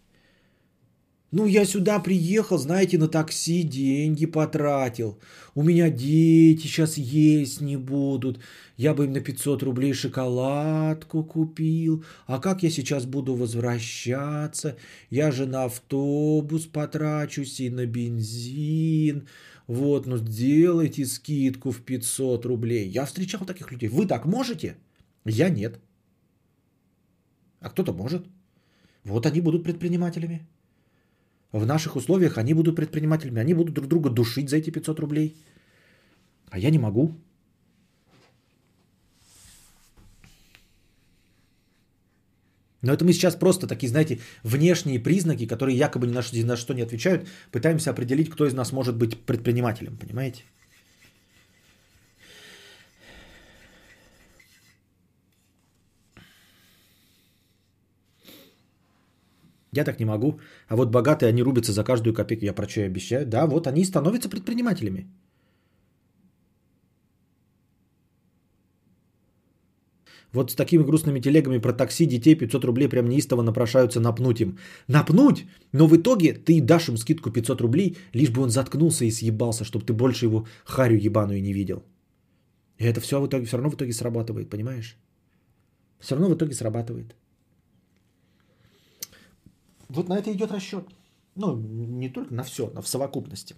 Ну, я сюда приехал, знаете, на такси деньги потратил. У меня дети сейчас есть не будут. Я бы им на 500 рублей шоколадку купил. А как я сейчас буду возвращаться? Я же на автобус потрачусь и на бензин. Вот, ну сделайте скидку в 500 рублей. Я встречал таких людей. Вы так можете? Я нет. А кто-то может. Вот они будут предпринимателями. В наших условиях они будут предпринимателями, они будут друг друга душить за эти 500 рублей. А я не могу. Но это мы сейчас просто такие, знаете, внешние признаки, которые якобы ни на что, ни на что не отвечают, пытаемся определить, кто из нас может быть предпринимателем, понимаете? Я так не могу. А вот богатые, они рубятся за каждую копейку. Я про что я обещаю? Да, вот они становятся предпринимателями. Вот с такими грустными телегами про такси детей 500 рублей прям неистово напрашаются напнуть им. Напнуть? Но в итоге ты дашь им скидку 500 рублей, лишь бы он заткнулся и съебался, чтобы ты больше его харю ебаную не видел. И это все в итоге, все равно в итоге срабатывает, понимаешь? Все равно в итоге срабатывает. Вот на это идет расчет. Ну, не только на все, но в совокупности.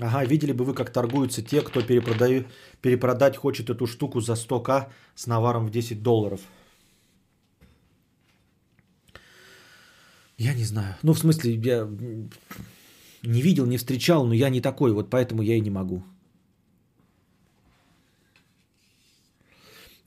Ага, видели бы вы, как торгуются те, кто перепродаю, перепродать хочет эту штуку за 100к с наваром в 10 долларов. Я не знаю. Ну, в смысле, я не видел, не встречал, но я не такой, вот поэтому я и не могу.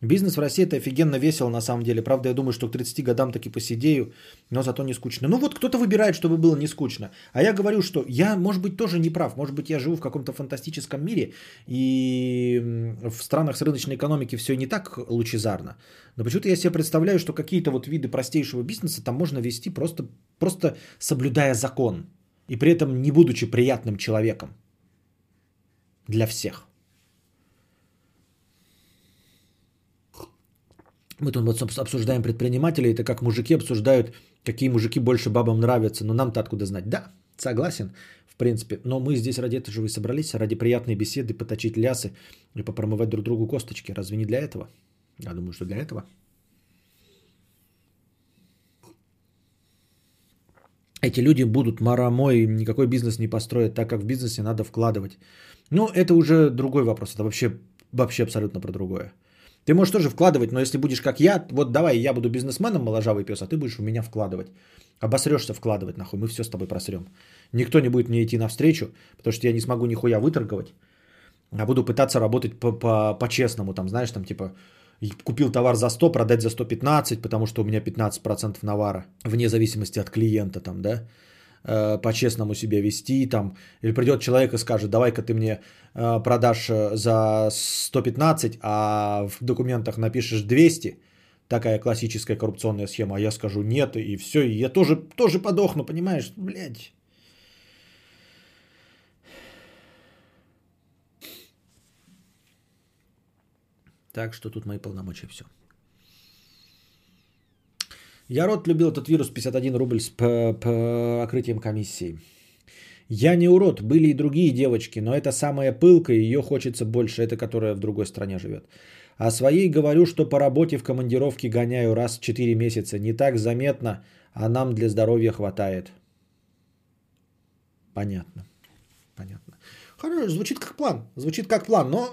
Бизнес в России это офигенно весело на самом деле. Правда, я думаю, что к 30 годам таки посидею, но зато не скучно. Ну вот кто-то выбирает, чтобы было не скучно. А я говорю, что я, может быть, тоже не прав. Может быть, я живу в каком-то фантастическом мире, и в странах с рыночной экономики все не так лучезарно. Но почему-то я себе представляю, что какие-то вот виды простейшего бизнеса там можно вести просто, просто соблюдая закон. И при этом не будучи приятным человеком. Для всех. Мы тут вот обсуждаем предпринимателей, это как мужики обсуждают, какие мужики больше бабам нравятся. Но нам-то откуда знать? Да, согласен, в принципе. Но мы здесь ради этого же и собрались, ради приятной беседы, поточить лясы и попромывать друг другу косточки. Разве не для этого? Я думаю, что для этого. Эти люди будут марамой, никакой бизнес не построят, так как в бизнесе надо вкладывать. Ну, это уже другой вопрос. Это вообще, вообще абсолютно про другое. Ты можешь тоже вкладывать, но если будешь как я, вот давай, я буду бизнесменом, моложавый пес, а ты будешь у меня вкладывать. Обосрешься вкладывать, нахуй, мы все с тобой просрем. Никто не будет мне идти навстречу, потому что я не смогу нихуя выторговать, а буду пытаться работать по-честному, там, знаешь, там, типа, купил товар за 100, продать за 115, потому что у меня 15% навара, вне зависимости от клиента, там, да, Э, по-честному себя вести, там, или придет человек и скажет, давай-ка ты мне э, продашь э, за 115, а в документах напишешь 200, такая классическая коррупционная схема, а я скажу нет, и все, и я тоже, тоже подохну, понимаешь, блядь. Так что тут мои полномочия все. Я рот любил этот вирус 51 рубль с покрытием комиссии. Я не урод, были и другие девочки, но это самая пылка, ее хочется больше, это которая в другой стране живет. А своей говорю, что по работе в командировке гоняю раз в 4 месяца. Не так заметно, а нам для здоровья хватает. Понятно. Понятно. Хорошо, звучит как план. Звучит как план, но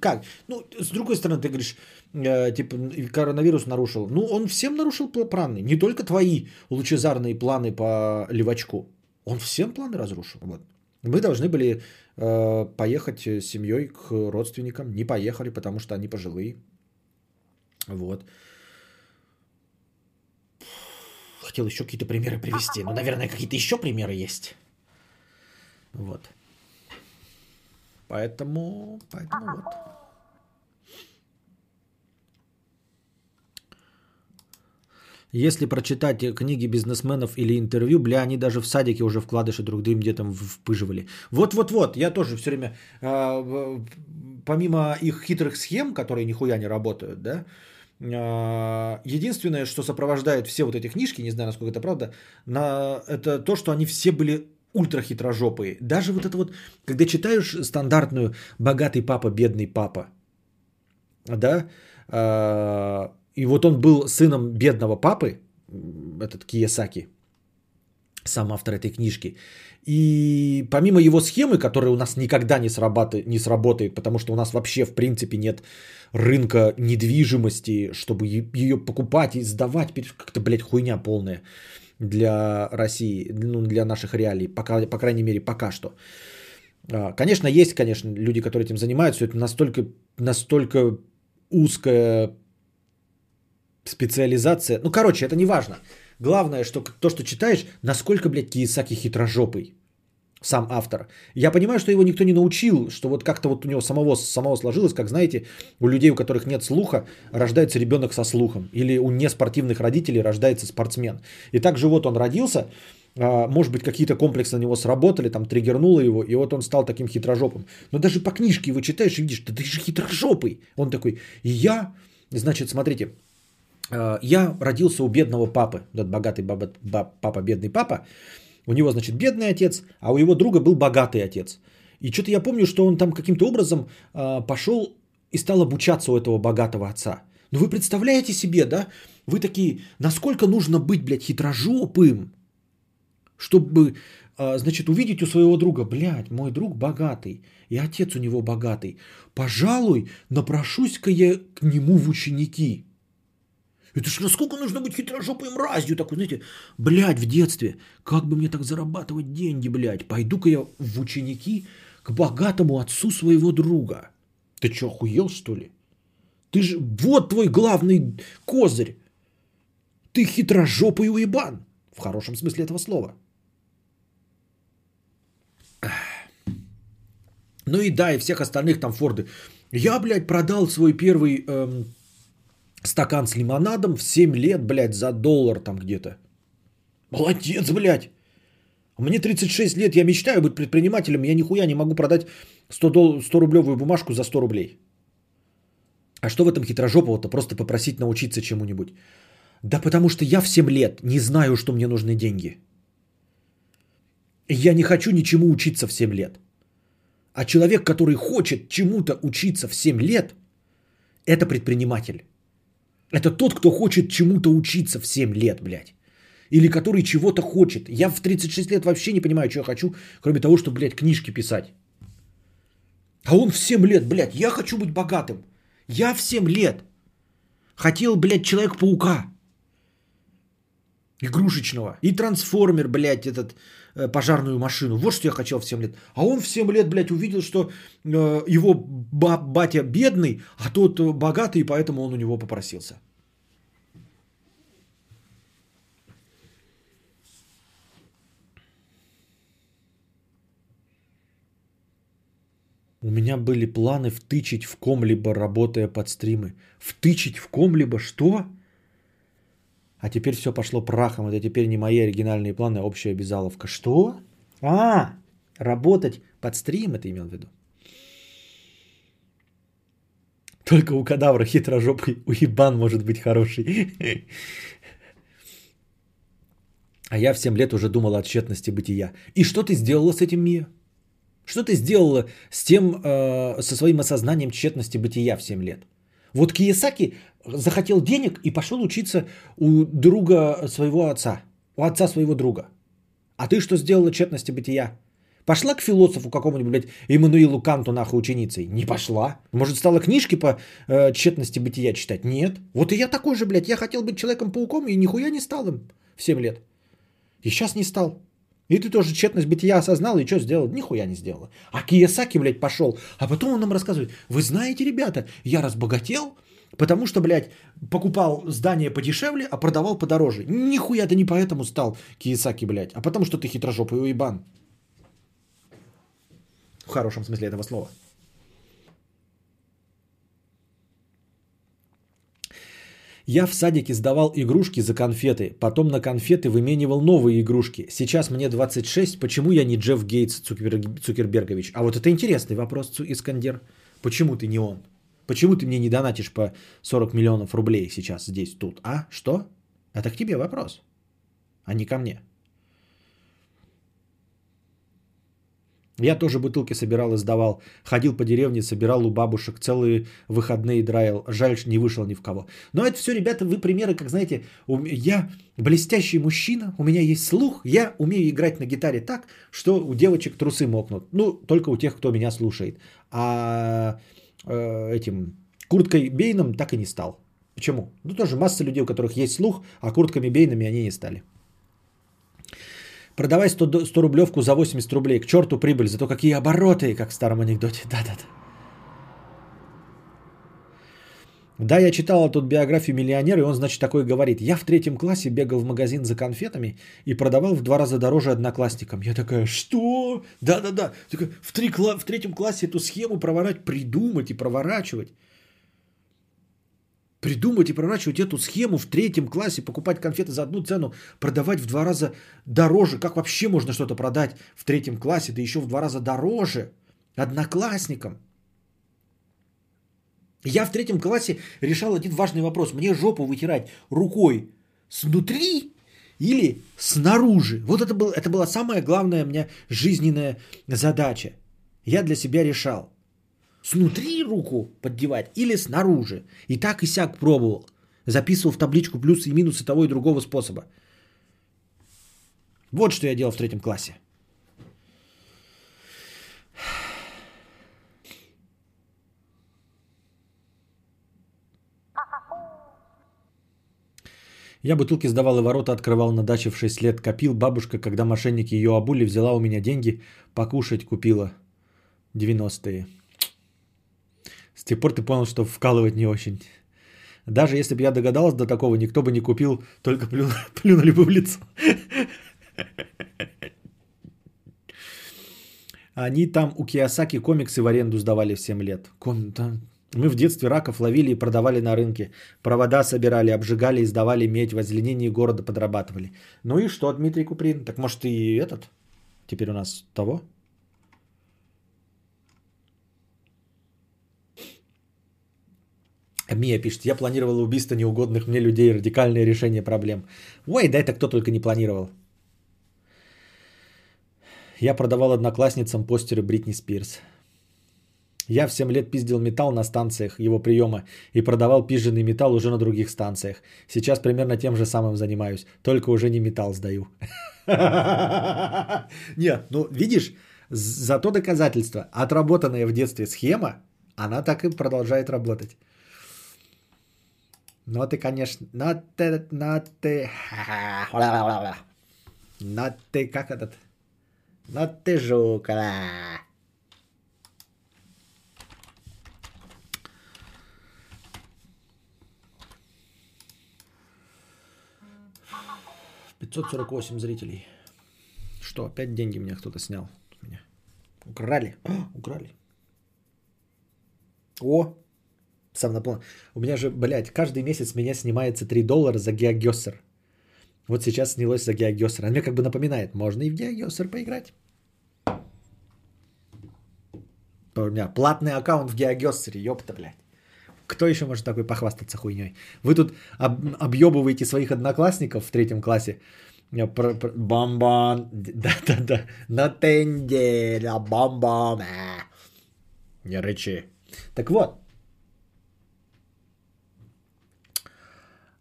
как? Ну, с другой стороны, ты говоришь, э, типа, коронавирус нарушил. Ну, он всем нарушил планы. Не только твои лучезарные планы по левачку. Он всем планы разрушил. Вот. Мы должны были э, поехать с семьей к родственникам. Не поехали, потому что они пожилые. Вот. Хотел еще какие-то примеры привести. Ну, наверное, какие-то еще примеры есть. Вот. Поэтому, поэтому вот. Если прочитать книги бизнесменов или интервью, бля, они даже в садике уже вкладыши друг другим где-то впыживали. Вот-вот-вот, я тоже все время, э, помимо их хитрых схем, которые нихуя не работают, да, э, единственное, что сопровождает все вот эти книжки, не знаю, насколько это правда, на, это то, что они все были ультра хитрожопые. Даже вот это вот, когда читаешь стандартную «богатый папа, бедный папа», да, а, и вот он был сыном бедного папы, этот Киясаки, сам автор этой книжки. И помимо его схемы, которая у нас никогда не, срабатывает, не сработает, потому что у нас вообще в принципе нет рынка недвижимости, чтобы ее покупать и сдавать, как-то, блядь, хуйня полная для России, ну, для наших реалий, пока, по крайней мере, пока что. А, конечно, есть, конечно, люди, которые этим занимаются, это настолько, настолько узкая специализация. Ну, короче, это не важно. Главное, что то, что читаешь, насколько, блядь, Киесаки хитрожопый. Сам автор. Я понимаю, что его никто не научил, что вот как-то вот у него самого, самого сложилось, как знаете, у людей, у которых нет слуха, рождается ребенок со слухом. Или у неспортивных родителей рождается спортсмен. И также вот он родился, а, может быть, какие-то комплексы на него сработали, там триггернуло его, и вот он стал таким хитрожопым. Но даже по книжке его читаешь и видишь, да ты же хитрожопый. Он такой, я, значит, смотрите, а, я родился у бедного папы, тот богатый баба, папа, бедный папа, у него, значит, бедный отец, а у его друга был богатый отец. И что-то я помню, что он там каким-то образом э, пошел и стал обучаться у этого богатого отца. Но вы представляете себе, да? Вы такие, насколько нужно быть, блядь, хитрожопым, чтобы, э, значит, увидеть у своего друга, блядь, мой друг богатый, и отец у него богатый. Пожалуй, напрошусь-ка я к нему в ученики. Это ж насколько нужно быть хитрожопой мразью такой, знаете, блядь, в детстве, как бы мне так зарабатывать деньги, блядь, пойду-ка я в ученики к богатому отцу своего друга. Ты что, охуел, что ли? Ты же, вот твой главный козырь. Ты хитрожопый уебан. В хорошем смысле этого слова. Ну и да, и всех остальных там Форды. Я, блядь, продал свой первый эм, стакан с лимонадом в 7 лет, блядь, за доллар там где-то. Молодец, блядь. Мне 36 лет, я мечтаю быть предпринимателем, я нихуя не могу продать 100, дол- 100 рублевую бумажку за 100 рублей. А что в этом хитрожопового-то? Просто попросить научиться чему-нибудь. Да потому что я в 7 лет не знаю, что мне нужны деньги. Я не хочу ничему учиться в 7 лет. А человек, который хочет чему-то учиться в 7 лет, это предприниматель. Это тот, кто хочет чему-то учиться в 7 лет, блядь. Или который чего-то хочет. Я в 36 лет вообще не понимаю, что я хочу, кроме того, чтобы, блядь, книжки писать. А он в 7 лет, блядь, я хочу быть богатым. Я в 7 лет хотел, блядь, Человек-паука. Игрушечного. И трансформер, блядь, этот пожарную машину. Вот что я хотел в 7 лет. А он в 7 лет, блядь, увидел, что э, его ба- батя бедный, а тот э, богатый, и поэтому он у него попросился. У меня были планы втычить в ком-либо, работая под стримы. Втычить в ком-либо что? А теперь все пошло прахом. Это теперь не мои оригинальные планы, а общая обязаловка. Что? А, работать под стрим это имел в виду. Только у кадавра хитрожопый уебан может быть хороший. А я в 7 лет уже думал о тщетности бытия. И что ты сделала с этим, Мия? Что ты сделала с тем, э, со своим осознанием тщетности бытия в 7 лет? Вот Киясаки захотел денег и пошел учиться у друга своего отца, у отца своего друга. А ты что сделала тщетности бытия? Пошла к философу какому-нибудь, блядь, Эммануилу Канту нахуй ученицей? Не пошла. Может, стала книжки по э, тщетности бытия читать? Нет. Вот и я такой же, блядь. Я хотел быть Человеком-пауком и нихуя не стал им в 7 лет. И сейчас не стал. И ты тоже тщетность бытия осознал, и что сделал? Нихуя не сделала. А Киясаки, блядь, пошел. А потом он нам рассказывает, вы знаете, ребята, я разбогател, потому что, блядь, покупал здание подешевле, а продавал подороже. Нихуя ты не поэтому стал Киясаки, блядь, а потому что ты хитрожопый уебан. В хорошем смысле этого слова. Я в садике сдавал игрушки за конфеты, потом на конфеты выменивал новые игрушки. Сейчас мне 26, почему я не Джефф Гейтс Цукер... Цукербергович? А вот это интересный вопрос, Искандер. Почему ты не он? Почему ты мне не донатишь по 40 миллионов рублей сейчас здесь, тут? А? Что? Это к тебе вопрос, а не ко мне. Я тоже бутылки собирал и сдавал. Ходил по деревне, собирал у бабушек целые выходные драил. Жаль, не вышел ни в кого. Но это все, ребята, вы примеры, как знаете, я блестящий мужчина, у меня есть слух, я умею играть на гитаре так, что у девочек трусы мокнут. Ну, только у тех, кто меня слушает. А э, этим Курткой Бейном так и не стал. Почему? Ну, тоже масса людей, у которых есть слух, а куртками Бейнами они не стали. Продавай 100, 100 рублевку за 80 рублей. К черту прибыль, зато какие обороты, как в старом анекдоте. Да-да-да. Да, я читал тут биографию миллионера, и он, значит, такой говорит. Я в третьем классе бегал в магазин за конфетами и продавал в два раза дороже одноклассникам. Я такая, что? Да-да-да. В, три, в третьем классе эту схему проворачивать, придумать и проворачивать. Придумать и проворачивать эту схему в третьем классе, покупать конфеты за одну цену, продавать в два раза дороже. Как вообще можно что-то продать в третьем классе, да еще в два раза дороже одноклассникам? Я в третьем классе решал один важный вопрос. Мне жопу вытирать рукой снутри или снаружи. Вот это, был, это была самая главная у меня жизненная задача. Я для себя решал. Снутри руку поддевать или снаружи. И так и сяк пробовал. Записывал в табличку плюсы и минусы того и другого способа. Вот что я делал в третьем классе. Я бутылки сдавал и ворота открывал на даче в 6 лет. Копил бабушка, когда мошенники ее обули, взяла у меня деньги, покушать купила. 90-е. Тех пор ты понял, что вкалывать не очень. Даже если бы я догадалась до такого, никто бы не купил, только плю, плюнули бы в лицо. Они там у Киосаки комиксы в аренду сдавали в 7 лет. Ком-. Мы в детстве раков ловили и продавали на рынке. Провода собирали, обжигали и сдавали медь. В озеленении города подрабатывали. Ну и что, Дмитрий Куприн? Так может и этот? Теперь у нас того? Мия пишет, я планировал убийство неугодных мне людей, радикальное решение проблем. Ой, да это кто только не планировал. Я продавал одноклассницам постеры Бритни Спирс. Я в 7 лет пиздил металл на станциях его приема и продавал пизженный металл уже на других станциях. Сейчас примерно тем же самым занимаюсь, только уже не металл сдаю. Нет, ну видишь, зато доказательство. Отработанная в детстве схема, она так и продолжает работать. Ну ты, конечно, ну ты, ну ты, ну ты, как этот, ну ты жук, а. 548 зрителей. Что, опять деньги меня кто-то снял? Меня. Украли. А, украли. О, сам напомнил. У меня же, блядь, каждый месяц меня снимается 3 доллара за геогессер. Вот сейчас снялось за геогессер. А мне как бы напоминает, можно и в геогессер поиграть. У меня платный аккаунт в геогессере, ёпта, блядь. Кто еще может такой похвастаться хуйней? Вы тут об, объебываете своих одноклассников в третьем классе. Бомбон. Да-да-да. На тенделя. Бомбон. Не рычи. Так вот.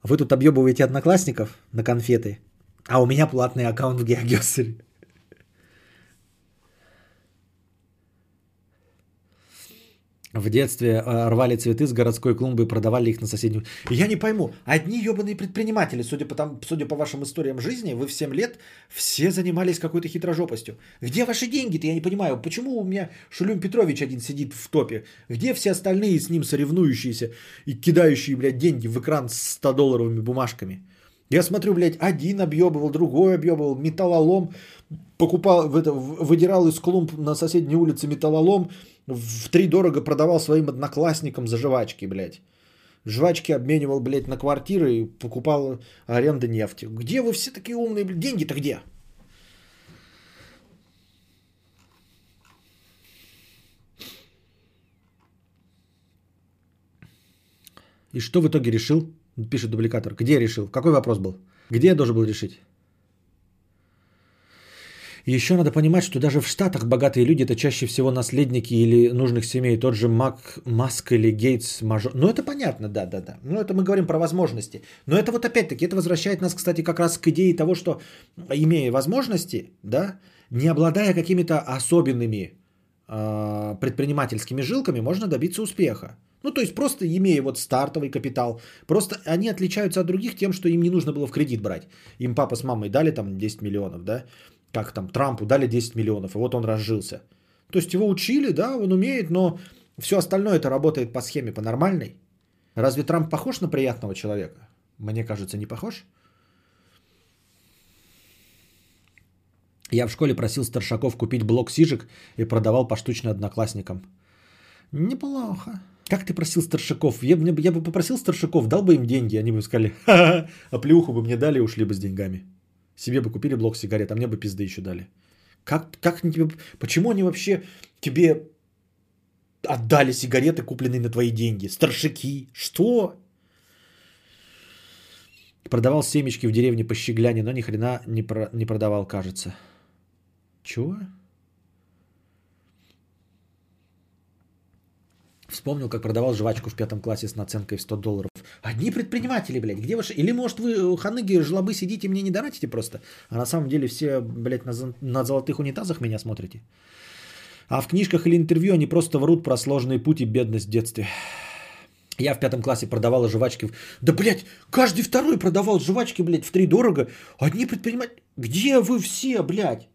Вы тут объебываете одноклассников на конфеты, а у меня платный аккаунт в Геогессере. В детстве э, рвали цветы с городской клумбы и продавали их на соседнюю. Я не пойму, одни ебаные предприниматели, судя по, там, судя по вашим историям жизни, вы в 7 лет все занимались какой-то хитрожопостью. Где ваши деньги-то, я не понимаю. Почему у меня Шулюм Петрович один сидит в топе? Где все остальные с ним соревнующиеся и кидающие, блядь, деньги в экран с 100-долларовыми бумажками? Я смотрю, блядь, один объебывал, другой объебывал, металлолом, покупал, в это, выдирал из клумб на соседней улице металлолом, в три дорого продавал своим одноклассникам за жвачки, блядь. Жвачки обменивал, блядь, на квартиры и покупал аренды нефти. Где вы все такие умные, блядь? Деньги-то где? И что в итоге решил? Пишет дубликатор. Где решил? Какой вопрос был? Где я должен был решить? Еще надо понимать, что даже в Штатах богатые люди это чаще всего наследники или нужных семей. Тот же Мак, Маск или Гейтс, мажор. Ну это понятно, да, да, да. Ну это мы говорим про возможности. Но это вот опять-таки, это возвращает нас, кстати, как раз к идее того, что имея возможности, да, не обладая какими-то особенными предпринимательскими жилками, можно добиться успеха. Ну, то есть просто имея вот стартовый капитал, просто они отличаются от других тем, что им не нужно было в кредит брать. Им папа с мамой дали там 10 миллионов, да, как там Трампу дали 10 миллионов, и вот он разжился. То есть его учили, да, он умеет, но все остальное это работает по схеме, по нормальной. Разве Трамп похож на приятного человека? Мне кажется, не похож. Я в школе просил старшаков купить блок сижек и продавал поштучно одноклассникам. Неплохо. Как ты просил старшаков? Я, бы- я бы попросил старшаков, дал бы им деньги, они бы сказали, а плюху бы мне дали и ушли бы с деньгами. Себе бы купили блок сигарет, а мне бы пизды еще дали. Как, как тебе, почему они вообще тебе отдали сигареты, купленные на твои деньги? Старшаки, что? Продавал семечки в деревне по Щегляне, но ни хрена не, про- не продавал, кажется. Чего? Вспомнил, как продавал жвачку в пятом классе с наценкой в 100 долларов. Одни предприниматели, блядь, где ваши... Или, может, вы, э, ханыги, жлобы, сидите, мне не донатите просто, а на самом деле все, блядь, на, на золотых унитазах меня смотрите. А в книжках или интервью они просто врут про сложный путь и бедность в детстве. Я в пятом классе продавала жвачки. в- Да, блядь, каждый второй продавал жвачки, блядь, в три дорого. Одни предприниматели... Где вы все, блядь?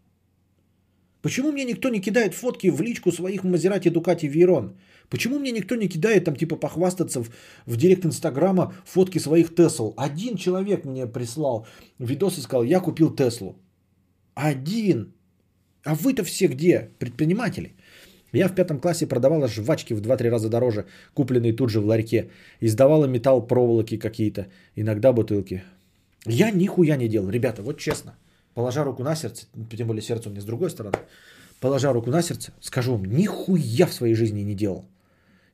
Почему мне никто не кидает фотки в личку своих Мазерати, Дукати, Вейрон? Почему мне никто не кидает там типа похвастаться в, в директ Инстаграма фотки своих Тесл? Один человек мне прислал видос и сказал, я купил Теслу. Один. А вы-то все где? Предприниматели. Я в пятом классе продавала жвачки в 2-3 раза дороже, купленные тут же в ларьке. Издавала металл проволоки какие-то, иногда бутылки. Я нихуя не делал, ребята, вот честно. Положа руку на сердце, тем более сердце у меня с другой стороны, положа руку на сердце, скажу вам, нихуя в своей жизни не делал.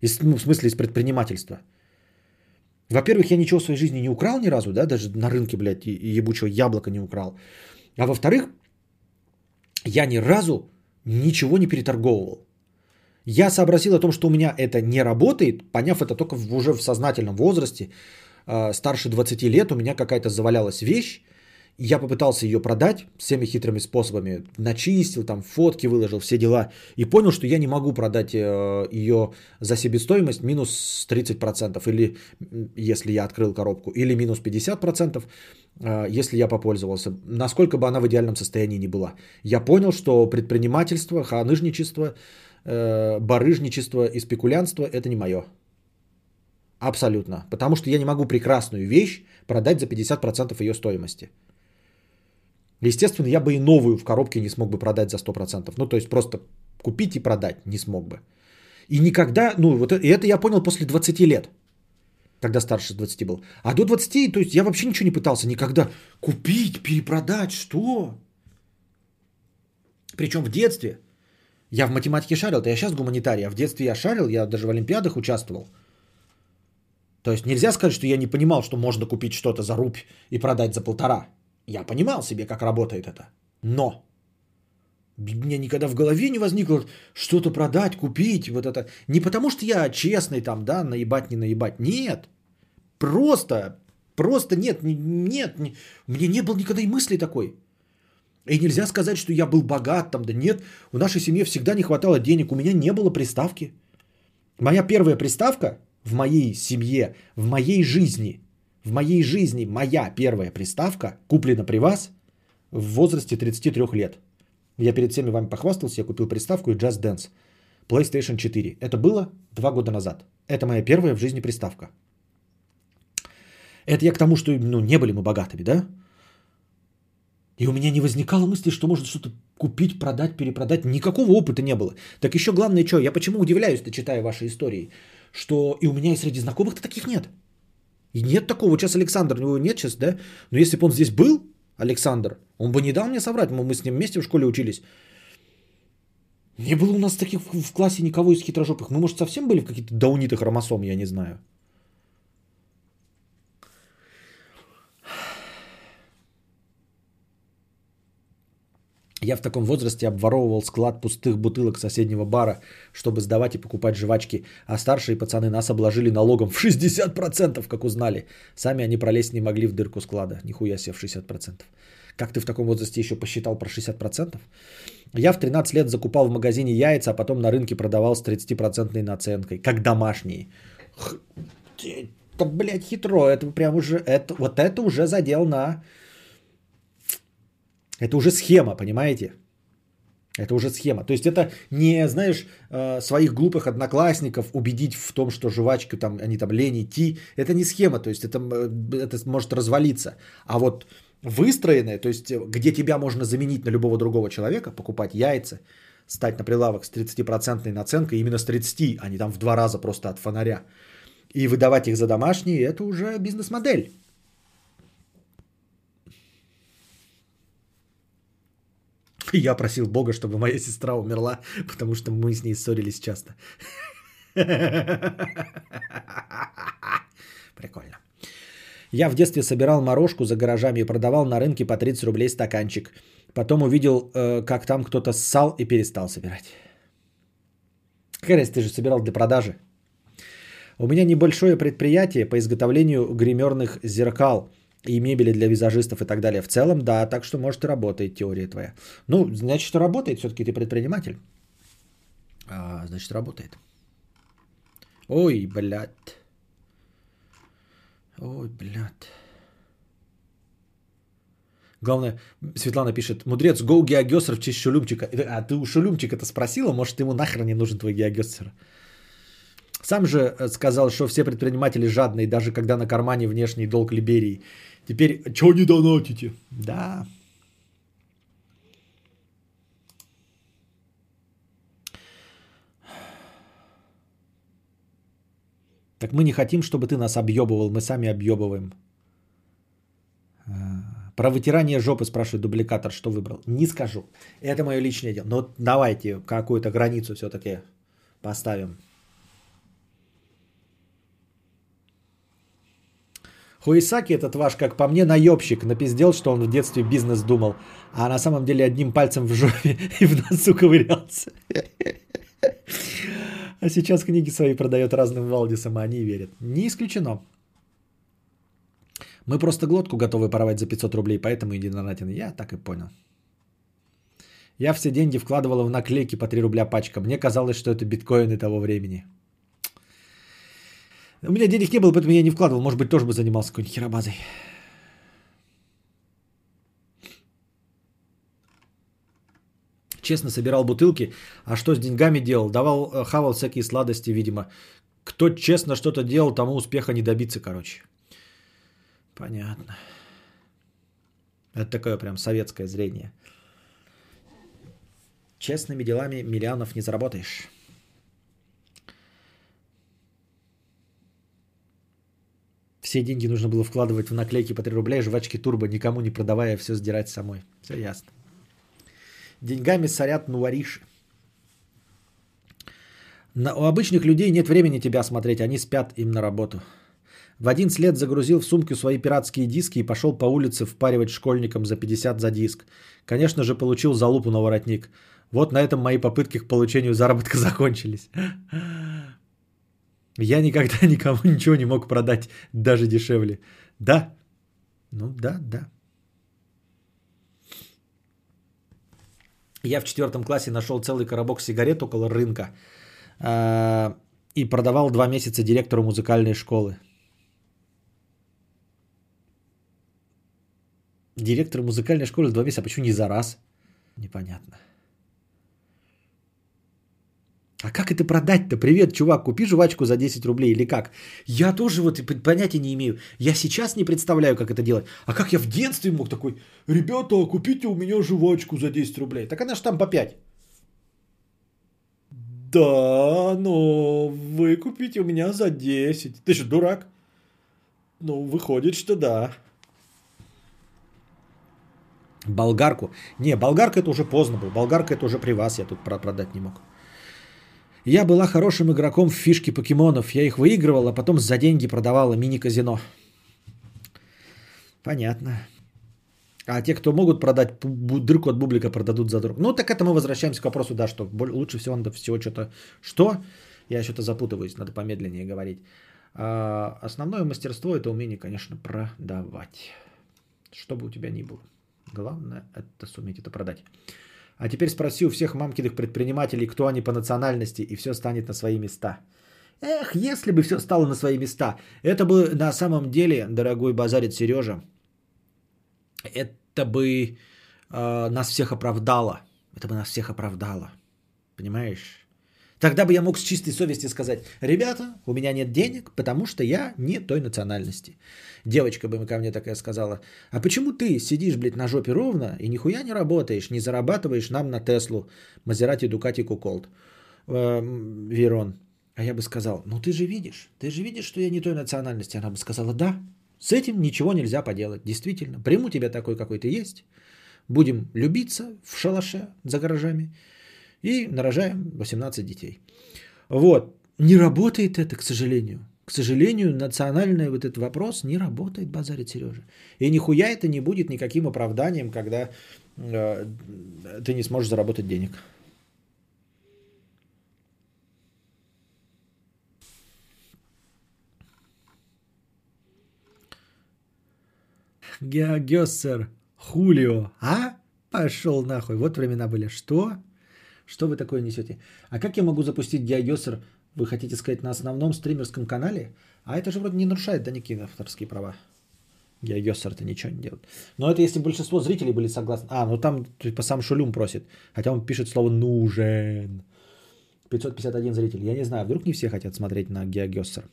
Из- ну, в смысле, из предпринимательства. Во-первых, я ничего в своей жизни не украл ни разу, да, даже на рынке, блядь, ебучего яблока не украл. А во-вторых, я ни разу ничего не переторговывал. Я сообразил о том, что у меня это не работает, поняв это только в- уже в сознательном возрасте, э, старше 20 лет, у меня какая-то завалялась вещь, я попытался ее продать всеми хитрыми способами, начистил, там фотки выложил, все дела, и понял, что я не могу продать э, ее за себестоимость минус 30%, или если я открыл коробку, или минус 50%, э, если я попользовался, насколько бы она в идеальном состоянии не была. Я понял, что предпринимательство, ханыжничество, э, барыжничество и спекулянство – это не мое. Абсолютно. Потому что я не могу прекрасную вещь продать за 50% ее стоимости. Естественно, я бы и новую в коробке не смог бы продать за 100%. Ну, то есть просто купить и продать не смог бы. И никогда, ну, вот и это я понял после 20 лет, когда старше 20 был. А до 20, то есть я вообще ничего не пытался никогда купить, перепродать, что? Причем в детстве. Я в математике шарил, то я сейчас гуманитарий, а в детстве я шарил, я даже в олимпиадах участвовал. То есть нельзя сказать, что я не понимал, что можно купить что-то за рубь и продать за полтора. Я понимал себе, как работает это. Но мне никогда в голове не возникло что-то продать, купить, вот это. Не потому что я честный там, да, наебать, не наебать. Нет. Просто, просто нет, не- нет. не- у меня не было никогда и мысли такой. И нельзя сказать, что я был богат там, да нет. В нашей семье всегда не хватало денег, у меня не было приставки. Моя первая приставка в моей семье, в моей жизни, в моей жизни моя первая приставка куплена при вас в возрасте 33 лет. Я перед всеми вами похвастался, я купил приставку и Just Dance. PlayStation 4. Это было два года назад. Это моя первая в жизни приставка. Это я к тому, что ну, не были мы богатыми, да? И у меня не возникало мысли, что можно что-то купить, продать, перепродать. Никакого опыта не было. Так еще главное, что, я почему удивляюсь-то, читая ваши истории, что и у меня и среди знакомых-то таких нет. И нет такого. Сейчас Александр, у него нет сейчас, да? Но если бы он здесь был, Александр, он бы не дал мне соврать. Мы, мы с ним вместе в школе учились. Не было у нас таких в классе никого из хитрожопых. Мы, может, совсем были в каких-то даунитых хромосом, я не знаю. Я в таком возрасте обворовывал склад пустых бутылок соседнего бара, чтобы сдавать и покупать жвачки, а старшие пацаны нас обложили налогом в 60%, как узнали. Сами они пролезть не могли в дырку склада. Нихуя себе в 60%. Как ты в таком возрасте еще посчитал про 60%? Я в 13 лет закупал в магазине яйца, а потом на рынке продавал с 30% наценкой, как домашние. Х- Это, блядь, хитро. Это прям уже, это, вот это уже задел на это уже схема, понимаете? Это уже схема. То есть это не, знаешь, э, своих глупых одноклассников убедить в том, что жвачка там, они там лень идти. Это не схема, то есть это, э, это может развалиться. А вот выстроенная, то есть где тебя можно заменить на любого другого человека, покупать яйца, стать на прилавок с 30% наценкой, именно с 30, а не там в два раза просто от фонаря, и выдавать их за домашние, это уже бизнес-модель. Я просил Бога, чтобы моя сестра умерла, потому что мы с ней ссорились часто. Прикольно. Я в детстве собирал морожку за гаражами и продавал на рынке по 30 рублей стаканчик. Потом увидел, э, как там кто-то ссал и перестал собирать. Какая ты же собирал для продажи. У меня небольшое предприятие по изготовлению гримерных зеркал и мебели для визажистов и так далее. В целом, да, так что может и работает теория твоя. Ну, значит, работает, все-таки ты предприниматель. А, значит, работает. Ой, блядь. Ой, блядь. Главное, Светлана пишет, мудрец, гоу геогесер в честь Шулюмчика. А ты у Шулюмчика это спросила? Может, ему нахрен не нужен твой геогесер? Сам же э, сказал, что все предприниматели жадные, даже когда на кармане внешний долг Либерии. Теперь, что не донатите? Да. Так мы не хотим, чтобы ты нас объебывал, мы сами объебываем. А, про вытирание жопы спрашивает дубликатор, что выбрал. Не скажу. Это мое личное дело. Но давайте какую-то границу все-таки поставим. Хуисаки этот ваш, как по мне, наебщик, напиздел, что он в детстве бизнес думал, а на самом деле одним пальцем в жопе и в носу ковырялся. А сейчас книги свои продает разным Валдисам, а они верят. Не исключено. Мы просто глотку готовы порвать за 500 рублей, поэтому иди на Натин. Я так и понял. Я все деньги вкладывала в наклейки по 3 рубля пачка. Мне казалось, что это биткоины того времени. У меня денег не было, поэтому я не вкладывал. Может быть, тоже бы занимался какой-нибудь херобазой. Честно собирал бутылки. А что с деньгами делал? Давал, э, хавал всякие сладости, видимо. Кто честно что-то делал, тому успеха не добиться, короче. Понятно. Это такое прям советское зрение. Честными делами миллионов не заработаешь. Все деньги нужно было вкладывать в наклейки по 3 рубля, жвачки турбо, никому не продавая, все сдирать самой. Все ясно. Деньгами сорят нуариши. На, у обычных людей нет времени тебя смотреть, они спят им на работу. В один след загрузил в сумку свои пиратские диски и пошел по улице впаривать школьникам за 50 за диск. Конечно же, получил залупу на воротник. Вот на этом мои попытки к получению заработка закончились. Я никогда никому ничего не мог продать, даже дешевле. Да, ну да, да. Я в четвертом классе нашел целый коробок сигарет около рынка э, и продавал два месяца директору музыкальной школы. Директор музыкальной школы два месяца, а почему не за раз? Непонятно. А как это продать-то? Привет, чувак, купи жвачку за 10 рублей или как? Я тоже вот понятия не имею. Я сейчас не представляю, как это делать. А как я в детстве мог такой, ребята, купите у меня жвачку за 10 рублей. Так она же там по 5. Да, но вы купите у меня за 10. Ты что, дурак? Ну, выходит, что да. Болгарку. Не, болгарка это уже поздно был. Болгарка это уже при вас я тут продать не мог. Я была хорошим игроком в фишки покемонов. Я их выигрывала, а потом за деньги продавала мини-казино. Понятно. А те, кто могут продать дырку от бублика, продадут за друг. Ну, так это мы возвращаемся к вопросу, да, что лучше всего надо всего что-то... Что? Я что-то запутываюсь, надо помедленнее говорить. А основное мастерство – это умение, конечно, продавать. Что бы у тебя ни было. Главное – это суметь это продать. А теперь спроси у всех мамкиных предпринимателей, кто они по национальности, и все станет на свои места. Эх, если бы все стало на свои места. Это бы на самом деле, дорогой базарит Сережа, это бы э, нас всех оправдало. Это бы нас всех оправдало. Понимаешь? Тогда бы я мог с чистой совести сказать, ребята, у меня нет денег, потому что я не той национальности. Девочка бы ко мне такая сказала, а почему ты сидишь, блядь, на жопе ровно и нихуя не работаешь, не зарабатываешь нам на Теслу, Мазерати, Дукати, Куколд, Верон? А я бы сказал, ну ты же видишь, ты же видишь, что я не той национальности. Она бы сказала, да, с этим ничего нельзя поделать, действительно. Приму тебя такой, какой ты есть, будем любиться в шалаше за гаражами и нарожаем 18 детей. Вот. Не работает это, к сожалению. К сожалению, национальный вот этот вопрос не работает, базарит Сережа. И нихуя это не будет никаким оправданием, когда э, ты не сможешь заработать денег. Геогессер Хулио. А? Пошел нахуй. Вот времена были. Что? Что вы такое несете? А как я могу запустить Геогессер, вы хотите сказать, на основном стримерском канале? А это же вроде не нарушает, да, никакие авторские права. Геогессер-то ничего не делает. Но это если большинство зрителей были согласны. А, ну там типа сам Шулюм просит. Хотя он пишет слово «нужен». 551 зрителей. Я не знаю, вдруг не все хотят смотреть на Геогессер.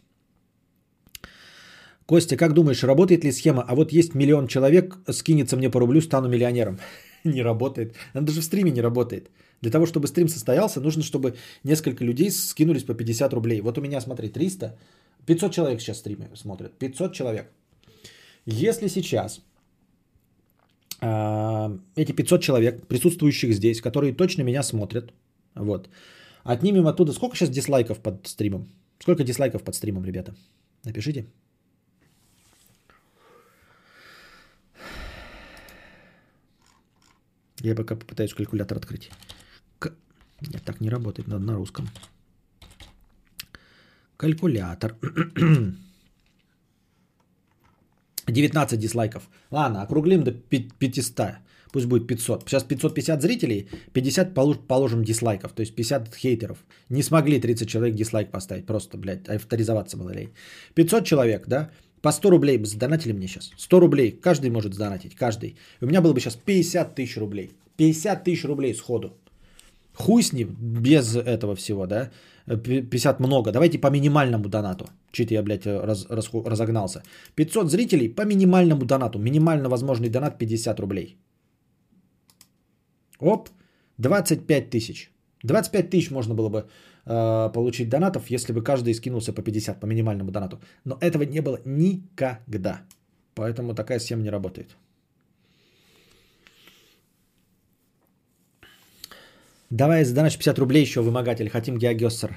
Костя, как думаешь, работает ли схема? А вот есть миллион человек, скинется мне по рублю, стану миллионером. не работает. Она даже в стриме не работает. Для того, чтобы стрим состоялся, нужно, чтобы несколько людей скинулись по 50 рублей. Вот у меня, смотри, 300, 500 человек сейчас стримы смотрят. 500 человек. Если сейчас э, эти 500 человек, присутствующих здесь, которые точно меня смотрят, вот, отнимем оттуда, сколько сейчас дизлайков под стримом? Сколько дизлайков под стримом, ребята? Напишите. Я пока попытаюсь калькулятор открыть. Нет, так не работает, надо на русском. Калькулятор. 19 дизлайков. Ладно, округлим до 500. Пусть будет 500. Сейчас 550 зрителей, 50 положим дизлайков. То есть 50 хейтеров. Не смогли 30 человек дизлайк поставить. Просто, блядь, авторизоваться было лень. 500 человек, да? По 100 рублей бы задонатили мне сейчас. 100 рублей. Каждый может задонатить. Каждый. У меня было бы сейчас 50 тысяч рублей. 50 тысяч рублей сходу. Хуй с ним, без этого всего, да? 50 много. Давайте по минимальному донату. Чуть я, блядь, раз, раз, разогнался. 500 зрителей по минимальному донату. Минимально возможный донат 50 рублей. Оп, 25 тысяч. 25 тысяч можно было бы э, получить донатов, если бы каждый скинулся по 50 по минимальному донату. Но этого не было никогда. Поэтому такая схема не работает. Давай задонать 50 рублей еще, вымогатель. Хотим Геогессер.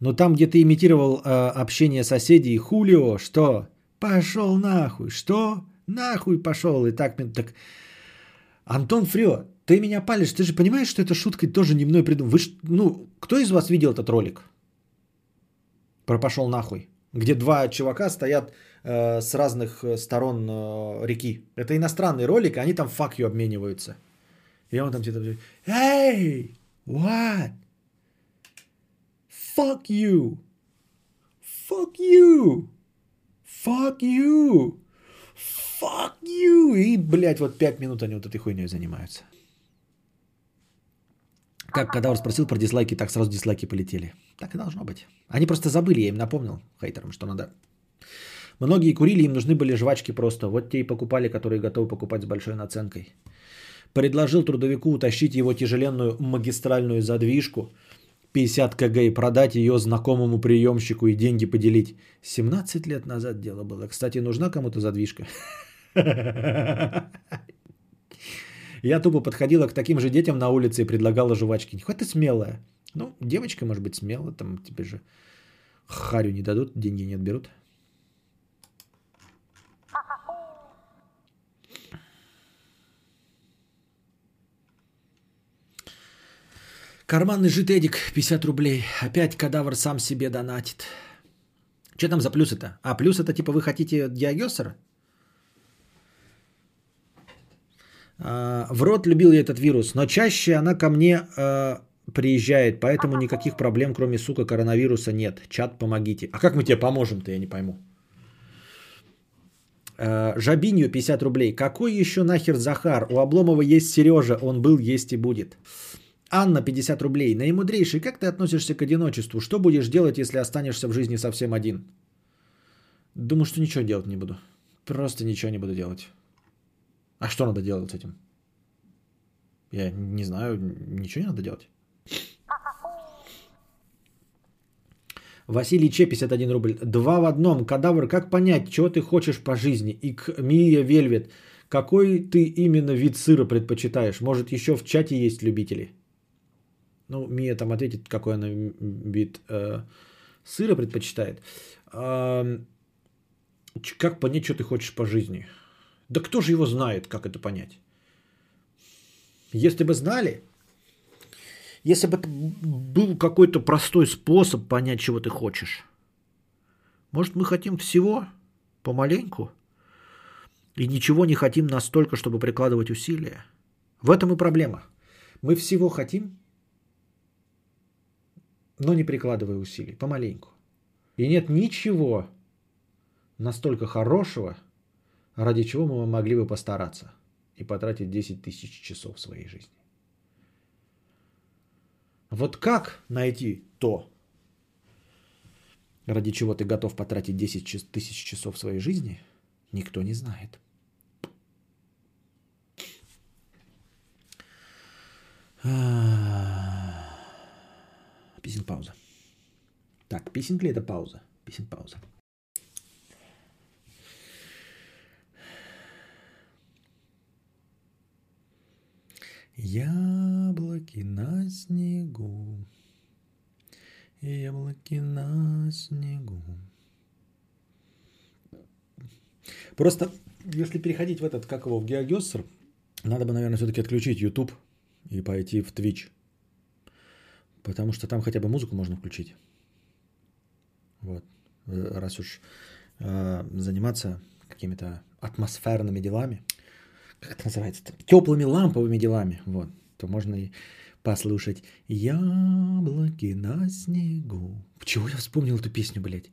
Но там, где ты имитировал э, общение соседей, Хулио, что? Пошел нахуй. Что? Нахуй пошел. И так, так... Антон Фрио, ты меня палишь, ты же понимаешь, что эта шутка тоже не мной придумал. Вы, ну, кто из вас видел этот ролик? Про пошел нахуй. Где два чувака стоят э, с разных э, сторон э, реки. Это иностранный ролик, и они там фак обмениваются. И он там где-то... Эй! What? Fuck you! Fuck you! Fuck you! Fuck you! И, блядь, вот пять минут они вот этой хуйней занимаются. Как Кадавр спросил про дизлайки, так сразу дизлайки полетели. Так и должно быть. Они просто забыли, я им напомнил, хейтерам, что надо. Многие курили, им нужны были жвачки просто. Вот те и покупали, которые готовы покупать с большой наценкой. Предложил трудовику утащить его тяжеленную магистральную задвижку 50 кг и продать ее знакомому приемщику и деньги поделить. 17 лет назад дело было. Кстати, нужна кому-то задвижка? Я тупо подходила к таким же детям на улице и предлагала жвачки. Хоть ты смелая. Ну, девочка может быть смелая, там тебе же харю не дадут, деньги не отберут. Карманный жит Эдик, 50 рублей. Опять кадавр сам себе донатит. Что там за плюс это? А, плюс это типа вы хотите Диагессера? А, в рот любил я этот вирус, но чаще она ко мне а, приезжает, поэтому никаких проблем, кроме, сука, коронавируса нет. Чат, помогите. А как мы тебе поможем-то, я не пойму. Э, Жабинью 50 рублей. Какой еще нахер Захар? У Обломова есть Сережа, он был, есть и будет. Анна 50 рублей. Наимудрейший, как ты относишься к одиночеству? Что будешь делать, если останешься в жизни совсем один? Думаю, что ничего делать не буду. Просто ничего не буду делать. А что надо делать с этим? Я не знаю, ничего не надо делать. Василий Че, 51 рубль. Два в одном. Кадавр, как понять, чего ты хочешь по жизни? И к Мия Вельвет. Какой ты именно вид сыра предпочитаешь? Может, еще в чате есть любители? Ну, Мия там ответит, какой она вид э, сыра предпочитает. Э, как понять, что ты хочешь по жизни? Да кто же его знает, как это понять? Если бы знали, если бы был какой-то простой способ понять, чего ты хочешь. Может, мы хотим всего помаленьку и ничего не хотим настолько, чтобы прикладывать усилия. В этом и проблема. Мы всего хотим, но не прикладывая усилий, помаленьку. И нет ничего настолько хорошего, ради чего мы могли бы постараться и потратить 10 тысяч часов своей жизни. Вот как найти то, ради чего ты готов потратить 10 тысяч часов своей жизни, никто не знает. Писинг пауза. Так, писинг ли это пауза? Писинг пауза. Яблоки на снегу, яблоки на снегу. Просто, если переходить в этот, как его, в Геогессер, надо бы, наверное, все-таки отключить YouTube и пойти в Twitch. Потому что там хотя бы музыку можно включить. Вот. Э, раз уж э, заниматься какими-то атмосферными делами – как это называется, теплыми ламповыми делами, вот, то можно и послушать «Яблоки на снегу». Почему я вспомнил эту песню, блядь?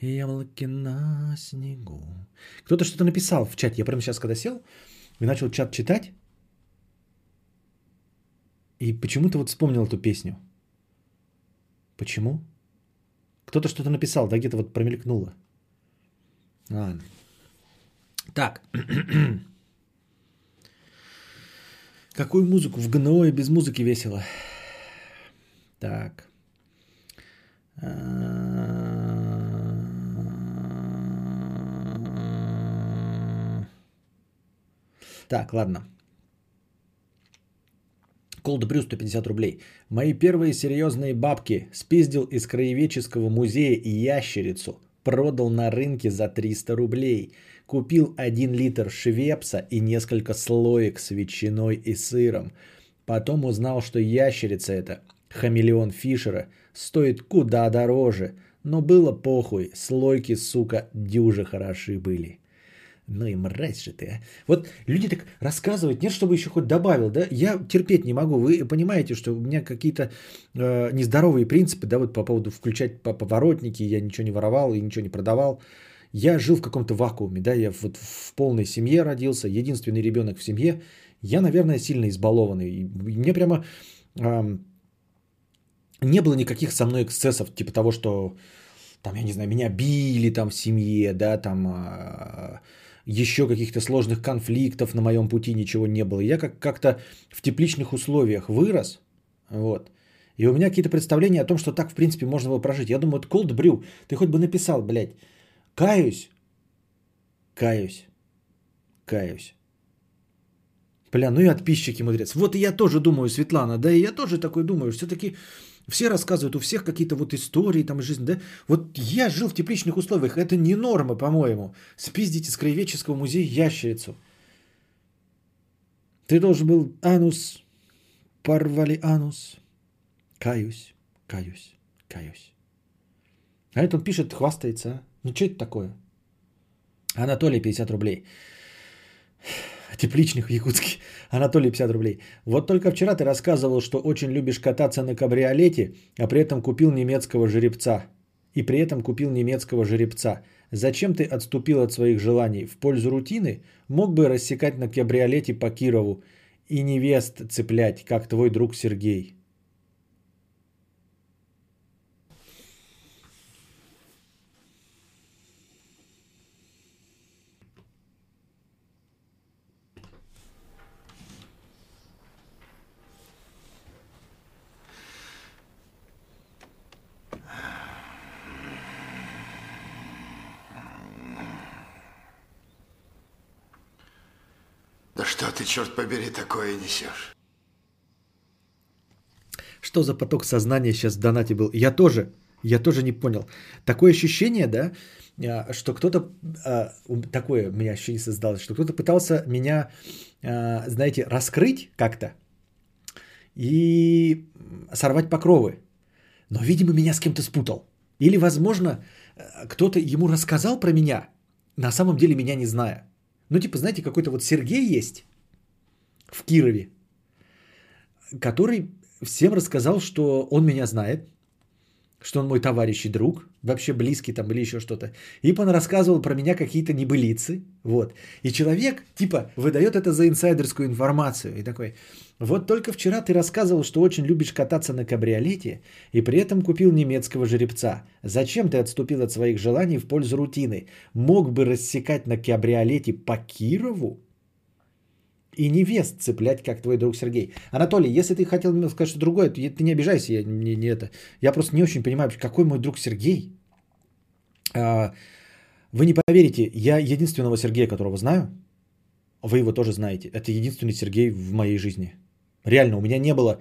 «Яблоки на снегу». Кто-то что-то написал в чате. Я прямо сейчас, когда сел и начал чат читать, и почему-то вот вспомнил эту песню. Почему? Кто-то что-то написал, да, где-то вот промелькнуло. Ладно. Так. Какую музыку? В ГНО и без музыки весело. Так. Так, ладно. Cold Brew 150 рублей. Мои первые серьезные бабки спиздил из краеведческого музея ящерицу. Продал на рынке за 300 рублей. Купил 1 литр швепса и несколько слоек с ветчиной и сыром. Потом узнал, что ящерица эта, хамелеон Фишера, стоит куда дороже. Но было похуй, слойки, сука, дюже хороши были. Ну и мразь же ты, а. Вот люди так рассказывают, нет, чтобы еще хоть добавил, да? Я терпеть не могу. Вы понимаете, что у меня какие-то э, нездоровые принципы, да, вот по поводу включать поворотники, я ничего не воровал и ничего не продавал. Я жил в каком-то вакууме, да, я вот в полной семье родился, единственный ребенок в семье. Я, наверное, сильно избалованный. И мне прямо э, не было никаких со мной эксцессов, типа того, что там, я не знаю, меня били там в семье, да, там э, еще каких-то сложных конфликтов на моем пути ничего не было. Я как- как-то в тепличных условиях вырос, вот. И у меня какие-то представления о том, что так, в принципе, можно было прожить. Я думаю, вот Cold Brew, ты хоть бы написал, блядь, Каюсь. Каюсь. Каюсь. Бля, ну и подписчики мудрец. Вот и я тоже думаю, Светлана, да и я тоже такой думаю. Все-таки все рассказывают, у всех какие-то вот истории там жизнь, да? Вот я жил в тепличных условиях, это не норма, по-моему. Спиздить из краеведческого музея ящерицу. Ты должен был анус, порвали анус. Каюсь, каюсь, каюсь. А это он пишет, хвастается, а? Ну, что это такое? Анатолий, 50 рублей. Тепличных в Якутске. Анатолий, 50 рублей. Вот только вчера ты рассказывал, что очень любишь кататься на кабриолете, а при этом купил немецкого жеребца. и при этом купил немецкого жеребца. Зачем ты отступил от своих желаний? В пользу рутины мог бы рассекать на кабриолете по Кирову и невест цеплять, как твой друг Сергей. Да что ты, черт побери, такое несешь? Что за поток сознания сейчас в донате был? Я тоже, я тоже не понял. Такое ощущение, да, а, что кто-то, а, такое у меня ощущение создалось, что кто-то пытался меня, а, знаете, раскрыть как-то и сорвать покровы. Но, видимо, меня с кем-то спутал. Или, возможно, кто-то ему рассказал про меня, на самом деле меня не зная. Ну, типа, знаете, какой-то вот Сергей есть в Кирове, который всем рассказал, что он меня знает, что он мой товарищ и друг, вообще близкий там или еще что-то. И он рассказывал про меня какие-то небылицы. Вот. И человек, типа, выдает это за инсайдерскую информацию. И такой, вот только вчера ты рассказывал, что очень любишь кататься на кабриолете, и при этом купил немецкого жеребца. Зачем ты отступил от своих желаний в пользу рутины? Мог бы рассекать на кабриолете по Кирову? И невест цеплять, как твой друг Сергей. Анатолий, если ты хотел сказать что другое, то ты не обижайся, я не, не это. Я просто не очень понимаю, какой мой друг Сергей. А, вы не поверите, я единственного Сергея, которого знаю, вы его тоже знаете. Это единственный Сергей в моей жизни. Реально, у меня не было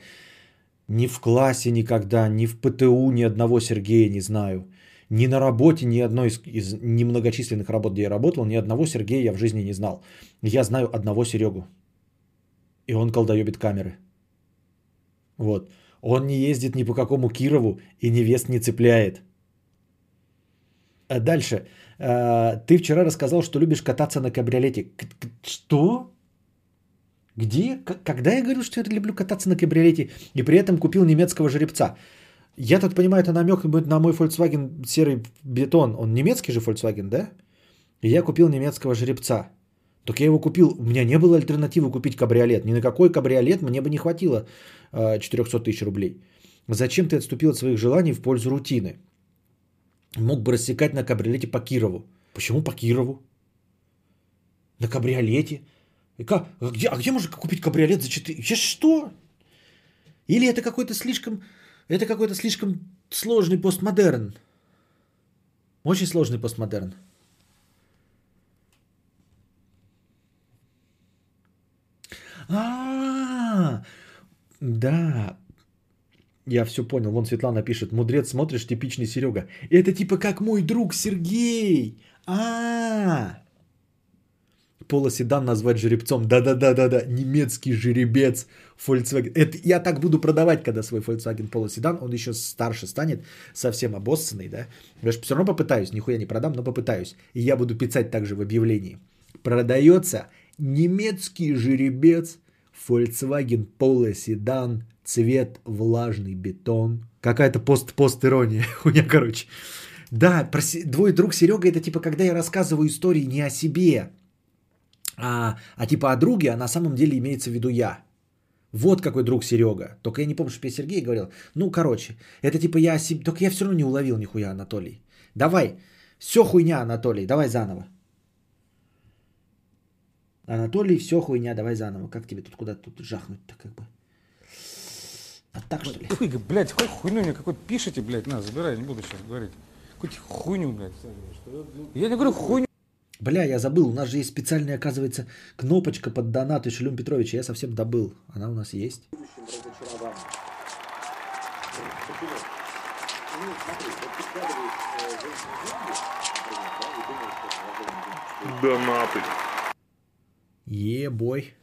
ни в классе никогда, ни в ПТУ ни одного Сергея не знаю. Ни на работе, ни одной из, из немногочисленных работ, где я работал, ни одного Сергея я в жизни не знал. Я знаю одного Серегу. И он колдоебит камеры. Вот. Он не ездит ни по какому Кирову и невест не цепляет. А дальше. А, ты вчера рассказал, что любишь кататься на кабриолете. Что? Где? Когда я говорил, что я люблю кататься на кабриолете и при этом купил немецкого жеребца? Я тут понимаю, это намек на мой Volkswagen серый бетон. Он немецкий же Volkswagen, да? И я купил немецкого жеребца. Так я его купил, у меня не было альтернативы купить кабриолет. Ни на какой кабриолет мне бы не хватило 400 тысяч рублей. Зачем ты отступил от своих желаний в пользу рутины? Мог бы рассекать на кабриолете по Кирову. Почему по Кирову? На кабриолете? И как? А где, а где можно купить кабриолет за 4? Сейчас что? Или это какой-то слишком... Это какой-то слишком сложный постмодерн. Очень сложный постмодерн. А, да, я все понял. Вон Светлана пишет. Мудрец смотришь, типичный Серега. Это типа как мой друг Сергей. А, полоседан назвать жеребцом. Да-да-да-да-да. Немецкий жеребец. Volkswagen. Это я так буду продавать, когда свой Volkswagen полоседан. Он еще старше станет, совсем обоссанный, да. Я же все равно попытаюсь. Нихуя не продам, но попытаюсь. И я буду писать также в объявлении. Продается немецкий жеребец Volkswagen Polo седан, цвет влажный бетон. Какая-то пост-пост-ирония. Хуйня, короче. Да, про двой друг Серега это типа, когда я рассказываю истории не о себе, а, а типа о друге, а на самом деле имеется в виду я. Вот какой друг Серега. Только я не помню, что я Сергей говорил. Ну, короче, это типа я о себе... Только я все равно не уловил нихуя, Анатолий. Давай, все хуйня, Анатолий, давай заново. Анатолий, все хуйня, давай заново. Как тебе тут куда-то тут жахнуть-то как бы? А так что ли? Ой, блядь, хоть хуйню мне какой-то пишите, блядь, на, забирай, не буду сейчас говорить. Какую-то хуйню, блядь. Я не говорю хуйню. Бля, я забыл, у нас же есть специальная, оказывается, кнопочка под донат Шелюм Петровича. Я совсем добыл. Она у нас есть. Донаты. Ебой.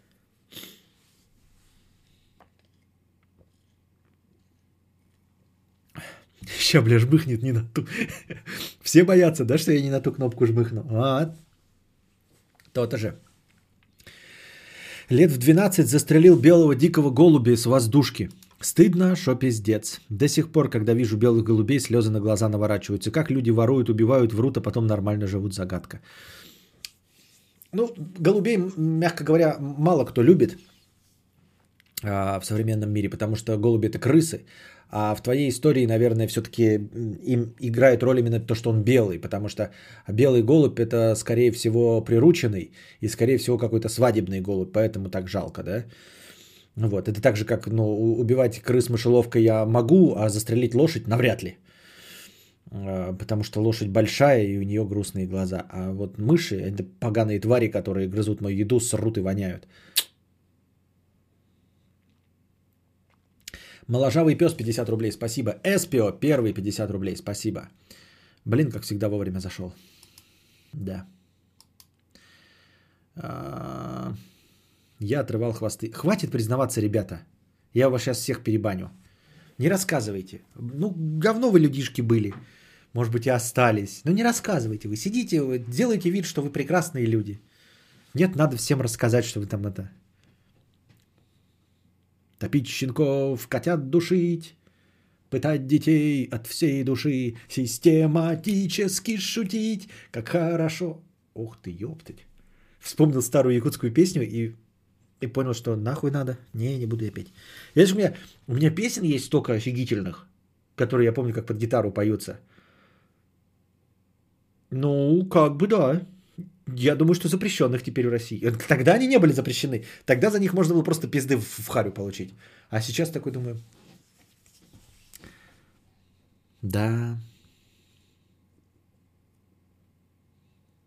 Ща, бля, жмыхнет не на ту. Все боятся, да, что я не на ту кнопку жмыхну? А, то-то же. Лет в 12 застрелил белого дикого голубя с воздушки. Стыдно, что пиздец. До сих пор, когда вижу белых голубей, слезы на глаза наворачиваются. Как люди воруют, убивают, врут, а потом нормально живут, загадка. Ну, голубей, мягко говоря, мало кто любит а, в современном мире, потому что голуби это крысы. А в твоей истории, наверное, все-таки им играет роль именно то, что он белый, потому что белый голубь это, скорее всего, прирученный и, скорее всего, какой-то свадебный голубь, поэтому так жалко, да? Вот, это так же, как ну, убивать крыс мышеловкой я могу, а застрелить лошадь навряд ли. А, потому что лошадь большая и у нее грустные глаза. А вот мыши, это поганые твари, которые грызут мою еду, срут и воняют. Моложавый пес 50 рублей, спасибо. Эспио первый 50 рублей, спасибо. Блин, как всегда вовремя зашел. Да. А, я отрывал хвосты. Хватит признаваться, ребята. Я вас сейчас всех перебаню. Не рассказывайте. Ну, говно вы людишки были. Может быть, и остались. Но не рассказывайте. Вы сидите, вы делаете вид, что вы прекрасные люди. Нет, надо всем рассказать, что вы там это... Топить щенков, котят душить, пытать детей от всей души, систематически шутить, как хорошо. Ух ты, ёптать. Вспомнил старую якутскую песню и, и понял, что нахуй надо. Не, не буду я петь. Видишь, у меня, у меня песен есть столько офигительных, которые я помню, как под гитару поются. Ну, как бы да. Я думаю, что запрещенных теперь в России. Э, тогда они не были запрещены. Тогда за них можно было просто пизды в, в харю получить. А сейчас такой думаю. Да.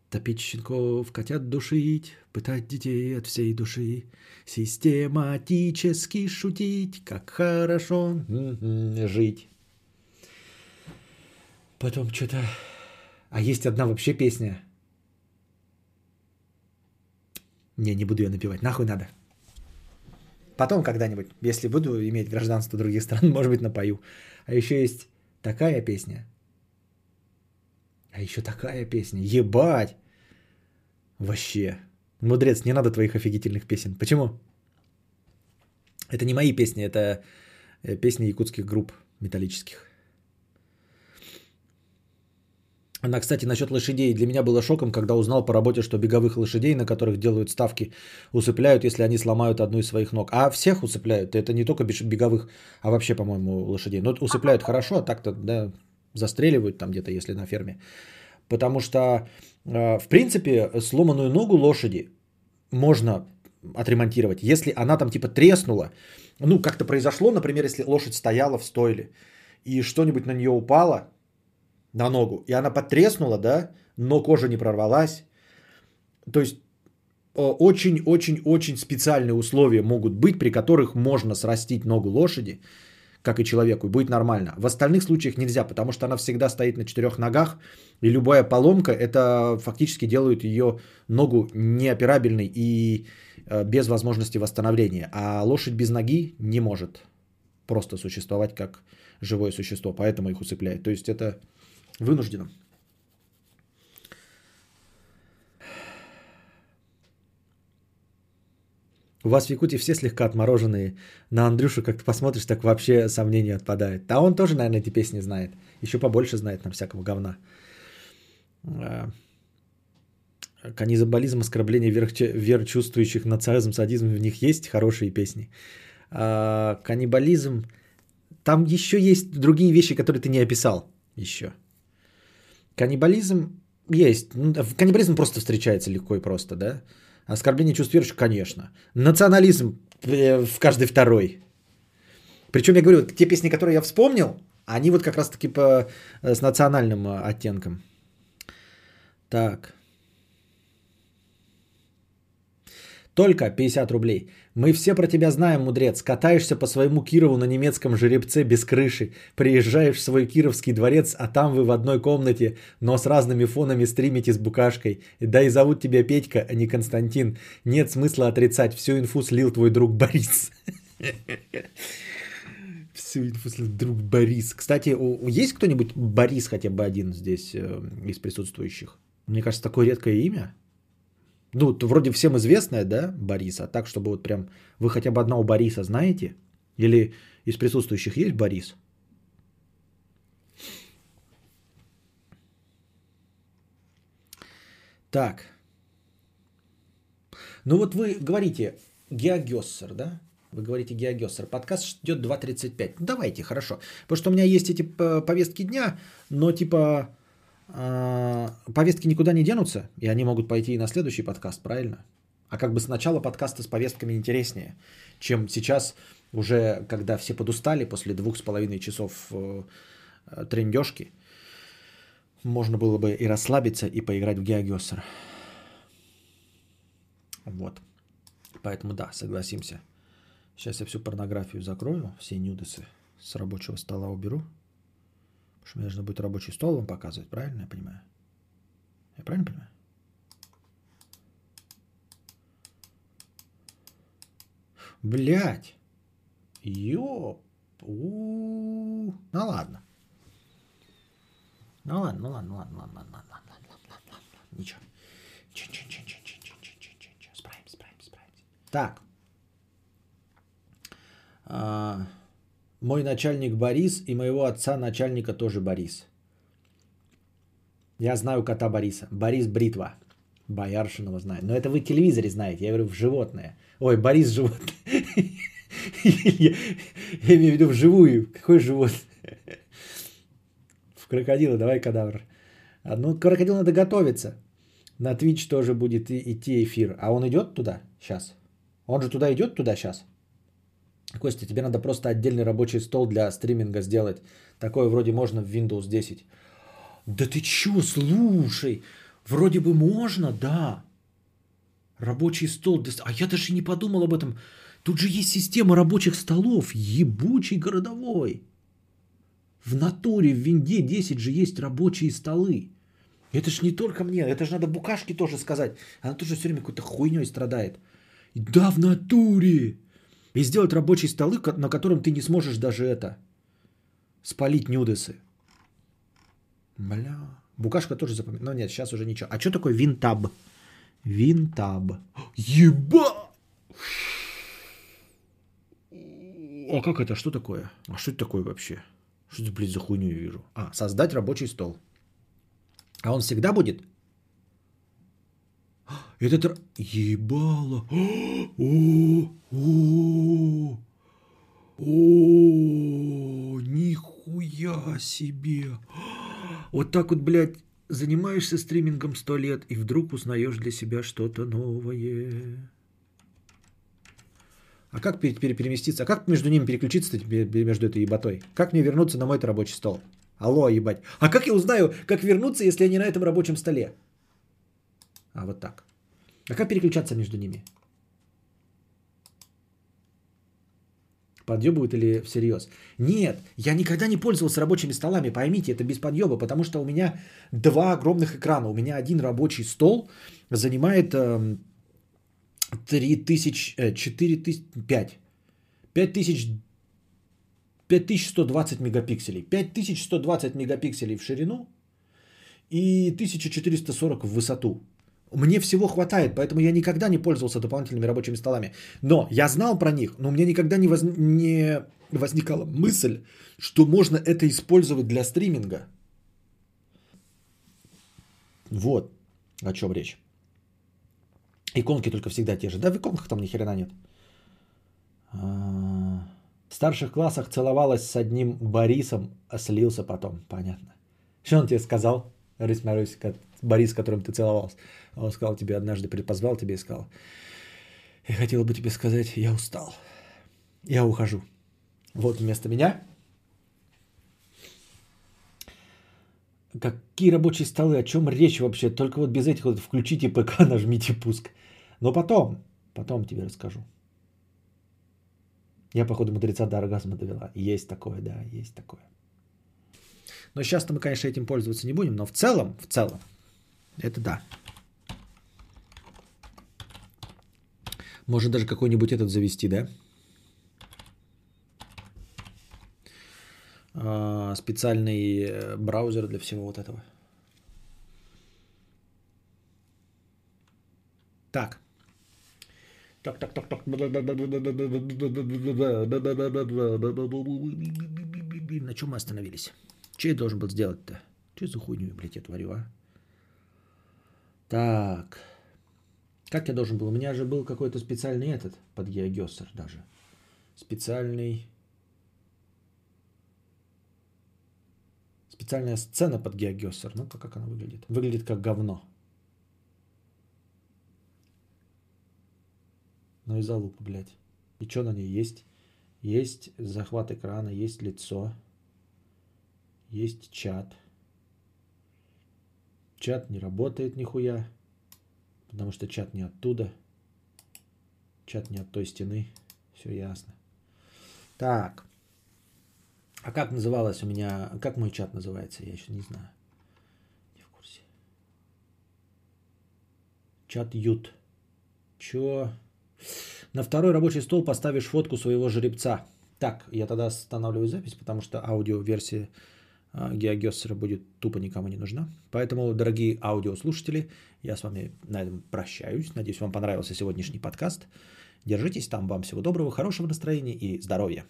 Топить щенков, котят душить, пытать детей от всей души, систематически шутить, как хорошо жить. Потом что-то... А есть одна вообще песня, Не, не буду ее напевать. Нахуй надо. Потом когда-нибудь, если буду иметь гражданство других стран, может быть, напою. А еще есть такая песня. А еще такая песня. Ебать! Вообще. Мудрец, не надо твоих офигительных песен. Почему? Это не мои песни, это э, песни якутских групп металлических. Она, кстати, насчет лошадей. Для меня было шоком, когда узнал по работе, что беговых лошадей, на которых делают ставки, усыпляют, если они сломают одну из своих ног. А всех усыпляют. Это не только беговых, а вообще, по-моему, лошадей. Но усыпляют хорошо, а так-то да, застреливают там где-то, если на ферме. Потому что, э, в принципе, сломанную ногу лошади можно отремонтировать. Если она там типа треснула, ну как-то произошло, например, если лошадь стояла в стойле и что-нибудь на нее упало, на ногу, и она потреснула, да, но кожа не прорвалась. То есть очень-очень-очень специальные условия могут быть, при которых можно срастить ногу лошади, как и человеку, и будет нормально. В остальных случаях нельзя, потому что она всегда стоит на четырех ногах, и любая поломка, это фактически делает ее ногу неоперабельной и э, без возможности восстановления. А лошадь без ноги не может просто существовать как живое существо, поэтому их усыпляют. То есть это Вынужденно. У вас в Якутии все слегка отмороженные. На Андрюшу как-то посмотришь, так вообще сомнение отпадает. А он тоже, наверное, эти песни знает. Еще побольше знает там всякого говна. А, каннибализм, оскорбление верх, верчувствующих, нацизм, садизм, в них есть хорошие песни. А, каннибализм, там еще есть другие вещи, которые ты не описал еще. Каннибализм есть. Ну, каннибализм просто встречается легко и просто, да? Оскорбление чувств верующих, конечно. Национализм э, в каждый второй. Причем я говорю, те песни, которые я вспомнил, они вот как раз-таки по, э, с национальным э, оттенком. Так. Только 50 рублей. Мы все про тебя знаем, мудрец. Катаешься по своему Кирову на немецком жеребце без крыши. Приезжаешь в свой кировский дворец, а там вы в одной комнате, но с разными фонами стримите с букашкой. Да и зовут тебя Петька, а не Константин. Нет смысла отрицать. Всю инфу слил твой друг Борис. Всю инфу слил друг Борис. Кстати, есть кто-нибудь Борис хотя бы один здесь э, из присутствующих? Мне кажется, такое редкое имя. Ну, вроде всем известное, да, Борис, а так, чтобы вот прям вы хотя бы одного Бориса знаете? Или из присутствующих есть Борис? Так. Ну вот вы говорите Геогессер, да? Вы говорите Геогессер. Подкаст идет 2.35. Ну, давайте, хорошо. Потому что у меня есть эти п- повестки дня, но типа э, повестки никуда не денутся, и они могут пойти и на следующий подкаст, правильно? А как бы сначала подкаста с повестками интереснее, чем сейчас уже, когда все подустали после двух с половиной часов э, э, трендежки, можно было бы и расслабиться, и поиграть в Геогессер. Вот. Поэтому да, согласимся. Сейчас я всю порнографию закрою, все нюдесы с рабочего стола уберу. Что мне нужно будет рабочий стол вам показывать, правильно я понимаю? Я правильно понимаю? Блять. Ёп. У. Ну ладно. Ну ладно, ну ладно, ну ладно, ладно, ладно, ладно, ладно, ладно, ладно, ладно. Ничего. Ничего, ничего, ничего, ничего, ничего, ничего, ничего, ничего. Справимся, справимся, справимся. Так. А, мой начальник Борис и моего отца начальника тоже Борис. Я знаю кота Бориса. Борис Бритва. Бояршинова знаю. Но это вы телевизоре знаете. Я говорю в животное. Ой, Борис животное. Я имею в виду вживую. Какой животное? В крокодила давай кадавр. А, Ну, к крокодилу надо готовиться. На Twitch тоже будет идти эфир. А он идет туда сейчас? Он же туда идет туда сейчас? Костя, тебе надо просто отдельный рабочий стол для стриминга сделать. Такое вроде можно в Windows 10. Да ты чё, слушай, вроде бы можно, да. Рабочий стол. А я даже не подумал об этом. Тут же есть система рабочих столов. Ебучий городовой. В натуре в Винде 10 же есть рабочие столы. Это ж не только мне, это же надо Букашке тоже сказать. Она тоже все время какой-то хуйней страдает. Да, в натуре. И сделать рабочие столы, на котором ты не сможешь даже это спалить нюдесы. Бля. Букашка тоже запоминает. Ну нет, сейчас уже ничего. А что такое винтаб? Винтаб. Еба! А как это? Что такое? А что это такое вообще? Что это, блядь, за хуйню я вижу? А, создать рабочий стол. А он всегда будет? Этот... Ебало. О, о, о, нихуя себе. Вот так вот, блядь, занимаешься стримингом сто лет, и вдруг узнаешь для себя что-то новое. А как пере- пере- переместиться? А как между ними переключиться между этой ебатой? Как мне вернуться на мой рабочий стол? Алло, ебать. А как я узнаю, как вернуться, если я не на этом рабочем столе? А, вот так. А как переключаться между ними? Подъебывают или всерьез? Нет, я никогда не пользовался рабочими столами, поймите, это без подъеба, потому что у меня два огромных экрана. У меня один рабочий стол занимает эм, 3000, э, 4000, 5. 5000, 5120 мегапикселей. 5120 мегапикселей в ширину и 1440 в высоту. Мне всего хватает, поэтому я никогда не пользовался дополнительными рабочими столами. Но я знал про них, но у меня никогда не, воз... не возникала мысль, что можно это использовать для стриминга. Вот о чем речь. Иконки только всегда те же. Да, в иконках там ни хрена нет. А, В старших классах целовалась с одним Борисом, а слился потом. Понятно. Что он тебе сказал, Рысь Марусь, ко- Борис, с которым ты целовался? Он сказал тебе однажды, предпозвал тебе и сказал, я хотел бы тебе сказать, я устал. Я ухожу. Вот вместо меня. Какие рабочие столы, о чем речь вообще? Только вот без этих вот включите ПК, нажмите пуск. Но потом, потом тебе расскажу. Я, походу, мудреца до оргазма довела. Есть такое, да, есть такое. Но сейчас-то мы, конечно, этим пользоваться не будем, но в целом, в целом, это да. Можно даже какой-нибудь этот завести, да? А, Специальный э, браузер для всего вот этого. Так. Так, так, так, так. На чем мы остановились? Что я должен был сделать-то? Что за хуйню, блядь, я творю, а? Так. Как я должен был? У меня же был какой-то специальный этот под Геогессер даже. Специальный... Специальная сцена под Геогессер. Ну-ка, как она выглядит? Выглядит как говно. Ну и залупа, блядь. И что на ней есть? Есть захват экрана, есть лицо, есть чат. Чат не работает нихуя, потому что чат не оттуда. Чат не от той стены. Все ясно. Так. А как называлось у меня, как мой чат называется, я еще не знаю. Не в курсе. Чат ют. Чё? На второй рабочий стол поставишь фотку своего жеребца. Так, я тогда останавливаю запись, потому что аудиоверсия а, Геогессера будет тупо никому не нужна. Поэтому, дорогие аудиослушатели, я с вами на этом прощаюсь. Надеюсь, вам понравился сегодняшний подкаст. Держитесь там. Вам всего доброго, хорошего настроения и здоровья.